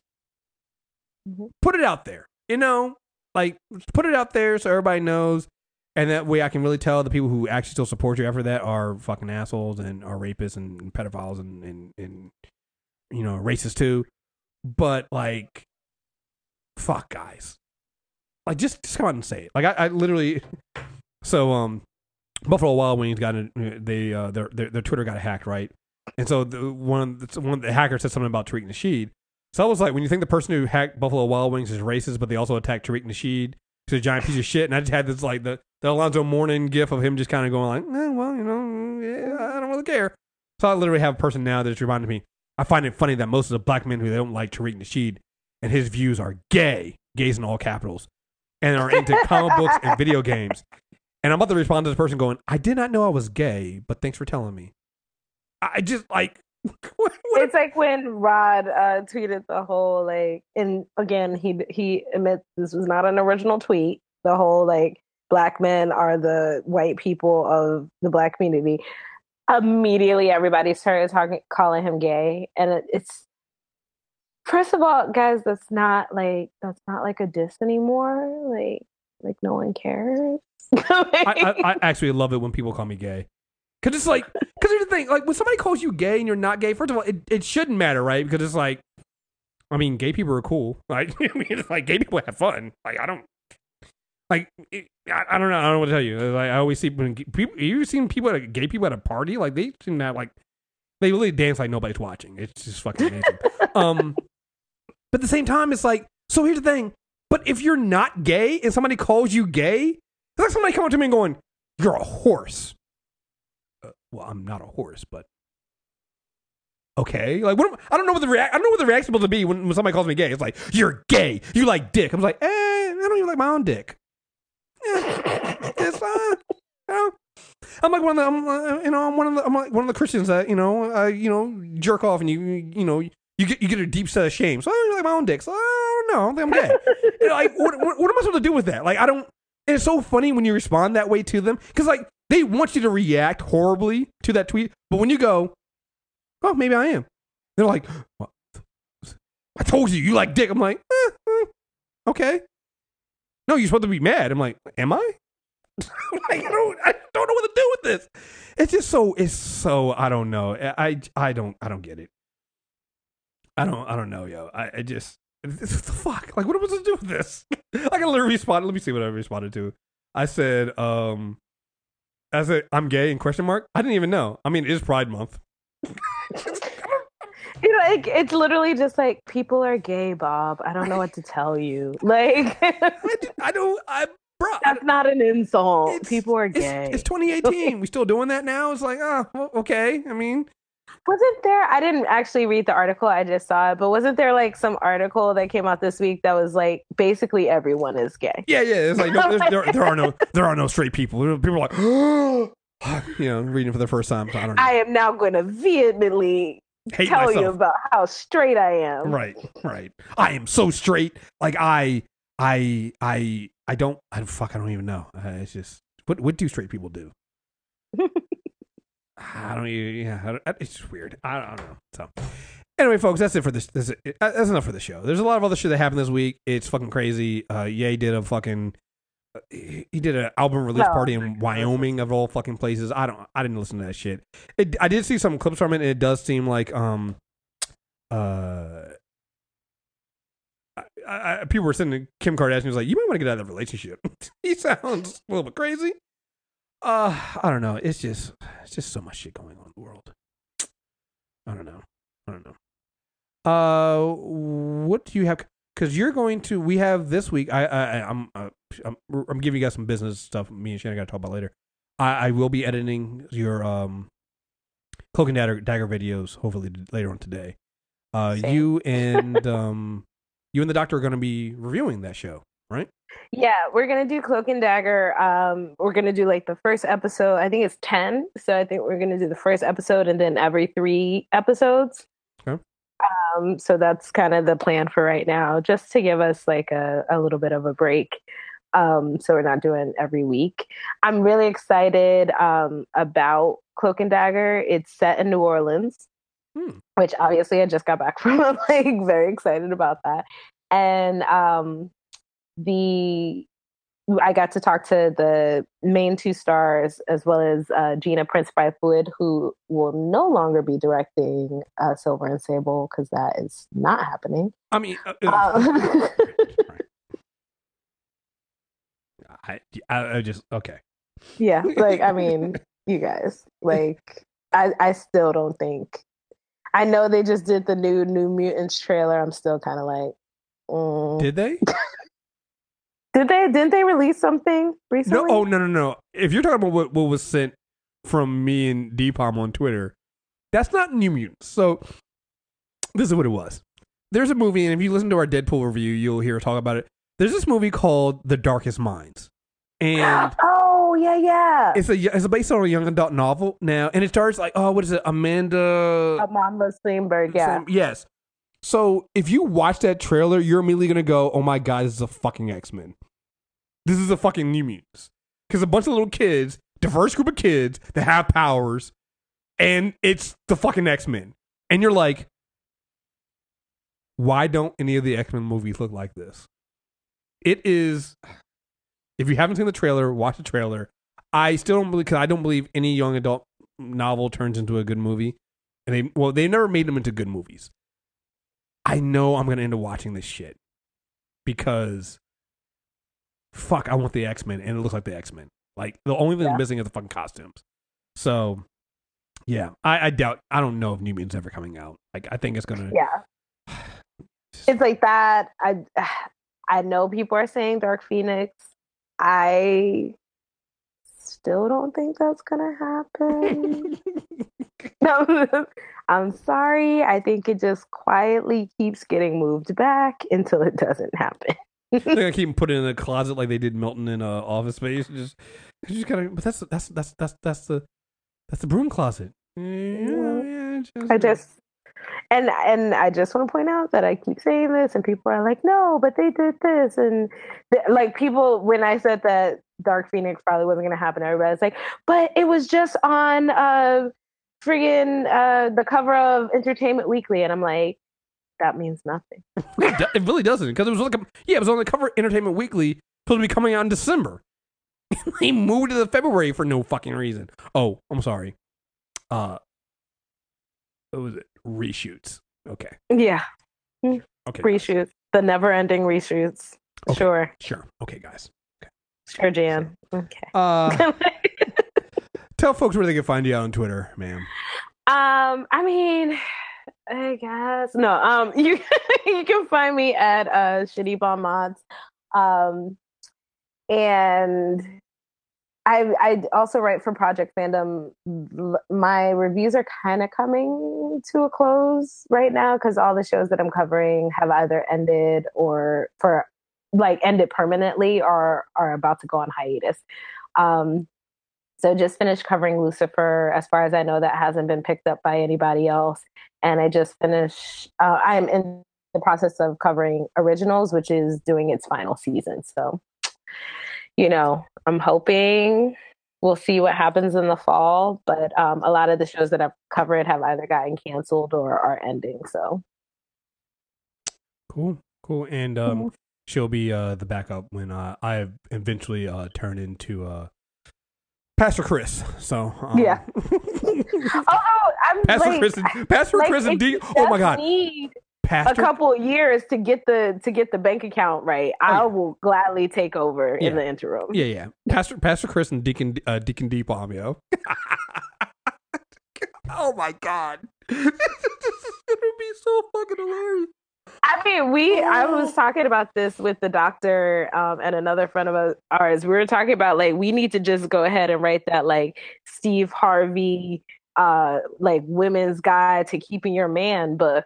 Mm-hmm. Put it out there, you know, like put it out there so everybody knows, and that way I can really tell the people who actually still support you after that are fucking assholes and are rapists and pedophiles and and, and you know racist too. But like, fuck guys, like just just come out and say it. Like I, I literally, so um, Buffalo Wild Wings got a, they uh their, their their Twitter got hacked right, and so the one of the, one of the hackers said something about Tariq Nasheed. So I was like, when you think the person who hacked Buffalo Wild Wings is racist, but they also attacked Tariq Nasheed, who's a giant piece of shit, and I just had this like the the Alonzo Mourning gif of him just kind of going like, eh, well, you know, yeah, I don't really care. So I literally have a person now that's reminded me. I find it funny that most of the black men who they don't like Tariq Nasheed and his views are gay, gays in all capitals, and are into comic books and video games. And I'm about to respond to this person going, I did not know I was gay, but thanks for telling me. I just like it's like when Rod uh, tweeted the whole like, and again he he admits this was not an original tweet. The whole like black men are the white people of the black community. Immediately, everybody started talking, calling him gay, and it, it's first of all, guys, that's not like that's not like a diss anymore. Like, like no one cares. I, I, I actually love it when people call me gay. Cause it's like, cause here's the thing, like when somebody calls you gay and you're not gay, first of all, it, it shouldn't matter, right? Because it's like, I mean, gay people are cool. Like, I mean, it's like gay people have fun. Like, I don't, like, it, I, I don't know, I don't know what to tell you. Like, I always see when people, you seen people at a, gay people at a party, like they seem to have like, they really dance like nobody's watching. It's just fucking amazing. um, but at the same time, it's like, so here's the thing. But if you're not gay and somebody calls you gay, it's like somebody coming to me and going, "You're a horse." Uh, well, I'm not a horse, but okay, like what? Am, I don't know what the react. I don't know what the reaction supposed to be when, when somebody calls me gay. It's like you're gay. You like dick. I'm like, eh, I don't even like my own dick. It's uh, I'm like one of the, I'm, uh, you know, I'm one of the, I'm like one of the Christians that you know, I you know, jerk off and you, you know, you get you get a deep set of shame. So I don't like my own dick. So I don't know. I don't think I'm gay. you know, like what, what, what am I supposed to do with that? Like I don't. It's so funny when you respond that way to them because like they want you to react horribly to that tweet, but when you go, oh, maybe I am, they're like, what? I told you you like dick. I'm like, eh, eh, okay. No, you're supposed to be mad. I'm like, am I? like, I don't, I don't know what to do with this. It's just so, it's so, I don't know. I, I don't, I don't get it. I don't, I don't know, yo. I, I just, what the fuck? Like, what am I supposed to do with this? I can literally respond. Let me see what I responded to. I said, um, I said, I'm gay in question mark. I didn't even know. I mean, it is Pride Month. You know, it, it's literally just like people are gay, Bob. I don't know what to tell you. Like, I don't. I bro, that's not an insult. People are it's, gay. it's 2018. we still doing that now? It's like, oh, well, okay. I mean, Wasn't there? I didn't actually read the article. I just saw it. But wasn't there like some article that came out this week that was like basically everyone is gay? yeah, yeah. It's like no, there, there are no, there are no straight people. People are like, you know, I'm reading for the first time. So I don't know. I am now going to vehemently Hate tell you about how straight I am. Right, right. I am so straight. Like I, I, I, I don't. I fuck. I don't even know. Uh, it's just what what do straight people do? I don't. even- Yeah, I don't, it's just weird. I don't, I don't know. So. Anyway, folks, that's it for this. That's, it. Uh, that's enough for the show. There's a lot of other shit that happened this week. It's fucking crazy. Uh, Ye did a fucking. uh, He he did an album release No. party in Wyoming of all fucking places. I don't. I didn't listen to that shit. It, I did see some clips from it. and It does seem like um, uh, I, I, people were sending Kim Kardashian was like, "You might want to get out of that relationship." he sounds a little bit crazy. Uh, I don't know. It's just, it's just so much shit going on in the world. I don't know. I don't know. Uh, what do you have? Because you're going to. We have this week. I, I, I- I'm, uh, I'm, I'm giving you guys some business stuff. Me and Shannon got to talk about later. I, I will be editing your um, cloak and dagger, dagger videos. Hopefully later on today. Uh, Same. you and um, you and the doctor are going to be reviewing that show, right? Yeah, we're gonna do Cloak and Dagger. Um, we're gonna do like the first episode. I think it's ten. So I think we're gonna do the first episode and then every three episodes. Okay. Um, so that's kind of the plan for right now, just to give us like a, a little bit of a break. Um, so we're not doing every week. I'm really excited um, about Cloak and Dagger. It's set in New Orleans, Hmm. which obviously I just got back from. I'm like very excited about that. And um, the I got to talk to the main two stars as well as uh, Gina Prince Bythewood, who will no longer be directing uh, Silver and Sable because that is not happening. I mean, uh, Um, I, I, I just okay. yeah, like I mean, you guys, like I, I still don't think. I know they just did the new New Mutants trailer. I'm still kind of like, mm. Did they? Did they? Didn't they release something recently? No, oh no, no, no. If you're talking about what, what was sent from me and Dpom on Twitter, that's not New Mutants. So this is what it was. There's a movie, and if you listen to our Deadpool review, you'll hear talk about it. There's this movie called The Darkest Minds, and oh yeah, yeah. it's a it's based on a young adult novel now, and it stars like oh, what is it, Amanda? Amandla Stenberg. Yeah. Yes. So if you watch that trailer, you're immediately gonna go, "Oh my god, this is a fucking X Men. This is a fucking New Mutants." Because a bunch of little kids, diverse group of kids that have powers, and it's the fucking X Men, and you're like, why don't any of the X Men movies look like this? It is. If you haven't seen the trailer, watch the trailer. I still don't believe because I don't believe any young adult novel turns into a good movie, and they well they never made them into good movies. I know I'm gonna end up watching this shit because fuck, I want the X Men, and it looks like the X Men. Like the only thing Yeah. missing is the fucking costumes. So yeah, I, I doubt. I don't know if New Mutants ever coming out. Like I think it's gonna. Yeah. It's like that. I I know people are saying Dark Phoenix. I still don't think that's gonna happen. no, I'm sorry. I think it just quietly keeps getting moved back until it doesn't happen. They're gonna keep him put in a closet like they did Milton in uh, Office Space. Just, just gotta. But that's that's that's that's that's the that's the broom closet. Yeah, yeah, I just and and I just want to point out that I keep saying this, and people are like, "No, but they did this," and th- like people when I said that Dark Phoenix probably wasn't going to happen, everybody's like, "But it was just on uh friggin' uh the cover of Entertainment Weekly," and I'm like, that means nothing. it really doesn't because it was like a, yeah, it was on the cover of Entertainment Weekly, supposed to be coming out in December. they moved to the February for no fucking reason. Oh, I'm sorry. Uh, what was it? Reshoots. Okay. Yeah. Okay. Reshoots. The never ending reshoots. Sure. Sure. Okay, guys. Sure, Jan. Okay. Uh, tell folks where they can find you on Twitter, ma'am. Um, I mean, I guess no. Um, you you can find me at uh Shitty Bomb Mods, um, and I I also write for Project Fandom. My reviews are kind of coming to a close right now because all the shows that I'm covering have either ended or for like ended permanently or are about to go on hiatus. Um, so just finished covering Lucifer. As far as I know, that hasn't been picked up by anybody else. And I just finished. Uh, I'm in the process of covering Originals, which is doing its final season. So, you know, I'm hoping we'll see what happens in the fall. But um, a lot of the shows that I've covered have either gotten canceled or are ending. So Cool, cool, and um, she'll be uh the backup when uh, I eventually uh turn into uh Pastor Chris. So um, yeah. oh, I'm Pastor like, Chris, and, Pastor like, Chris and D. Oh my God, need Pastor. a couple of years to get the to get the bank account right. I will gladly take over in Oh, the interim. Yeah, yeah. Pastor Pastor Chris and Deacon uh, Deacon D Palmio. oh my God, this is gonna be so fucking hilarious. I mean, we. I was talking about this with the doctor um, and another friend of ours. We were talking about like we need to just go ahead and write that like Steve Harvey, uh, like women's guide to keeping your man book,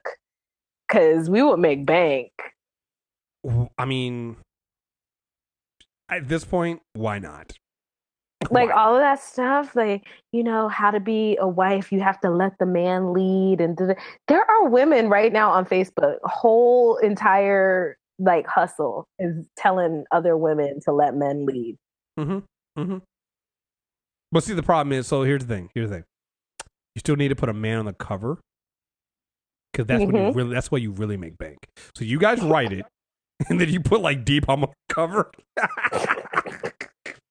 because we would make bank. I mean, at this point, why not? Like all of that stuff like you know how to be a wife you have to let the man lead and there are women right now on facebook whole entire like hustle is telling other women to let men lead Mm-hmm. Mm-hmm. But see, the problem is. So here's the thing. Here's the thing. You still need to put a man on the cover because that's when you really. That's why you really make bank. So you guys write it, and then you put like Deep on the cover.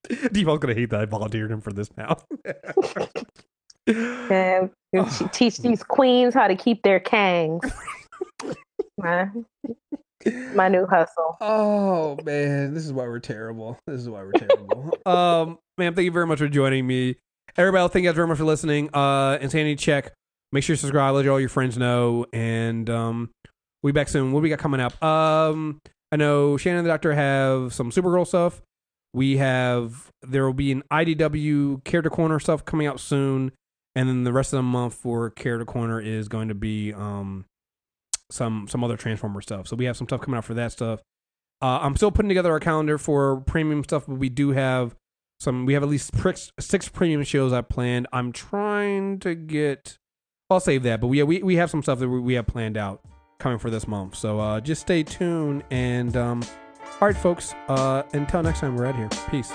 Deepal's gonna hate that I volunteered him for this now. and she teach these queens how to keep their kangs my, my new hustle Oh man, this is why we're terrible. This is why we're terrible. um, ma'am, thank you very much for joining me. Everybody, else, thank you guys very much for listening. Uh, insanity check. Make sure you subscribe. Let all your friends know, and um, we'll be back soon. What we got coming up? Um, I know Shannon and the Doctor have some Supergirl stuff. We have there will be an IDW character corner stuff coming out soon, and then the rest of the month for character corner is going to be um some some other Transformer stuff. So we have some stuff coming out for that stuff. Uh, I'm still putting together our calendar for premium stuff, but we do have some. We have at least six, premium shows I planned. I'm trying to get. I'll save that, but we we we have some stuff that we have planned out coming for this month. So uh, just stay tuned and um, all right, folks. Uh, until next time, we're out here. Peace.